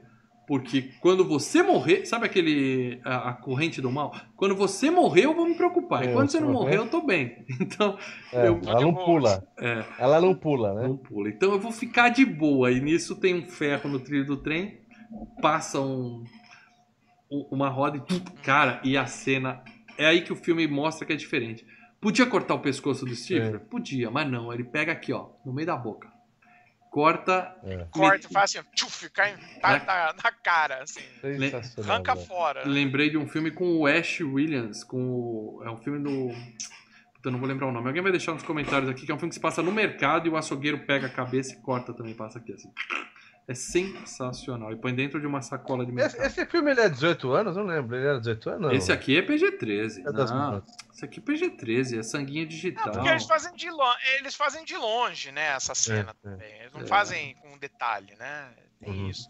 Porque quando você morrer, sabe aquele. a, a corrente do mal? Quando você morrer, eu vou me preocupar. E É, quando você não morrer, eu tô bem. Então, É, Eu- ela não pula. é, Ela não pula, né? não pula. Então eu vou ficar de boa. E nisso tem um ferro no trilho do trem, passa um, um- uma roda e. Cara, e a cena. É aí que o filme mostra que é diferente. Podia cortar o pescoço do Stifler? Podia, mas não. Ele pega aqui, ó, no meio da boca. Corta. É. Corta e faz assim, tchuf, cai tá, tá na cara, assim. Arranca fora. Lembrei de um filme com o Ash Williams, com o, é um filme do Puta, eu não vou lembrar o nome. Alguém vai deixar nos comentários aqui que é um filme que se passa no mercado e o açougueiro pega a cabeça e corta também, passa aqui assim. É sensacional. E põe dentro de uma sacola de Esse, mercado. esse filme ele é 18 anos? Não lembro. Ele era 18 anos? Esse aqui é PG-13. É Não, esse aqui é PG-13, é sanguinho digital. Não, porque eles fazem de longe, eles fazem de longe, né, essa cena é. também. Eles não É. fazem com detalhe, né? Tem Uhum. isso.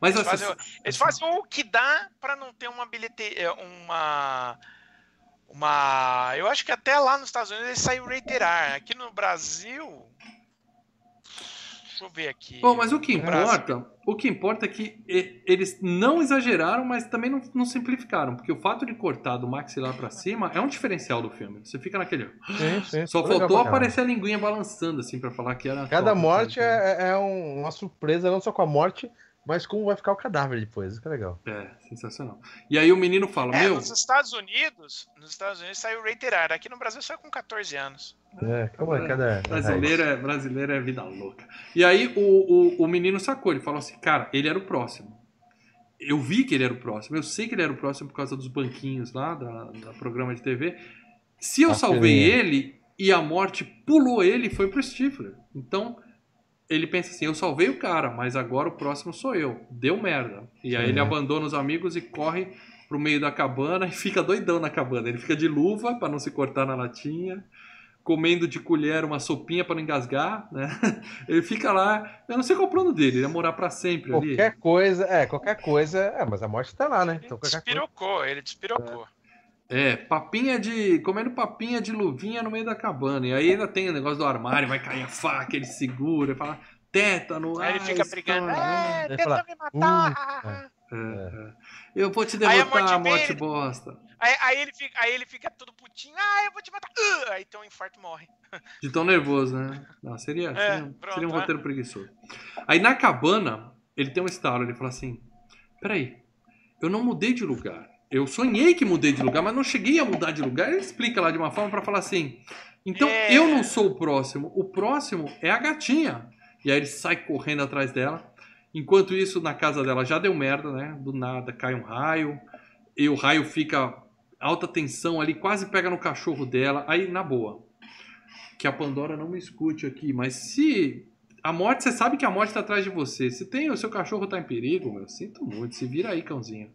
Mas Eles essa, fazem, eles fazem o que dá pra não ter uma bilheteria, uma uma, eu acho que até lá nos Estados Unidos ele saiu reiterar. Aqui no Brasil, deixa eu ver aqui. Bom, mas o que Brasil- importa, o que importa é que eles não exageraram, mas também não, não simplificaram, porque o fato de cortar do maxilar pra cima é um diferencial do filme. Você fica naquele, Sim, sim. só Ficou legal faltou aparecer a linguinha balançando assim pra falar que era Cada top, morte né? é, é um- uma surpresa, não só com a morte, mas como vai ficar o cadáver depois. Isso que é legal. É, sensacional. E aí o menino fala: É, "Meu, nos Estados Unidos, nos Estados Unidos saiu reiterar. Aqui no Brasil saiu com 14 anos. É, calma aí, cada. Brasileiro é, brasileiro é vida louca. E aí o, o, o menino sacou, ele falou assim, cara, ele era o próximo. Eu vi que ele era o próximo, eu sei que ele era o próximo por causa dos banquinhos lá, da, da programa de TV. Se eu A salvei ele e a morte pulou ele, foi pro Stifler. Então, ele pensa assim: eu salvei o cara, mas agora o próximo sou eu. Deu merda. E aí Sim. ele abandona os amigos e corre pro meio da cabana e fica doidão na cabana. Ele fica de luva pra não se cortar na latinha, comendo de colher uma sopinha pra não engasgar, né? Ele fica lá. Eu não sei qual é o plano dele, ele ia morar pra sempre ali. Qualquer coisa, é, qualquer coisa. É, mas a morte tá lá, né? Ele Então qualquer coisa. despirocou, ele despirocou. É, papinha de. comendo papinha de luvinha no meio da cabana. E aí ainda tem o negócio do armário, vai cair a faca, ele segura, fala tétano. Aí ele ah, fica brigando. É, tentou fala, me matar. É, é. Eu vou te Aí a derrotar, morte morte, bosta. Aí, aí ele fica, aí ele fica todo putinho. Ah, eu vou te matar. Ah, aí tem um infarto e morre. De tão nervoso, né? Não, seria, É, seria, pronto, seria um é. roteiro preguiçoso. Aí na cabana, ele tem um estalo, ele fala assim: Peraí, eu não mudei de lugar. Eu sonhei que mudei de lugar, mas não cheguei a mudar de lugar. Ele explica lá de uma forma pra falar assim: Então É. eu não sou o próximo, o próximo é a gatinha. E aí ele sai correndo atrás dela. Enquanto isso, na casa dela já deu merda, né? Do nada cai um raio. E o raio fica alta tensão ali, quase pega no cachorro dela. Aí, na boa, que a Pandora não me escute aqui, mas se a morte, você sabe que a morte tá atrás de você. Se tem o seu cachorro tá em perigo, meu, sinto muito. Se vira aí, cãozinho.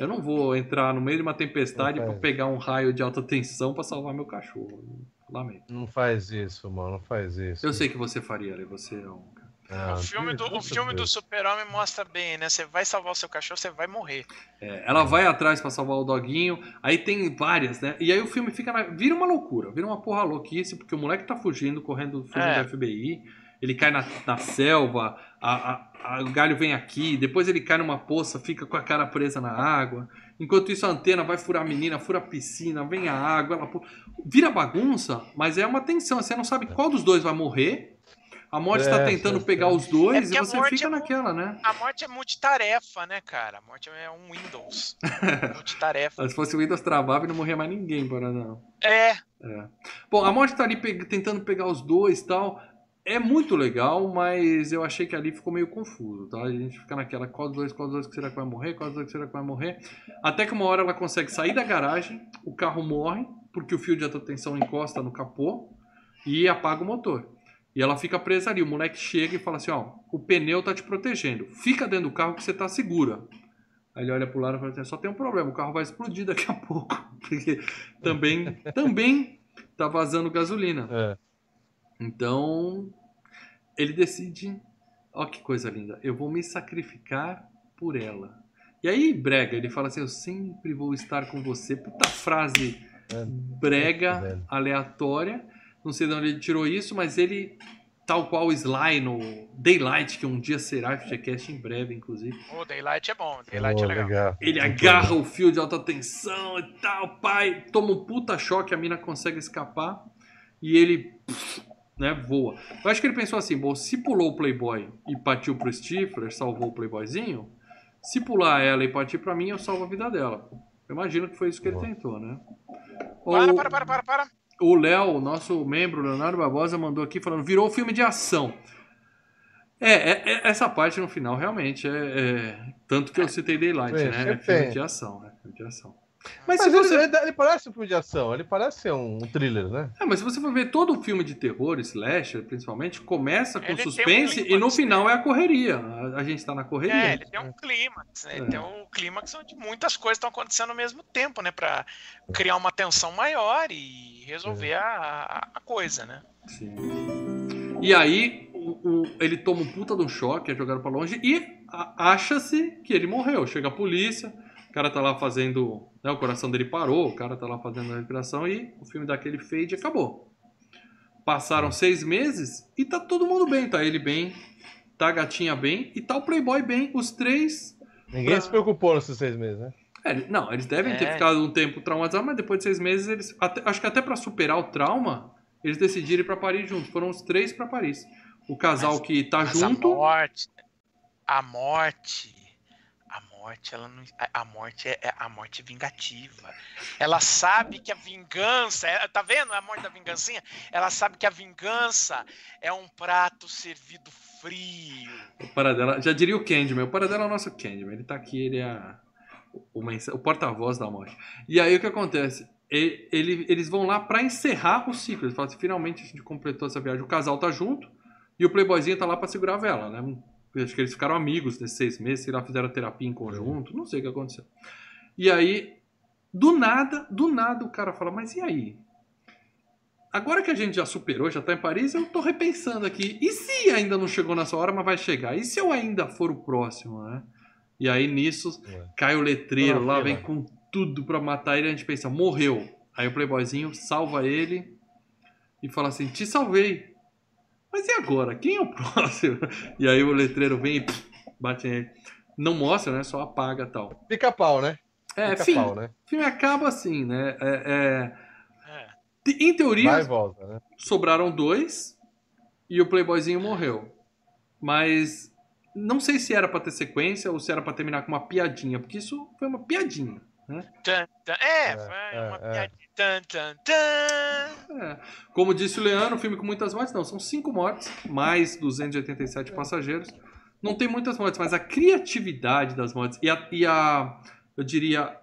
Eu não vou entrar no meio de uma tempestade faz. pegar um raio de alta tensão pra salvar meu cachorro. Lamento. Não faz isso, mano. Não faz isso. Eu sei que você faria, Ale, você é um cara. Não, o filme do, o Deus, filme do. Super-Homem mostra bem, né? Você vai salvar o seu cachorro, você vai morrer. É, ela vai atrás pra salvar o doguinho. Aí tem várias, né? E aí o filme fica na... vira uma loucura, vira uma porra louquice, porque o moleque tá fugindo, correndo, fugindo É. do FBI. Ele cai na, na selva, a, a- a- o galho vem aqui, depois ele cai numa poça, fica com a cara presa na água. Enquanto isso, a antena vai furar a menina, fura a piscina, vem a água, ela vira bagunça, mas é uma tensão. Você não sabe qual dos dois vai morrer. A morte está É, tentando sim, pegar sim. os dois É e você fica é naquela, né? A morte é multitarefa, né, cara? A morte é um Windows. multitarefa. Se fosse o Windows travava e não morria mais ninguém, para não. É, É. Bom, a morte tá ali pe- tentando pegar os dois e tal. É muito legal, mas eu achei que ali ficou meio confuso, tá? A gente fica naquela, qual dos dois, qual dos dois que será que vai morrer, qual dos dois que será que vai morrer. Até que uma hora ela consegue sair da garagem, o carro morre, porque o fio de alta tensão encosta no capô e apaga o motor. E ela fica presa ali. O moleque chega e fala assim: ó, o pneu tá te protegendo. Fica dentro do carro que você tá segura. Aí ele olha pro lado e fala assim: só tem um problema, o carro vai explodir daqui a pouco. Porque também, também tá vazando gasolina. É. Então, ele decide, ó que coisa linda, eu vou me sacrificar por ela. E aí, brega, ele fala assim, eu sempre vou estar com você. Puta frase É. brega, Velho. aleatória. Não sei de onde ele tirou isso, mas ele, tal qual o Sly no Daylight, que um dia será FGCast em breve, inclusive. o Daylight é bom, Daylight é Oh, legal. Ele Muito agarra o fio de alta tensão e tal, pai, toma um puta choque, a mina consegue escapar e ele, pff, né, voa. Eu acho que ele pensou assim, bom, se pulou o Playboy e partiu pro Stifler, salvou o Playboyzinho, se pular ela e partir pra mim, eu salvo a vida dela. Eu imagino que foi isso que ele tentou, né? Para, O- para, para, para, para. o Léo, nosso membro, Leonardo Barbosa, mandou aqui falando: virou filme de ação. É, é- é- essa parte no final realmente é, é- Tanto que eu citei Daylight, né? É filme de ação, né? Filme de ação. Mas, Mas se ele, você. ele- ele parece um filme de ação, ele parece ser um, thriller, né? É, mas se você for ver todo o filme de terror, slasher, principalmente, começa com Ele tem um suspense e no clímax, final é a correria. A, a gente tá na correria. É, ele tem um clímax, né? É. Ele tem um clímax onde muitas coisas estão acontecendo ao mesmo tempo, né? Pra criar uma tensão maior e resolver a, a- a coisa, né? Sim. E aí, o- o- ele toma um puta de um choque, é jogado pra longe e acha-se que ele morreu. Chega a polícia, o cara tá lá fazendo. Né, o coração dele parou, o cara tá lá fazendo a respiração e o filme daquele fade acabou. Passaram seis meses e tá todo mundo bem. Tá ele bem, tá a gatinha bem e tá o Playboy bem. Os três. Ninguém Pra- se preocupou nesses seis meses, né? É, não, eles devem ter É. ficado um tempo traumatizados, mas depois de seis meses eles. até- acho que até pra superar o trauma, eles decidiram ir pra Paris juntos. Foram os três pra Paris. O casal Mas- que tá Mas junto. a morte, a morte, morte, ela não, a- morte é é- a morte é vingativa. Ela sabe que a vingança, é- tá vendo a morte da vingancinha? Ela sabe que a vingança é um prato servido frio. O Paradela, já diria o Candyman. O Paradela é o nosso Candyman. Ele tá aqui, ele é o, o porta-voz da morte. E aí o que acontece? Ele- eles vão lá pra encerrar o ciclo. Eles falam assim, finalmente a gente completou essa viagem. O casal tá junto. E o Playboyzinho tá lá pra segurar a vela, né? Acho que eles ficaram amigos nesses seis meses, sei lá, fizeram terapia em conjunto, não sei o que aconteceu. E aí, do nada, do nada o cara fala, mas e aí? Agora que a gente já superou, já tá em Paris, eu tô repensando aqui. E se ainda não chegou nessa hora, mas vai chegar? E se eu ainda for o próximo, né? E aí nisso Ué. cai o letreiro lá, vem com tudo pra matar ele, a gente pensa, morreu. Aí o Playboyzinho salva ele e fala assim: Te salvei. Mas e agora? Quem é o próximo? E aí o letreiro vem e bate nele. Não mostra, né? Só apaga e tal. Pica-pau, né? É, fim. Pica-pau, né? O filme acaba assim, né? É, é, É. Em teoria, Vai e volta, né? sobraram dois e o Playboyzinho morreu. Mas não sei se era pra ter sequência ou se era pra terminar com uma piadinha, porque isso foi uma piadinha. Tan, tan. É, É, foi é, uma é. piadinha. Tan, tan, tan. É. Como disse o Leandro, um filme com muitas mortes, não, são cinco mortes, mais 287 passageiros. Não tem muitas mortes, mas a criatividade das mortes e a, e a eu diria,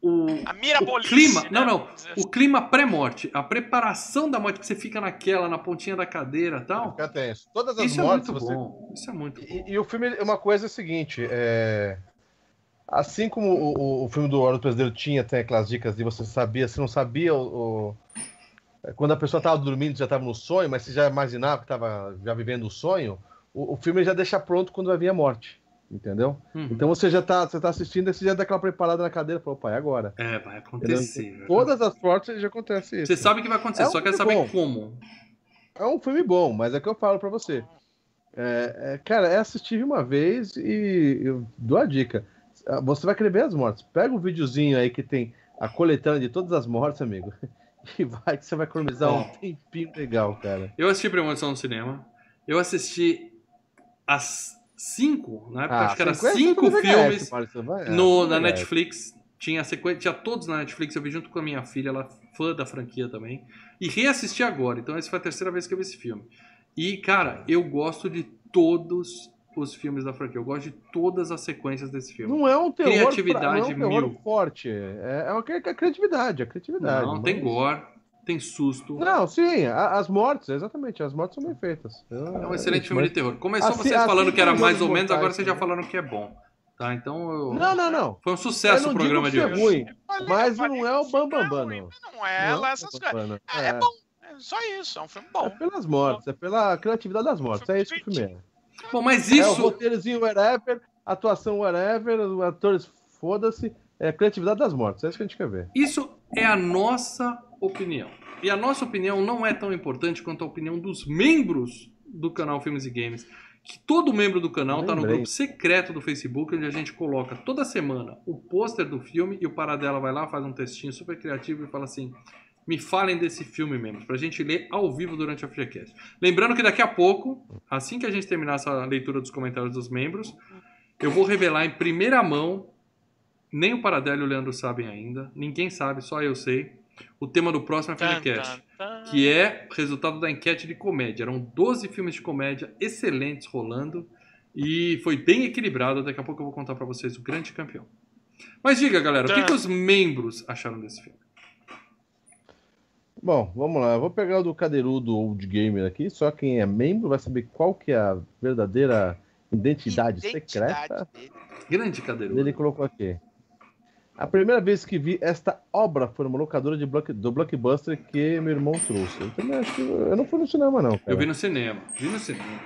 o, A o clima, né? não, não, dizer assim. o clima pré-morte, a preparação da morte que você fica naquela, na pontinha da cadeira e tal. Fica tenso. Todas as Isso é mortes muito você bom. Isso é muito bom. E, e o filme, uma coisa é a seguinte, é... assim como o, o- filme do Hora do Pesadelo tinha tem aquelas dicas de você sabia, você não sabia o, o- é, quando a pessoa estava dormindo já estava no sonho, mas você já imaginava que estava já vivendo o sonho, o, o filme já deixa pronto quando vai vir a morte, entendeu? Uhum. Então você já está você tá assistindo e você já dá aquela preparada na cadeira, falou, pai, agora. É, vai acontecer. né? Todas as mortes já acontece isso. Você sabe que vai acontecer, É um só quer saber bom. como. É um filme bom, mas é que eu falo pra você. É, é, cara, é assistir uma vez e eu dou a dica. Você vai querer ver as mortes. Pega um videozinho aí que tem a coletânea de todas as mortes, amigo. E vai que você vai economizar um tempinho legal, cara. Eu assisti Premonição no cinema. Eu assisti as cinco, na época acho que era 50 cinco VHS, filmes é, no, tudo na. Netflix. Tinha sequência, tinha todos na Netflix. Eu vi junto com a minha filha, ela é fã da franquia também. E reassisti agora. Então essa foi a terceira vez que eu vi esse filme. E, cara, eu gosto de todos os filmes da franquia. Eu gosto de todas as sequências desse filme. Não é um terror, Criatividade pra- não é um terror mil. forte. É, é, uma, é a criatividade, a criatividade. Não, tem mas- gore, tem susto. Não, sim, a- as mortes, exatamente, as mortes são bem feitas. É um excelente filme de terror. Começou Assim- vocês assim falando que era mais ou menos, agora vocês já também. falaram que é bom. Tá, então eu... Não, não, não. Foi um Eu sucesso não o programa de digo que hoje. é ruim, Falei- mas falei não é que o Bam Bam é Bam, ruim, não. mas Não é Não lá é essas o coisas. Bam Bam, É, é bom. É só isso. É um filme É bom. pelas mortes, é pela criatividade das mortes. É isso que o filme é. Bom, mas É o isso... roteirozinho whatever, atuação whatever, atores foda-se, é a criatividade das mortes. É isso que a gente quer ver. Isso é a nossa opinião. E a nossa opinião não é tão importante quanto a opinião dos membros do canal Filmes e Games. Que todo membro do canal está no grupo secreto do Facebook, onde a gente coloca toda semana o pôster do filme e o Paradela vai lá, faz um textinho super criativo e fala assim: me falem desse filme, membros, pra gente ler ao vivo durante a FreeCast. Lembrando que daqui a pouco, assim que a gente terminar essa leitura dos comentários dos membros, eu vou revelar em primeira mão nem o Paradelo e o Leandro sabem ainda. Ninguém sabe, só eu sei. O tema do próximo tan. Que é resultado da enquete de comédia. Eram 12 filmes de comédia excelentes rolando. E foi bem equilibrado. Daqui a pouco eu vou contar pra vocês o grande campeão. Mas diga, galera, o que, que os membros acharam desse filme? Bom, vamos lá. Eu vou pegar o do cadeirudo Old Gamer aqui. Só quem é membro vai saber qual que é a verdadeira identidade, Identidade secreta. dele. Grande cadeiro. Ele colocou aqui. A primeira vez que vi esta obra foi numa locadora de block, do Blockbuster que meu irmão trouxe. Eu também acho que eu não fui no cinema, não. Cara. Eu vi no cinema. Vi no cinema.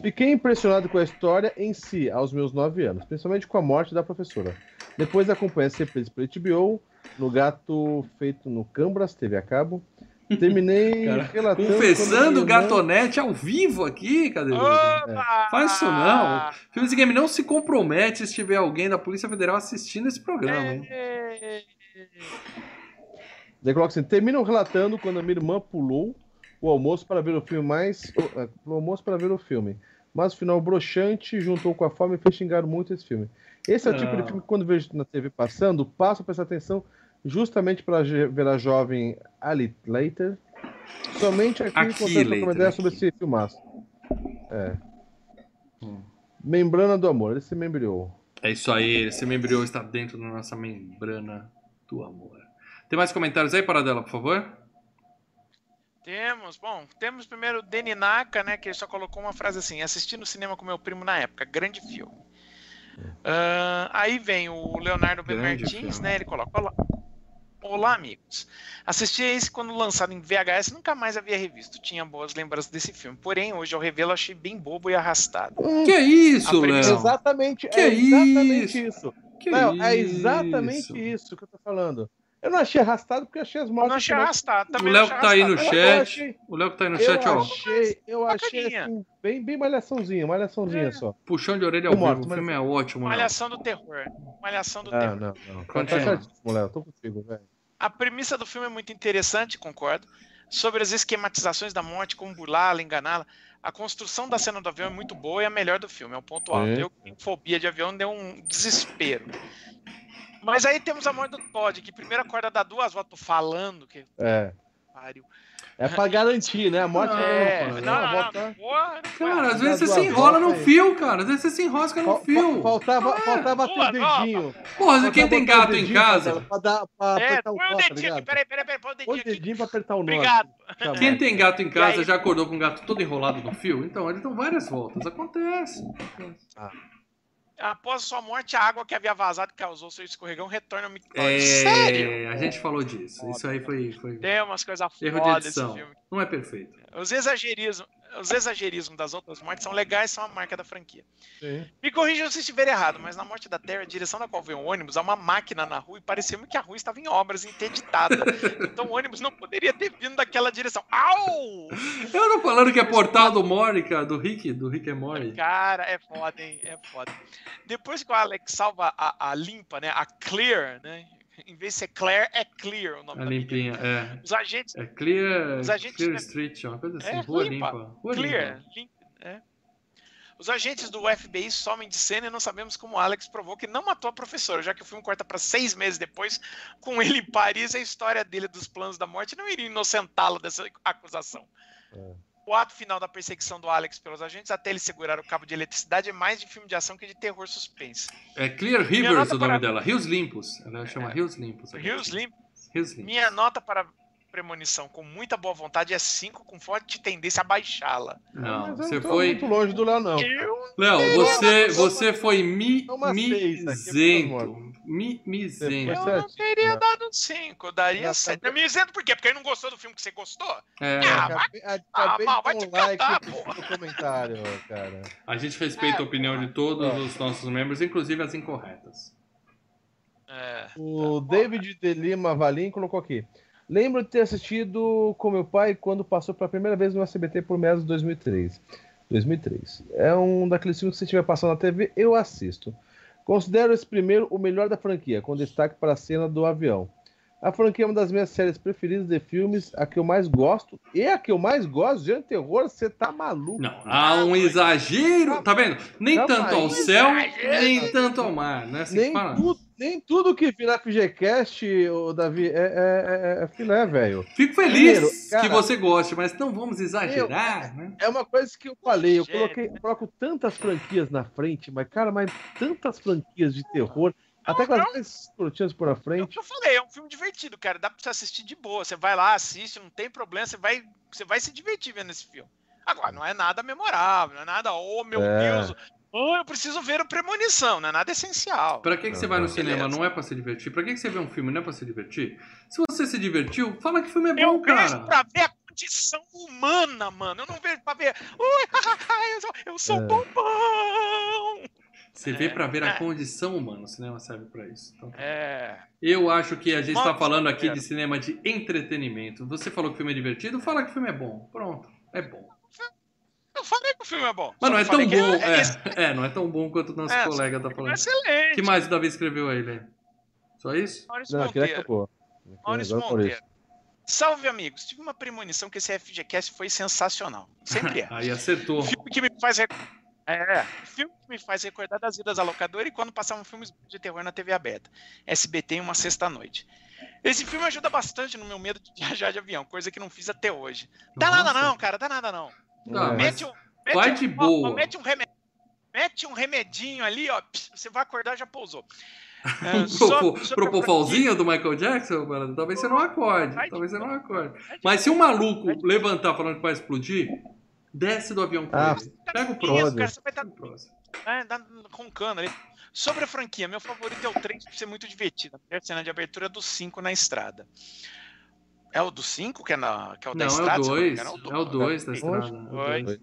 Fiquei impressionado com a história em si, aos meus 9 anos, principalmente com a morte da professora. Depois acompanhei as reprises pela HBO, no Gato Feito no Cambras, TV a cabo. Terminei Cara, relatando... Confessando o irmã- Gatonete ao vivo aqui, cadê? Opa! Faz isso não. Filmes de Game não se compromete se tiver alguém da Polícia Federal assistindo esse programa, hein? É. Daí coloca assim, terminam relatando quando a minha irmã pulou o almoço para ver o filme mais... o- o almoço para ver o filme. Mas o final broxante juntou com a fome e fez xingar muito esse filme. Esse é o tipo de Ah. filme que quando vejo na TV passando, passo a prestar atenção justamente para ver a jovem Ali Later. Somente aqui, Aqui, contando uma ideia sobre esse filmaço. É. Hum. Membrana do amor, ele se membriou. É isso aí, esse membrião está dentro da nossa membrana do amor. Tem mais comentários aí, Paradela, por favor? Temos, bom, temos primeiro o Deni Naka, né, que ele só colocou uma frase assim, assisti no cinema com meu primo na época, grande filme. Ah, aí vem o Leonardo B. Martins, né, ele coloca, olá, olá amigos, assisti esse quando lançado em VHS, nunca mais havia revisto, tinha boas lembranças desse filme, porém, hoje ao revê-lo achei bem bobo e arrastado. Que isso, A premissa- Léo? Exatamente, Que é exatamente isso? isso. Que Léo, é exatamente isso que eu tô falando. Eu não achei arrastado porque eu achei as Eu mortes. não achei também- arrastado, O também Léo não que achei tá aí no. Eu- eu chat, achei- o Léo que tá aí no Eu chat, ó, achei, eu achei Bacaninha. assim, bem, bem malhaçãozinha, malhaçãozinha É. só. puxão de orelha ao Eu vivo, mostro, o mas- filme é ótimo, Léo. Malhação do terror. Malhação do Não, terror. não, não. Tá Continua. certíssimo, Léo. Tô contigo, velho. A premissa do filme é muito interessante, concordo. Sobre as esquematizações da morte, como burlá-la, enganá-la. A construção da cena do avião é muito boa e é a melhor do filme, é um ponto alto. É. Eu, com fobia de avião, deu um desespero. Mas aí temos a morte do Todd, que primeiro acorda dá duas voltas falando, que É. pariu. É pra garantir, né? A morte É, não, não, não, não, volta- porra, Cara, às vezes você se enrola no fio, cara. Às vezes você se enrosca no fio. Faltava, faltava boa, ter nova. dedinho. Porra, quem tem o gato em casa, Pra, dar, pra É, apertar o põe o nó, tá dedinho aqui, peraí, peraí, peraí, põe o Põe dedinho o aqui. dedinho pra apertar o nó. Obrigado. Quem tem gato em casa já acordou com o gato todo enrolado no fio? Então, eles dão várias voltas. Acontece. Após sua morte, a água que havia vazado causou seu escorregão retorna ao mictório. É, Sério? a gente falou disso. Isso aí foi, foi Tem umas coisas foda esse filme. Não é perfeito. Os exagerismos, os exagerismos das outras mortes são legais, são a marca da franquia. Sim. Me corrijam se estiver errado, mas na morte da Terra, a direção da qual veio o ônibus, há uma máquina na rua e parecia-me que a rua estava em obras, interditada. então o ônibus não poderia ter vindo daquela direção. Au! Eu tô falando que é portal do Mori, cara, do Rick, do Rick and Morty. Cara, é foda, hein? É foda. Depois que o Alex salva a, a limpa, né? A Clear, né? Em vez de ser Claire, é Clear o nome A da menina. limpinha, é. Os agentes É Clear, Os agentes, clear né? Street, uma coisa assim. É, Rua limpa. limpa. Rua Clear. limpa. lim- é. Os agentes do FBI somem de cena e não sabemos como Alex provou que não matou a professora, já que o filme corta para seis meses depois, com ele em Paris, a história dele dos planos da morte não iria inocentá-lo dessa acusação. É. O ato final da perseguição do Alex pelos agentes até ele segurar o cabo de eletricidade é mais de filme de ação que de terror suspense. É Clear Rivers o nome para- dela. Rios Limpos. Ela chama É. Rios Limpos. Rios Limp, Rios Limpos. minha nota para premonição com muita boa vontade é 5, com forte tendência a baixá-la. Não, você foi. muito longe do Léo, não. Eu Léo, você, você foi mi, É mizento. Mi, mizento. Eu não teria Não. dado 5, eu daria Não, 7. tá- Me dizendo por quê? Porque ele não gostou do filme que você gostou? É, Ah, Acabei, ah, acabei vai dar te um like seu comentário, cara. a gente respeita a opinião de todos É. os nossos membros, inclusive as incorretas. É. O David de Lima Valim colocou aqui. Lembro de ter assistido com meu pai quando passou pela primeira vez no SBT por meados de 2003. 2003. É um daqueles filmes que se estiver passando na TV, eu assisto. Considero esse primeiro o melhor da franquia, com destaque para a cena do avião. A franquia é uma das minhas séries preferidas de filmes, a que eu mais gosto. E a que eu mais gosto de terror, você tá maluco. Não, há um exagero. Tá vendo? Nem Calma tanto ao céu, Exagero. nem tanto ao mar. Não é assim que Nem, tu, nem tudo que virar FGCast, ô, Davi, é, é, é, é filé, velho. Fico feliz Primeiro, cara, que você goste, mas não vamos exagerar, né? É uma coisa que eu falei, eu coloquei, eu coloco tantas franquias na frente, mas, cara, mas tantas franquias de terror, até com as curtinhas por o frente. que eu falei, é um filme divertido, cara. Dá pra você assistir de boa. Você vai lá, assiste, não tem problema, você vai, você vai se divertir vendo esse filme. Agora, não é nada memorável, não é nada, oh meu É. Deus, oh, eu preciso ver o Premonição, não é nada essencial. Pra que, que você vai no cinema? Beleza. Não é pra se divertir? Pra que, que você vê um filme? Não é pra se divertir? Se você se divertiu, fala que o filme é Eu bom, vejo cara. pra ver a condição humana, mano. Eu não vejo pra ver. Ui, eu sou, eu sou É. bobão. Você vê pra ver a É. condição humana. O cinema serve pra isso. Então, É. eu acho que a gente tá Vamos falando aqui de cinema de entretenimento. Você falou que o filme é divertido, fala que o filme é bom. Pronto, é bom. Eu falei que o filme é bom. Mas não é tão bom. É, é, É, é, não é tão bom quanto o nosso É, colega tá é falando. excelente. O que mais o Davi escreveu aí, Lê? Só isso? Maurício Não, Monteiro. acabou. Maurício. Monteiro. Salve, amigos. Tive uma premonição que esse FGCast foi sensacional. Sempre é. Aí acertou. filme que me faz é, filme que me faz recordar das idas à locadora e quando passavam filmes de terror na TV aberta. SBT em uma sexta-noite. Esse filme ajuda bastante no meu medo de viajar de avião, coisa que não fiz até hoje. Dá nada não, cara, dá nada não. Mas Mete um, mete vai um- de ó, boa. ó, mete um remédio. Mete um remedinho ali, ó. pss, Você vai acordar já pousou. É, só- Pro, sobre pro a pofolzinho do Michael Jackson, mano, talvez você não acorde. Talvez você não acorde. Mas se um maluco levantar falando que vai explodir, desce do avião com Ah, ele. Pega o Isso, próximo. cara, você vai o dá- roncando ali. Sobre a franquia, meu favorito é o 3 por ser muito divertido. A primeira cena de abertura é do 5 na estrada. É o do 5 que é, na, que é o da Não, é estrada? o não me 2. engano, É o 2 da Ok. estrada. Oxe, é o Foi. dois.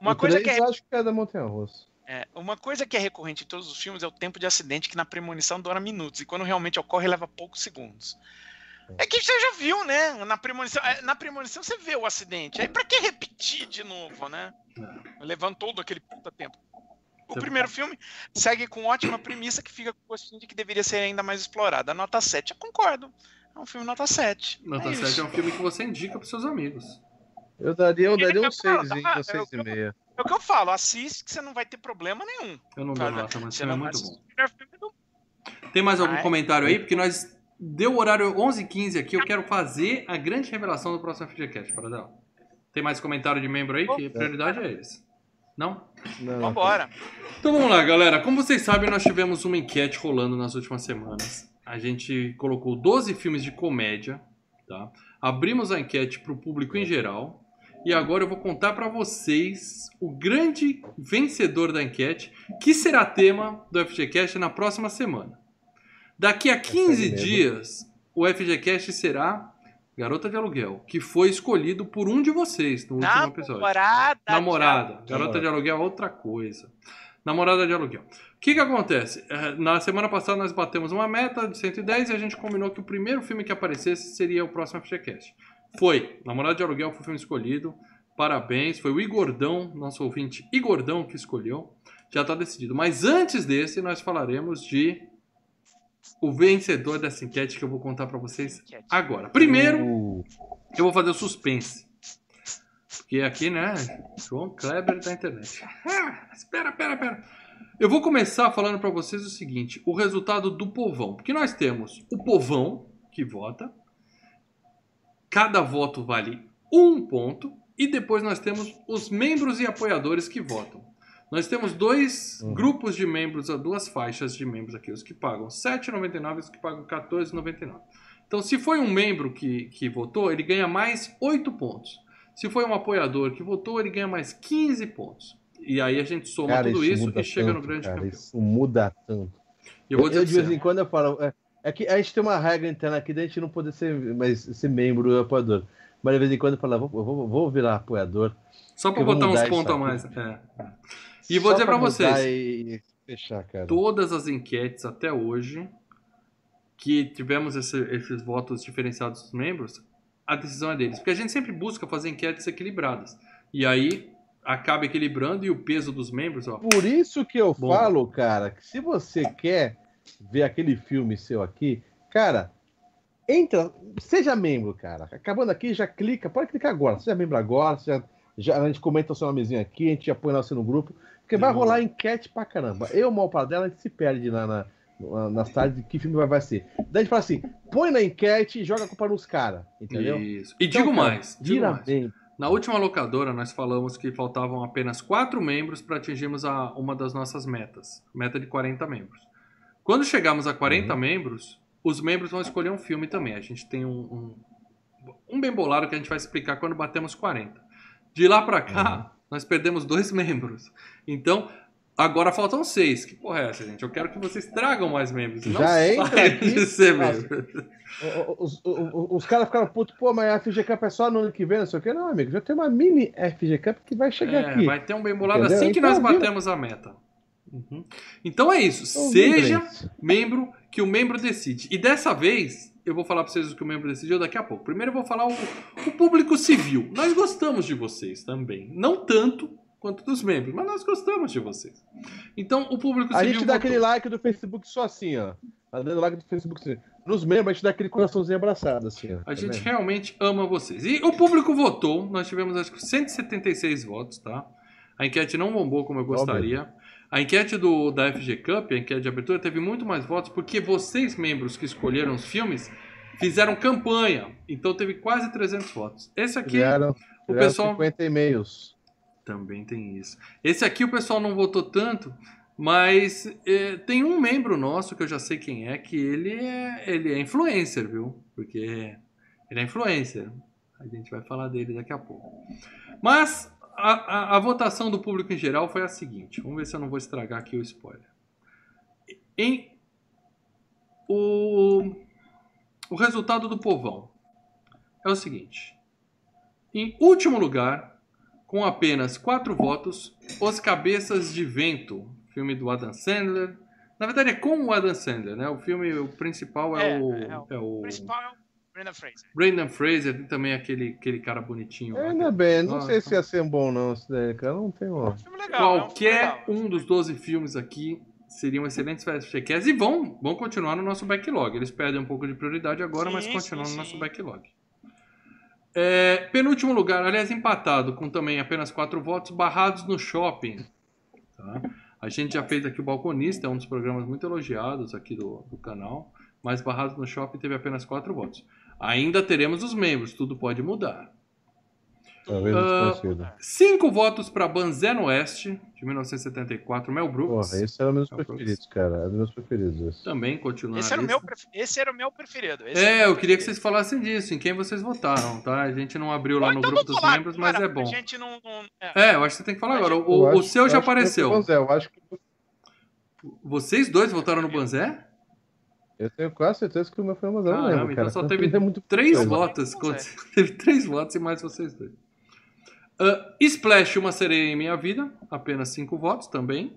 Uma O coisa, que é, eu acho que é da Montanha Russa. é, uma coisa que é recorrente em todos os filmes é o tempo de acidente, que na premonição dura minutos, e quando realmente ocorre leva poucos segundos. É que você já viu, né? Na premonição, é, na premonição você vê o acidente. Aí pra que repetir de novo, né? Levando todo aquele puta tempo. O Você- primeiro filme segue com ótima premissa que fica com gostinho de que deveria ser ainda mais explorada. Nota 7, eu concordo. É um filme nota 7. Nota é 7 isso. é um filme que você indica pros seus amigos. Eu daria, eu daria um quer falar, 6, tá? um 6 e Eu- meia. É o que eu falo, assiste que você não vai ter problema nenhum. Eu não dou Cara, nota, mas é muito bom. o primeiro filme do Tem mais algum Ai. comentário aí? Porque nós deu o horário 11h15 aqui, eu quero fazer a grande revelação do próximo FGCast, Paradela. Tem mais comentário de membro aí? Que prioridade é eles. Não? Não, Vambora. Então vamos lá, galera. Como vocês sabem, nós tivemos uma enquete rolando nas últimas semanas. A gente colocou 12 filmes de comédia, tá? Abrimos a enquete para o público em geral. E agora eu vou contar para vocês o grande vencedor da enquete, que será tema do FGCast na próxima semana. Daqui a 15 mesmo. dias, o FGCast será Garota de Aluguel, que foi escolhido por um de vocês no último episódio. Namorada. De Garota de aluguel é outra coisa. Namorada de aluguel. O que que acontece? Eh, Na semana passada nós batemos uma meta de 110 e a gente combinou que o primeiro filme que aparecesse seria o próximo FGCast. Foi. Namorada de aluguel foi o filme escolhido. Parabéns. Foi o Igordão, nosso ouvinte Igordão, que escolheu. Já está decidido. Mas antes desse, nós falaremos de o vencedor dessa enquete que eu vou contar para vocês agora. Primeiro, Uh, eu vou fazer o suspense. Porque aqui, né? João Kleber da internet. Ah, espera, espera, espera. Eu vou começar falando pra vocês o seguinte: o resultado do povão. Porque nós temos o povão que vota. Cada voto vale um ponto. E depois nós temos os membros e apoiadores que votam. Nós temos dois Uhum. grupos de membros, duas faixas de membros aqui: os que pagam R$ 7,99 e os que pagam R$ 14,99. Então, se foi um membro que, que votou, ele ganha mais 8 pontos. Se foi um apoiador que votou, ele ganha mais 15 pontos. E aí a gente soma cara, tudo isso muda e chega no tanto, grande cara, campeão. Isso muda tanto. Eu vou eu, dizer de vez em quando eu falo. É, é que a gente tem uma regra interna aqui da gente não poder ser, mais, ser membro e apoiador. Mas de vez em quando eu falo, "Ah, vou, vou, vou virar apoiador. só eu vou botar uns isso pontos a mais. É, é. E vou Só dizer mudar vocês, E fechar, cara. todas as enquetes até hoje que tivemos esse- esses votos diferenciados dos membros, a decisão é deles. Porque a gente sempre busca fazer enquetes equilibradas. E aí acaba equilibrando e o peso dos membros, ó. Por isso que eu Bom. falo, cara, que se você quer ver aquele filme seu aqui, cara, entra, seja membro, cara. Acabando aqui, já clica, pode clicar agora. Seja membro agora, já, já- a gente comenta o seu nomezinho aqui, a gente apoia você no grupo, porque vai rolar enquete pra caramba. Eu, mal para dela, a gente se perde na, na- na- nas tardes de que filme vai, vai ser. Daí a gente fala assim, põe na enquete e joga a culpa nos caras, entendeu? Isso. E Então, digo cara, mais, digo mais. Na última locadora, nós falamos que faltavam apenas quatro membros para atingirmos a, uma das nossas metas, meta de 40 membros. Quando chegamos a 40 Uhum. membros, os membros vão escolher um filme também. A gente tem um, um, um bem bolado que a gente vai explicar quando batemos 40. De lá para cá, Uhum. Nós perdemos dois membros. Então, agora faltam seis. Que porra é essa, gente? Eu quero que vocês tragam mais membros. Não Já entra aqui. de ser membro. Os, o- o- os caras ficaram putos, pô, mas a FG Cup é só no ano que vem, não sei o quê. Não, amigo, já tem uma mini FG Cup que vai chegar É, aqui. vai ter um bem bolado Entendeu? assim que Então, nós batemos a meta. Uhum. Então é isso. Então, Seja membro que o membro decide. E dessa vez, eu vou falar pra vocês o que o membro decidiu daqui a pouco. Primeiro eu vou falar o, o público civil. Nós gostamos de vocês também. Não tanto quanto dos membros, mas nós gostamos de vocês. Então o público A civil. gente dá votou. aquele like do Facebook só assim, ó. Tá dando like do Facebook assim. Nos membros, a gente dá aquele coraçãozinho abraçado, assim, ó. A Tá gente vendo? realmente ama vocês. E o público votou. Nós tivemos acho que 176 votos, tá? A enquete não bombou como eu gostaria. A enquete do, da FG Cup, a enquete de abertura, teve muito mais votos porque vocês, membros que escolheram os filmes, fizeram campanha. Então teve quase 300 votos. Esse aqui Tiveram, o pessoal 50 e-mails. também tem isso. Esse aqui o pessoal não votou tanto, Mas é, tem um membro nosso que eu já sei quem é, que ele é, ele é influencer, viu? Porque ele é influencer. A gente vai falar dele daqui a pouco. Mas a, a, a votação do público em geral foi a seguinte. Vamos ver se eu não vou estragar aqui o spoiler. Em o, o resultado do povão é o seguinte. Em último lugar, com apenas quatro votos, Os Cabeças de Vento, filme do Adam Sandler. Na verdade é com o Adam Sandler, né? O filme o principal é, É, o, é o- é o O principal é o Brandon Fraser. Brendan Fraser, também aquele, aquele cara bonitinho. lá, Ainda que- bem, não Ah, sei então. se ia ser bom não, isso daí, cara. Não tem É um legal. é um filme Qualquer legal. um dos 12 filmes aqui seriam excelentes FGCast e vão, vão continuar no nosso backlog. Eles perdem um pouco de prioridade agora, mas Sim, continuam sim, no nosso sim. backlog. É, penúltimo lugar, aliás, empatado, com também apenas quatro votos, Barrados no Shopping. Tá? A gente já fez aqui o Balconista, é um dos programas muito elogiados aqui do, do canal, mas Barrados no Shopping teve apenas quatro votos. Ainda teremos os membros, tudo pode mudar. Talvez Ah, desconhecido. Cinco votos para Banzé no Oeste, de 1974, Mel Brooks. Porra, esse era É o Brooks. preferidos, cara. Era dos meus preferidos. Esse. Também continua Esse era, o meu, esse era o meu preferido. esse É, o eu meu queria que vocês preferido. falassem disso, em quem vocês votaram, tá? A gente não abriu lá Ou no então grupo dos falar membros, mas agora, é bom. A gente não. não- é. É, eu acho que você tem que falar Mas agora. O, o acho- seu eu já apareceu. foi o Zé, Eu acho que Vocês dois votaram no Banzé? Eu tenho quase certeza que o meu foi o Zé. Eu não Caramba, lembro, então cara. só Não teve Três votos. Teve três votos e mais vocês dois. Ah, Splash, Uma Sereia em Minha Vida. Apenas cinco votos também.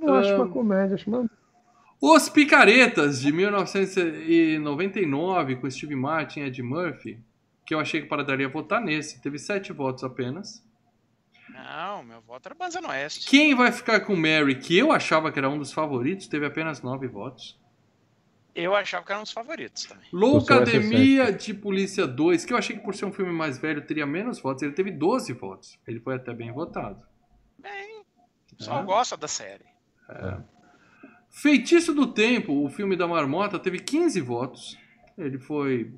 Eu não acho Ah, uma comédia, acho uma. Os Picaretas, de 1999, com Steve Martin e Ed Murphy. Que eu achei que o Paradaria ia votar nesse. Teve sete votos apenas. Não, meu voto era Banza no Oeste. Quem vai ficar com Mary, que eu achava que era um dos favoritos, teve apenas nove votos. Eu achava que era um dos favoritos também. Loucademia de Polícia 2, que eu achei que por ser um filme mais velho teria menos votos, ele teve 12 votos. Ele foi até bem votado. Bem, o pessoal É. gosta da série. Feitiço do Tempo, o filme da Marmota, teve 15 votos. Ele foi.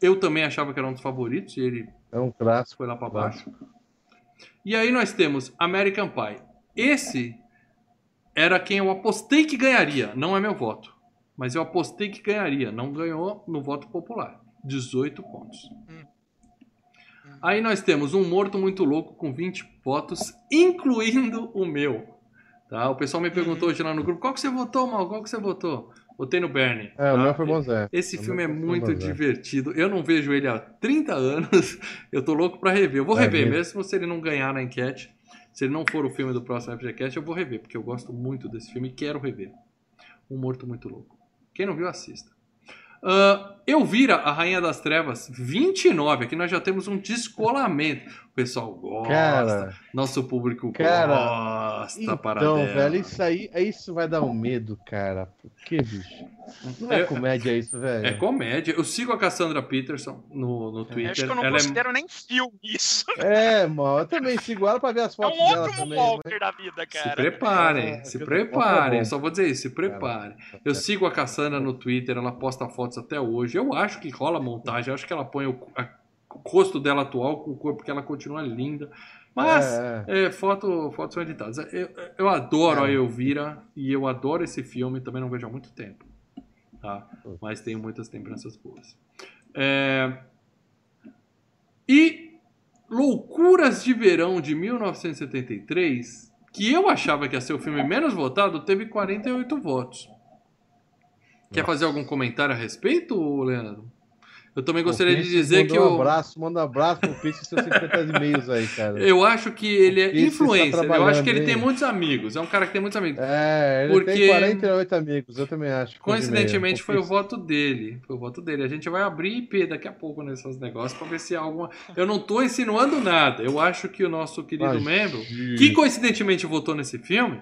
Eu também achava que era um dos favoritos, e ele É um clássico. foi lá pra baixo. E aí nós temos American Pie. Esse era quem eu apostei que ganharia, não é meu voto. Mas eu apostei que ganharia, não ganhou no voto popular. 18 pontos. Aí nós temos um morto muito louco com 20 votos, incluindo o meu. Tá? O pessoal me perguntou hoje lá no grupo, qual que você votou, Mal? Qual que você votou? Votei no Bernie. É, o tá? meu foi bom Zé. Esse O filme é muito divertido. Eu não vejo ele há 30 anos. Eu tô louco pra rever. Eu vou É rever, mesmo? mesmo se ele não ganhar na enquete. Se ele não for o filme do próximo FGCast, eu vou rever, porque eu gosto muito desse filme e quero rever. Um Morto Muito Louco. Quem não viu, assista. Ah, Elvira, a Rainha das Trevas, 29. Aqui nós já temos um descolamento. O pessoal gosta. Cara, nosso público Cara, gosta para então, dela. velho, isso aí, isso vai dar um medo, cara. Por que, bicho? Não é Eu- comédia isso, velho. É comédia. Eu sigo a Cassandra Peterson no, no Twitter. Eu acho que eu não Ela é considero nem filme isso. É, mano, eu também sigo ela pra ver as É fotos um dela outro também. Moonwalker da vida, cara. Se preparem, É, se preparem. tá. Só vou dizer isso, se preparem. Eu sigo a Cassandra no Twitter, ela posta fotos até hoje. Eu acho que rola montagem, eu acho que ela põe o, a- o rosto dela atual com o corpo, porque ela continua linda. Mas É, é. é, foto, fotos são editadas. Eu, eu adoro É. a Elvira e eu adoro esse filme, também não vejo há muito tempo. Tá? Mas tenho muitas lembranças boas. É, E Loucuras de Verão de 1973, que eu achava que ia ser o filme menos votado, teve 48 votos. Quer fazer algum comentário a respeito, Leandro? Eu também gostaria de dizer que um eu, abraço, manda um abraço pro e seus 50 e-mails aí, cara. eu acho que ele é está influencer. Eu acho que ele hein? tem muitos amigos. É um cara que tem muitos amigos. É, ele Porque- tem 48 amigos, eu também acho. Coincidentemente e-mail. foi o voto dele. Foi o voto dele. A gente vai abrir IP daqui a pouco nesses negócios pra ver se há alguma. Eu não tô insinuando nada. Eu acho que o nosso querido Imagina. membro, que coincidentemente votou nesse filme,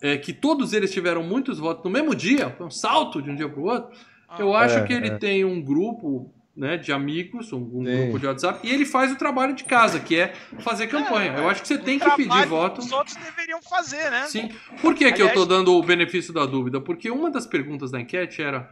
é que todos eles tiveram muitos votos no mesmo dia, foi um salto de um dia pro outro. Eu acho É, que ele é. tem um grupo né, de amigos, um, um grupo de WhatsApp, e ele faz o trabalho de casa, que é fazer campanha. Eu acho que você tem que pedir voto. que Os outros deveriam fazer, né? Sim. Por que, que eu Aliás- tô dando o benefício da dúvida? Porque uma das perguntas da enquete era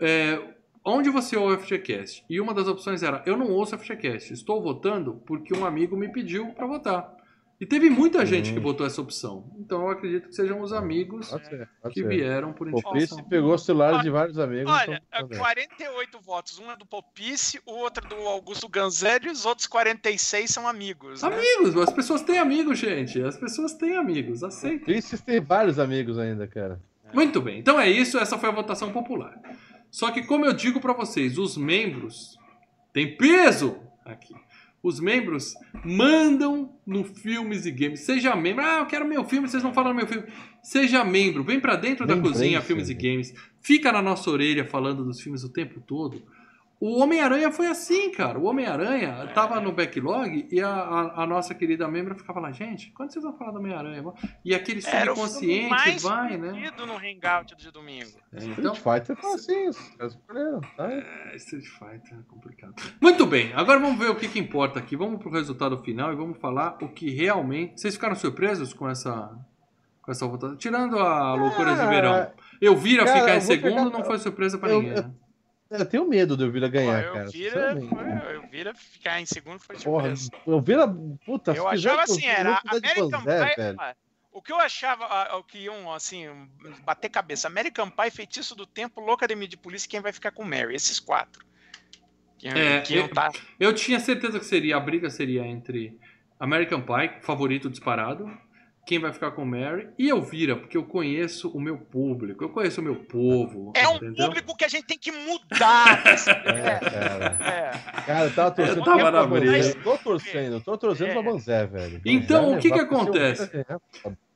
é, onde você ouve o FGCast? E uma das opções era eu não ouço o FGCast, estou votando porque um amigo me pediu para votar. E teve muita gente Hum. que botou essa opção. Então eu acredito que sejam os amigos Pode ser, pode que ser. vieram por O indicação. Popice pegou os celulares de vários amigos. Olha, então, tá bem. 48 votos. Um é do Popice, o outro é do Augusto Ganzelli e os outros 46 são amigos. Né? Amigos, as pessoas têm amigos, gente. As pessoas têm amigos, aceitem. Popice tem vários amigos ainda, cara. Muito bem, então é isso, essa foi a votação popular. Só que, como eu digo pra vocês, os membros têm peso aqui. Os membros mandam no Filmes e Games. Seja membro. Ah, eu quero meu filme, vocês não falam meu filme. Seja membro, vem pra dentro da cozinha Filmes e? Games. Fica na nossa orelha falando dos filmes o tempo todo. O Homem-Aranha foi assim, cara. O Homem-Aranha tava no backlog e a, a- a nossa querida membra ficava lá, gente, quando vocês vão falar do Homem-Aranha? E aquele Era o filme subconsciente mais vai, né? no Hangout de domingo. É, então, Street Fighter tá assim, tá? É, Street Fighter é complicado. Muito bem, agora vamos ver o que, que importa aqui. Vamos pro resultado final e vamos falar o que realmente. Vocês ficaram surpresos com essa, com essa votação? Tirando a loucura de verão. Eu vira cara, ficar em segundo, pegar- não foi surpresa pra eu- ninguém. eu- né? Eu tenho medo do Elvira ganhar, Pô, cara. eu, vira, sinceramente. foi- eu vira ficar em segundo foi Porra, surpresa. o Elvira, puta, eu achava assim, era de American Pie. velho. O que eu achava ah, o que iam, assim, bater cabeça. American Pie, Feitiço do Tempo, Louca Academia de Polícia e quem vai ficar com Mary. Esses quatro. Que, É, que é- tá... Eu tinha certeza que seria a briga seria entre American Pie, favorito disparado, quem vai ficar com Mary, e Elvira, porque eu conheço o meu público, eu conheço o meu povo. É um entendeu? público que a gente tem que mudar. É, cara. é. Cara, eu tava torcendo Eu tava na Banzé. briga. Tô torcendo, tô torcendo É. pra Banzé, velho. Então, Banzé o que que seu acontece? Ganhar.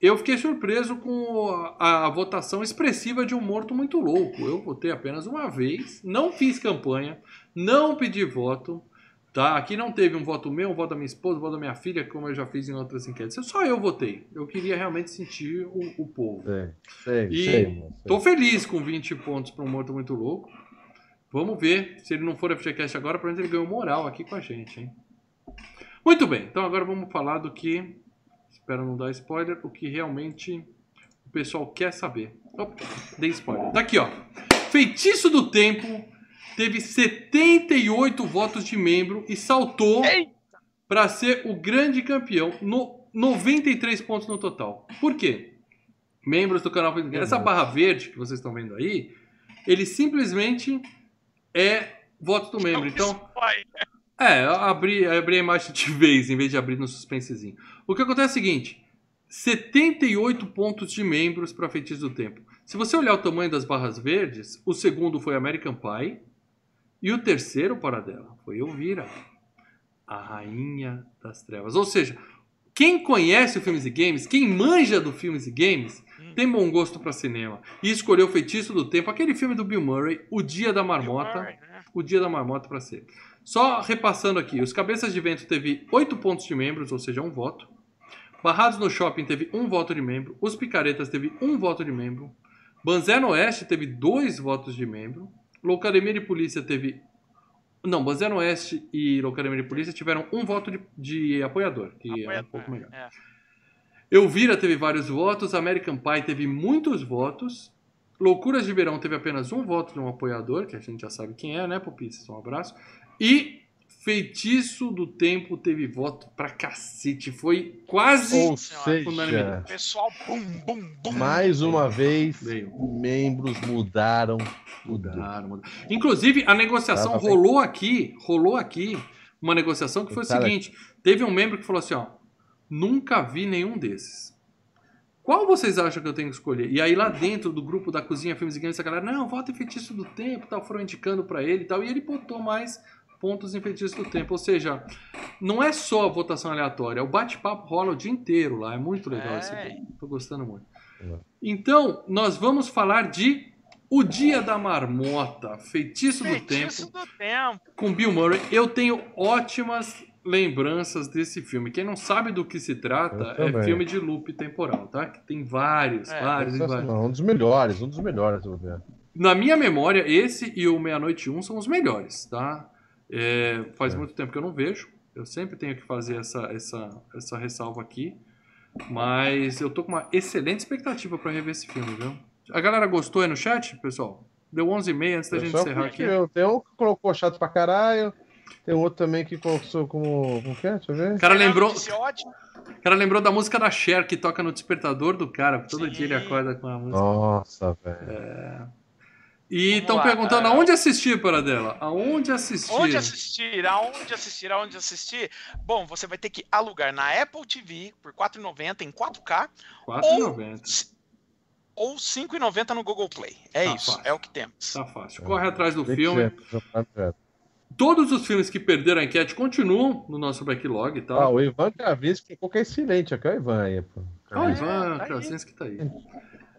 Eu fiquei surpreso com a, a votação expressiva de um morto muito louco. Eu votei apenas uma vez, não fiz campanha, não pedi voto. Tá? Aqui não teve um voto meu, um voto da minha esposa, um voto da minha filha, como eu já fiz em outras enquetes. Só eu votei. Eu queria realmente sentir o, o povo. Sei, sei, E sei. Tô feliz com 20 pontos para um morto muito louco. Vamos ver se ele não for FGCast agora, pelo menos ele ganhou moral aqui com a gente, hein? Muito bem, então agora vamos falar do que. Espero não dar spoiler, o que realmente o pessoal quer saber. Opa, dei spoiler. Tá aqui, ó. Feitiço do Tempo teve 78 votos de membro e saltou para ser o grande campeão no 93 pontos no total. Por quê? Membros do canal Essa barra verde que vocês estão vendo aí, ele simplesmente é voto do membro. Então, é, abri, abri a imagem de vez em vez de abrir no suspensezinho. O que acontece é o seguinte: 78 pontos de membros para Feitiço do Tempo. Se você olhar o tamanho das barras verdes, o segundo foi American Pie e o terceiro para dela foi Elvira, a rainha das trevas. Ou seja, quem conhece o Filmes e Games, quem manja do Filmes e Games, Hum. tem bom gosto para cinema e escolheu Feitiço do Tempo, aquele filme do Bill Murray, O Dia da Marmota né? o dia da marmota para ser. Só repassando aqui, os Cabeças de Vento teve 8 pontos de membros, ou seja, um voto. Barrados no Shopping teve um voto de membro. Os Picaretas teve um voto de membro. Banzé no Oeste teve dois votos de membro. Loucademia de Polícia teve... Não, Banzé no Oeste e Loucademia de Polícia tiveram um voto de, de apoiador, que é um pouco melhor. é. Elvira teve vários votos, American Pie teve muitos votos, Loucuras de Verão teve apenas um voto de um apoiador, que a gente já sabe quem é, né, Pupices? Um abraço. E Feitiço do Tempo teve voto pra cacete. Foi quase. Ou seja, Pessoal, bum, bum, bum. mais uma vez, Veio. membros mudaram. Mudaram, mudaram. Inclusive, a negociação Tava bem. rolou aqui, rolou aqui uma negociação que foi o seguinte: teve um membro que falou assim, ó, nunca vi nenhum desses. Qual vocês acham que eu tenho que escolher? E aí lá dentro do grupo da Cozinha Filmes e Games, a galera, não, vota em Feitiço do Tempo, tal, foram indicando pra ele e tal, e ele botou mais pontos em Feitiço do Tempo. Ou seja, não é só a votação aleatória, o bate-papo rola o dia inteiro lá, é muito legal É. esse. Tô gostando muito. É. Então, nós vamos falar de O Dia da Marmota, Feitiço, do Feitiço Tempo, do Tempo. com Bill Murray. Eu tenho ótimas lembranças desse filme. Quem não sabe do que se trata, é filme de loop temporal, tá? Que tem vários, É, vários e vários. Sensacional, Um dos melhores, um dos melhores, eu vou ver. Na minha memória, esse e o Meia-Noite 1 são os melhores, tá? É, faz É. muito tempo que eu não vejo. Eu sempre tenho que fazer essa, essa, essa ressalva aqui. Mas eu tô com uma excelente expectativa pra rever esse filme, viu? A galera gostou aí no chat, pessoal? Deu 11h30 antes da gente Pessoal encerrar aqui. Tem um que colocou chato pra caralho. Tem outro também que colocou como. Como que é? Deixa eu ver. O cara lembrou. O cara lembrou da música da Cher que toca no despertador do cara. Todo Sim. dia ele acorda com a música. Nossa, velho. E estão perguntando é. aonde assistir, Paradela? Aonde assistir? Onde assistir? Aonde assistir? Aonde assistir? Bom, você vai ter que alugar na Apple TV por R$ 4,90 em 4K 4,90. ou R$ 5,90 no Google Play. É Tá isso, fácil. é o que temos. Tá fácil. Corre atrás do filme. Todos os filmes que perderam a enquete continuam no nosso backlog, tá? Ah, o Ivan Krasinski ficou que é excelente aqui, ó, o Ivan aí, pô. Ah, o É, Ivan tá aí. Krasinski tá aí.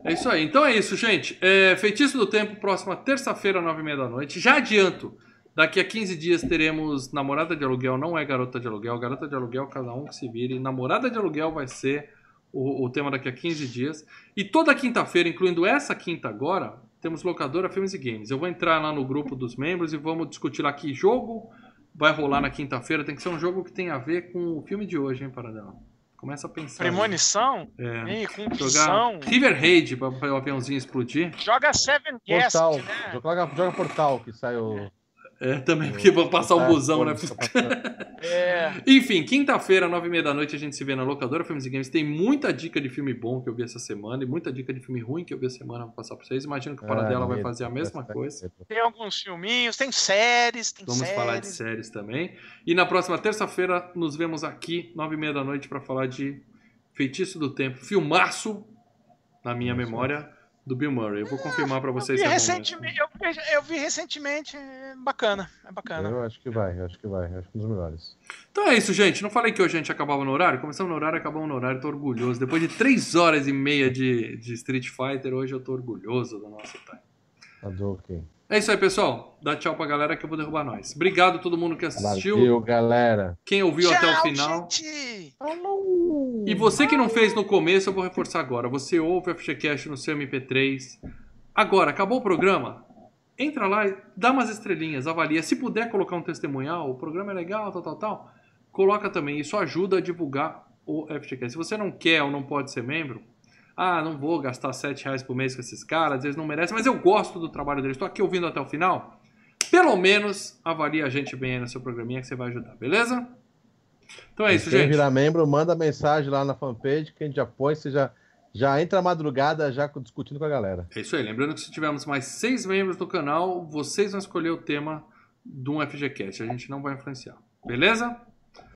É isso aí. Então é isso, gente. É, Feitiço do Tempo, próxima terça-feira, nove e meia da noite. Já adianto, daqui a 15 dias teremos Namorada de Aluguel, não é Garota de Aluguel. Garota de Aluguel, cada um que se vire. Namorada de Aluguel vai ser o, o tema daqui a 15 dias. E toda quinta-feira, incluindo essa quinta agora, temos Locadora Filmes e Games. Eu vou entrar lá no grupo dos membros e vamos discutir lá que jogo vai rolar na quinta-feira. Tem que ser um jogo que tem a ver com o filme de hoje, hein, Paradela? Começa a pensar. Premonição? É. Ih, com Jogar. River Raid pra, pra o aviãozinho explodir. Joga Seven Guest, Portal. né? Joga, joga Portal, que sai o. É, também porque vão passar o Ah, busão, né? É. Enfim, quinta-feira, nove e meia da noite, a gente se vê na locadora Filmes e Games. Tem muita dica de filme bom que eu vi essa semana e muita dica de filme ruim que eu vi essa semana pra passar pra vocês. Imagino que o Paradela Ah, vai fazer a mesma essa- coisa. Tem alguns filminhos, tem séries, tem Vamos séries. falar de séries também. E na próxima terça-feira, nos vemos aqui, nove e meia da noite, pra falar de Feitiço do Tempo. Filmaço, na minha memória, do Bill Murray. Eu vou confirmar pra Eu vocês. vi, é bom recentemente, eu, vi, eu vi recentemente, é bacana, é bacana. Eu acho que vai, eu acho que vai. eu Acho que é um dos melhores. Então é isso, gente. Não falei que hoje a gente acabava no horário? Começamos no horário, acabamos no horário. Tô orgulhoso. Depois de três horas e meia de, de Street Fighter, hoje eu tô orgulhoso do nosso time. Hadouken. É isso aí, pessoal. Dá tchau pra galera que eu vou derrubar nós. Obrigado a todo mundo que assistiu. Valeu, galera. Quem ouviu até o Tchau, final. gente! E você que não fez no começo, eu vou reforçar agora. Você ouve o FGCast no seu MP3. Agora, acabou o programa? Entra lá e dá umas estrelinhas, avalia. Se puder colocar um testemunhal, o programa é legal, tal, tal, tal. Coloca também. Isso ajuda a divulgar o FGCast. Se você não quer ou não pode ser membro, ah, não vou gastar 7 reais por mês com esses caras, eles não merecem, mas eu gosto do trabalho deles. Estou aqui ouvindo até o final. Pelo menos avalie a gente bem aí no seu programinha que você vai ajudar, beleza? Então é isso, Quem gente. virar membro, manda mensagem lá na fanpage que a gente já põe, você já, já entra madrugada já discutindo com a galera. É isso aí. Lembrando que se tivermos mais seis membros do canal, vocês vão escolher o tema de um FGCast. A gente não vai influenciar. Beleza?